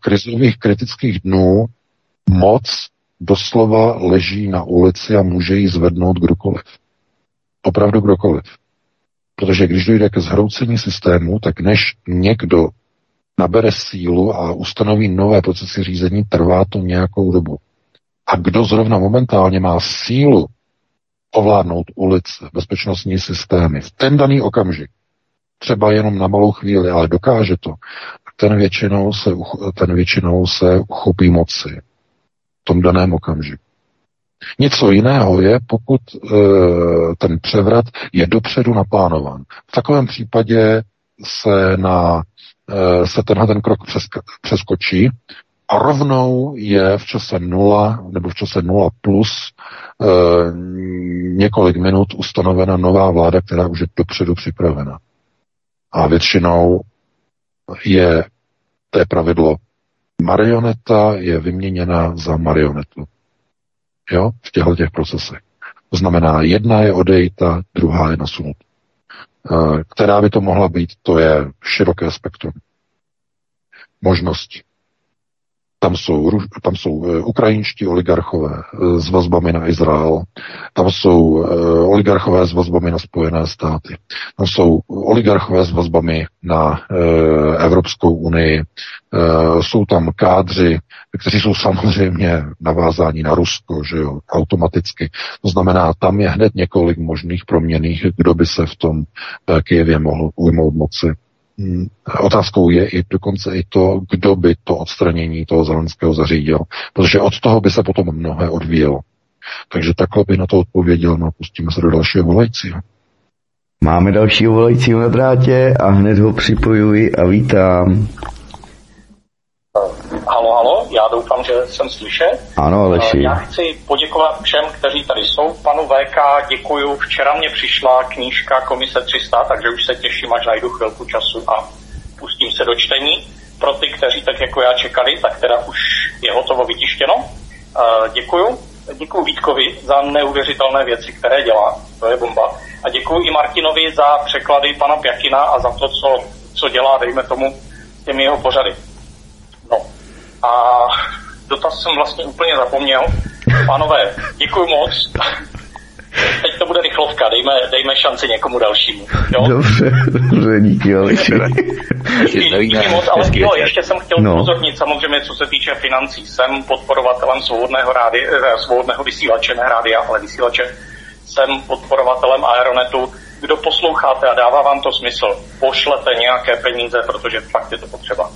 krizových kritických dnů moc doslova leží na ulici a může ji zvednout kdokoliv. Opravdu kdokoliv. Protože když dojde ke zhroucení systému, tak než někdo nabere sílu a ustanoví nové procesy řízení, trvá to nějakou dobu. A kdo zrovna momentálně má sílu ovládnout ulice, bezpečnostní systémy v ten daný okamžik, třeba jenom na malou chvíli, ale dokáže to, ten většinou se, ten většinou se uchopí moci v tom daném okamžiku. Něco jiného je, pokud e, ten převrat je dopředu naplánovan. V takovém případě se na se tenhle ten krok přeskočí a rovnou je v čase nula nebo v čase nula plus e, několik minut ustanovena nová vláda, která už je dopředu připravena. A většinou je, to je pravidlo, marioneta je vyměněna za marionetu. Jo? V těchto těch procesech. To znamená, jedna je odejta, druhá je nasunuta. E, která by to mohla být, to je široké spektrum možností. Tam jsou, tam jsou eh, ukrajinští oligarchové eh, s vazbami na Izrael, tam jsou eh, oligarchové s vazbami na Spojené státy, tam jsou oligarchové s vazbami na Evropskou unii, jsou tam kádři, kteří jsou samozřejmě navázáni na Rusko, že jo, automaticky. To znamená, tam je hned několik možných proměných, kdo by se v tom Kijevě mohl ujmout moci. Hmm, otázkou je i dokonce i to, kdo by to odstranění toho Zelenského zařídil, protože od toho by se potom mnohé odvíjelo. Takže takhle by na to odpověděl, no pustíme se do dalšího volajícího. Máme dalšího volajícího na drátě a hned ho připojuji a vítám. Halo, halo, já doufám, že jsem slyšet. Ano, Aleši. Já chci poděkovat všem, kteří tady jsou. Panu VK děkuju. Včera mě přišla knížka Komise 300, takže už se těším, až najdu chvilku času a pustím se do čtení. Pro ty, kteří tak jako já čekali, tak teda už je hotovo vytištěno. Děkuju. Děkuji Vítkovi za neuvěřitelné věci, které dělá. To je bomba. A děkuji i Martinovi za překlady pana Pjakina a za to, co, co dělá, dejme tomu, těmi jeho pořady. No, a dotaz jsem vlastně úplně zapomněl. Pánové, děkuji moc. Teď to bude rychlovka, dejme, dejme šanci někomu dalšímu. Jo? Dobře, dobře, díky Aleši. díky moc, ale jo, ještě jsem chtěl no. upozornit, samozřejmě, co se týče financí. Jsem podporovatelem svobodného, rádi, eh, svobodného vysílače, ne rádia, ale vysílače. Jsem podporovatelem Aeronetu. Kdo posloucháte a dává vám to smysl, pošlete nějaké peníze, protože fakt je to potřeba.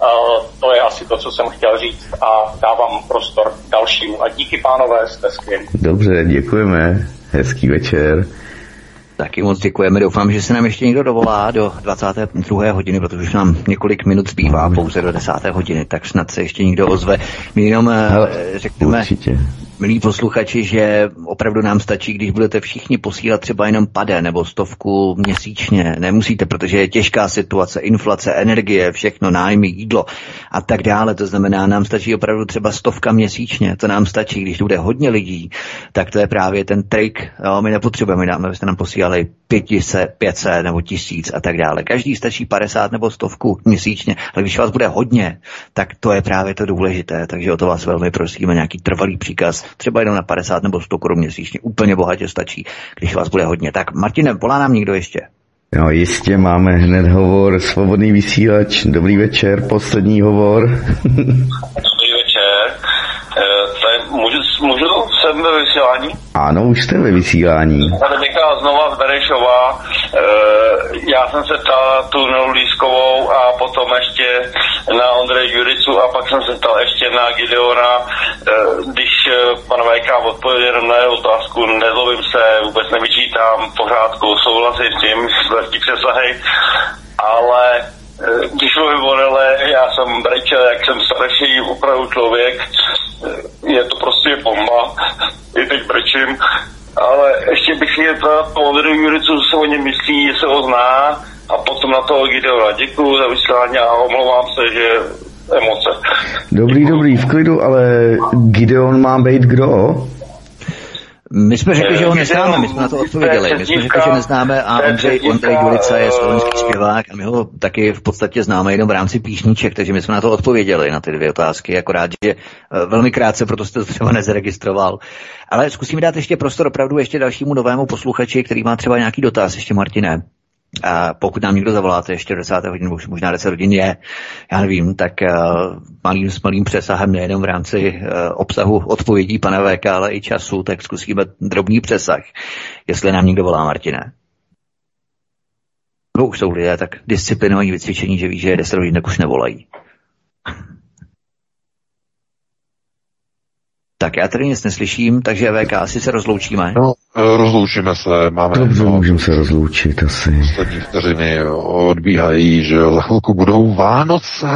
Uh, to je asi to, co jsem chtěl říct a dávám prostor dalšímu. A díky pánové, jste skvělí. Dobře, děkujeme. Hezký večer. Taky moc děkujeme. Doufám, že se nám ještě někdo dovolá do 22. hodiny, protože už nám několik minut zbývá pouze do 10. hodiny, tak snad se ještě někdo ozve. My jenom eh, Hele, řekneme, určitě milí posluchači, že opravdu nám stačí, když budete všichni posílat třeba jenom pade nebo stovku měsíčně. Nemusíte, protože je těžká situace, inflace, energie, všechno, nájmy, jídlo a tak dále. To znamená, nám stačí opravdu třeba stovka měsíčně. To nám stačí, když bude hodně lidí, tak to je právě ten trik. Jo, my nepotřebujeme, abyste nám posílali 500, 500 nebo tisíc a tak dále. Každý stačí 50 nebo stovku měsíčně, ale když vás bude hodně, tak to je právě to důležité. Takže o to vás velmi prosíme, nějaký trvalý příkaz, třeba jenom na 50 nebo 100 korun měsíčně. Úplně bohatě stačí, když vás bude hodně. Tak Martine, volá nám někdo ještě? No jistě, máme hned hovor, svobodný vysílač, dobrý večer, poslední hovor. dobrý večer, e, to je, můžu, můžu jsem ve vysílání? Ano, už jste ve vysílání. Tady Mika znova z Berešova. E, já jsem se ptal tu Lískovou a potom ještě na Ondrej Juricu a pak jsem se ptal ještě na Gideona. E, když e, pan VK odpověděl na jeho otázku, nezlobím se, vůbec nevyčítám, pořádku, souhlasím s tím, velký přesahy, ale když mluvím o já jsem brečel, jak jsem starší opravdu člověk, je to prostě bomba, i teď brečím, ale ještě bych ptal po Ondreju Juricu, co se o něm myslí, se ho zná, a potom na toho Gideona. Děkuji za vysílání a omlouvám se, že emoce. Dobrý, dobrý, v klidu, ale Gideon má být kdo? My jsme řekli, že ho neznáme, my jsme na to odpověděli. My jsme řekli, že neznáme a Ondřej, Ondřej Julica je slovenský zpěvák a my ho taky v podstatě známe jenom v rámci píšníček, takže my jsme na to odpověděli, na ty dvě otázky, akorát, že eh, velmi krátce, proto jste to třeba nezaregistroval. Ale zkusíme dát ještě prostor opravdu ještě dalšímu novému posluchači, který má třeba nějaký dotaz, ještě Martine. A pokud nám někdo zavoláte ještě 10. hodin, už možná 10 hodin je, já nevím, tak uh, malým, s malým přesahem nejenom v rámci uh, obsahu odpovědí pana VK, ale i času, tak zkusíme drobný přesah, jestli nám někdo volá, Martine. No už jsou lidé tak disciplinovaní vycvičení, že ví, že je 10 hodin, tak už nevolají. Tak já tady nic neslyším, takže VK, asi se rozloučíme. No, rozloučíme se, máme... Dobře, no, můžeme se rozloučit asi. Poslední vteřiny odbíhají, že za chvilku budou Vánoce,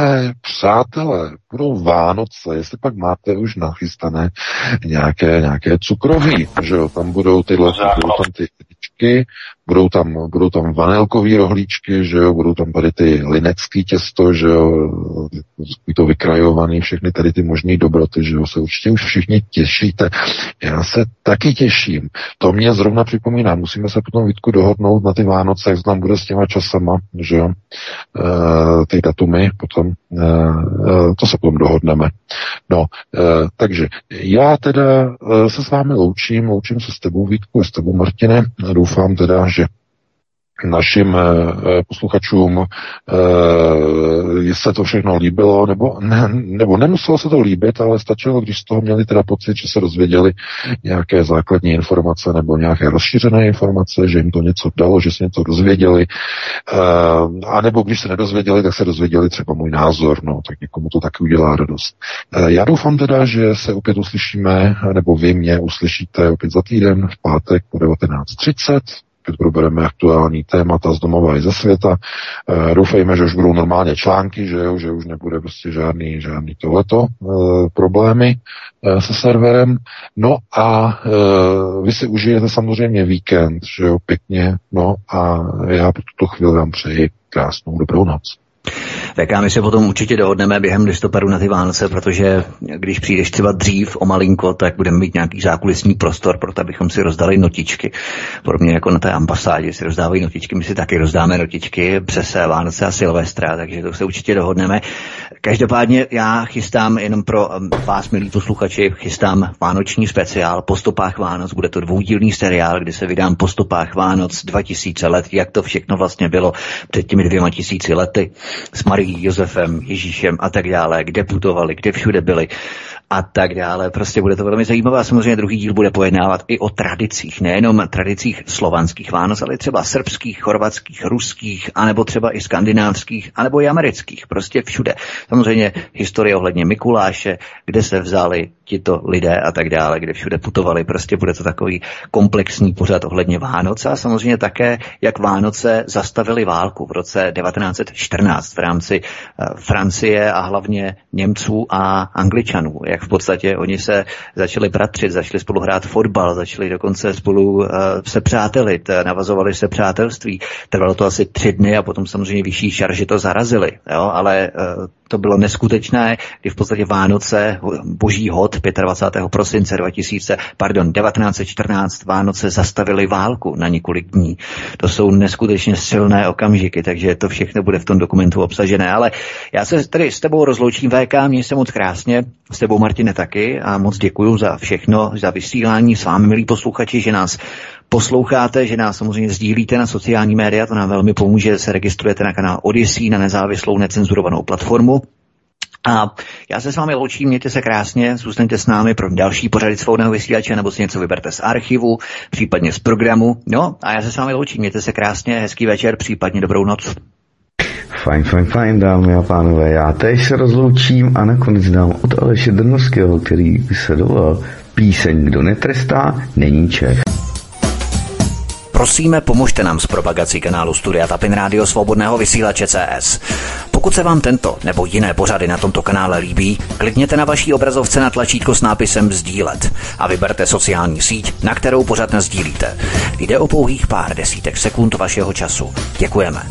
přátelé, budou Vánoce, jestli pak máte už nachystané nějaké, nějaké cukroví, že jo, tam budou tyhle, budou tam ty rohlíčky, budou tam, budou tam vanilkové rohlíčky, že jo, budou tam tady ty linecký těsto, že jo, to vykrajovaný, všechny tady ty možné dobroty, že jo, se určitě už všichni těšíte. Já se taky těším. To to mě zrovna připomíná. Musíme se potom Vítku dohodnout na ty Vánoce, jak tam bude s těma časama, že jo, e, ty datumy potom, e, to se potom dohodneme. No, e, takže já teda se s vámi loučím, loučím se s tebou Vítku, s tebou Martine. Doufám teda, že našim eh, eh, posluchačům eh, se to všechno líbilo, nebo, ne, nebo nemuselo se to líbit, ale stačilo, když z toho měli teda pocit, že se dozvěděli nějaké základní informace nebo nějaké rozšířené informace, že jim to něco dalo, že se něco dozvěděli, a nebo když se nedozvěděli, tak se dozvěděli třeba můj názor, no, tak někomu to taky udělá radost. Já doufám teda, že se opět uslyšíme, nebo vy mě uslyšíte opět za týden v pátek po 19.30 opět probereme aktuální témata z domova i ze světa. E, doufejme, že už budou normálně články, že, jo, že už nebude prostě žádný, žádný tohleto e, problémy e, se serverem. No a e, vy si užijete samozřejmě víkend, že jo, pěkně. No a já pro tuto chvíli vám přeji krásnou dobrou noc. Tak a my se potom určitě dohodneme během listopadu na ty Vánoce, protože když přijdeš třeba dřív o malinko, tak budeme mít nějaký zákulisní prostor pro to, abychom si rozdali notičky. Podobně jako na té ambasádě si rozdávají notičky, my si taky rozdáme notičky přes Vánoce a Silvestra, takže to se určitě dohodneme. Každopádně já chystám jenom pro um, vás, milí posluchači, chystám vánoční speciál po stopách Vánoc. Bude to dvoudílný seriál, kde se vydám po stopách Vánoc 2000 let, jak to všechno vlastně bylo před těmi dvěma tisíci lety s Marií, Josefem, Ježíšem a tak dále, kde putovali, kde všude byli a tak dále. Prostě bude to velmi zajímavé a samozřejmě druhý díl bude pojednávat i o tradicích, nejenom tradicích slovanských Vánoc, ale třeba srbských, chorvatských, ruských, anebo třeba i skandinávských, anebo i amerických, prostě všude. Samozřejmě historie ohledně Mikuláše, kde se vzali tito lidé a tak dále, kde všude putovali, prostě bude to takový komplexní pořad ohledně Vánoce a samozřejmě také, jak Vánoce zastavili válku v roce 1914 v rámci uh, Francie a hlavně Němců a Angličanů, jak v podstatě oni se začali bratřit, začali spolu hrát fotbal, začali dokonce spolu uh, se přátelit, navazovali se přátelství. Trvalo to asi tři dny a potom samozřejmě vyšší šarže to zarazili, jo? ale uh, to bylo neskutečné, kdy v podstatě Vánoce, boží hod 25. prosince 2000, pardon, 1914 Vánoce zastavili válku na několik dní. To jsou neskutečně silné okamžiky, takže to všechno bude v tom dokumentu obsažené. Ale já se tady s tebou rozloučím VK, měj se moc krásně, s tebou Martine taky a moc děkuji za všechno, za vysílání s vámi, milí posluchači, že nás posloucháte, že nás samozřejmě sdílíte na sociální média, to nám velmi pomůže, že se registrujete na kanál Odyssey, na nezávislou necenzurovanou platformu. A já se s vámi loučím, mějte se krásně, zůstaňte s námi pro další pořady svobodného vysílače, nebo si něco vyberte z archivu, případně z programu. No a já se s vámi loučím, mějte se krásně, hezký večer, případně dobrou noc. Fajn, fajn, fajn, dámy a pánové, já teď se rozloučím a nakonec dám od Aleše Drnovského, který se dovolal píseň Kdo netrestá, není Čech. Prosíme, pomožte nám s propagací kanálu Studia Tapin Rádio Svobodného vysílače CS. Pokud se vám tento nebo jiné pořady na tomto kanále líbí, klikněte na vaší obrazovce na tlačítko s nápisem Sdílet a vyberte sociální síť, na kterou pořád sdílíte. Jde o pouhých pár desítek sekund vašeho času. Děkujeme.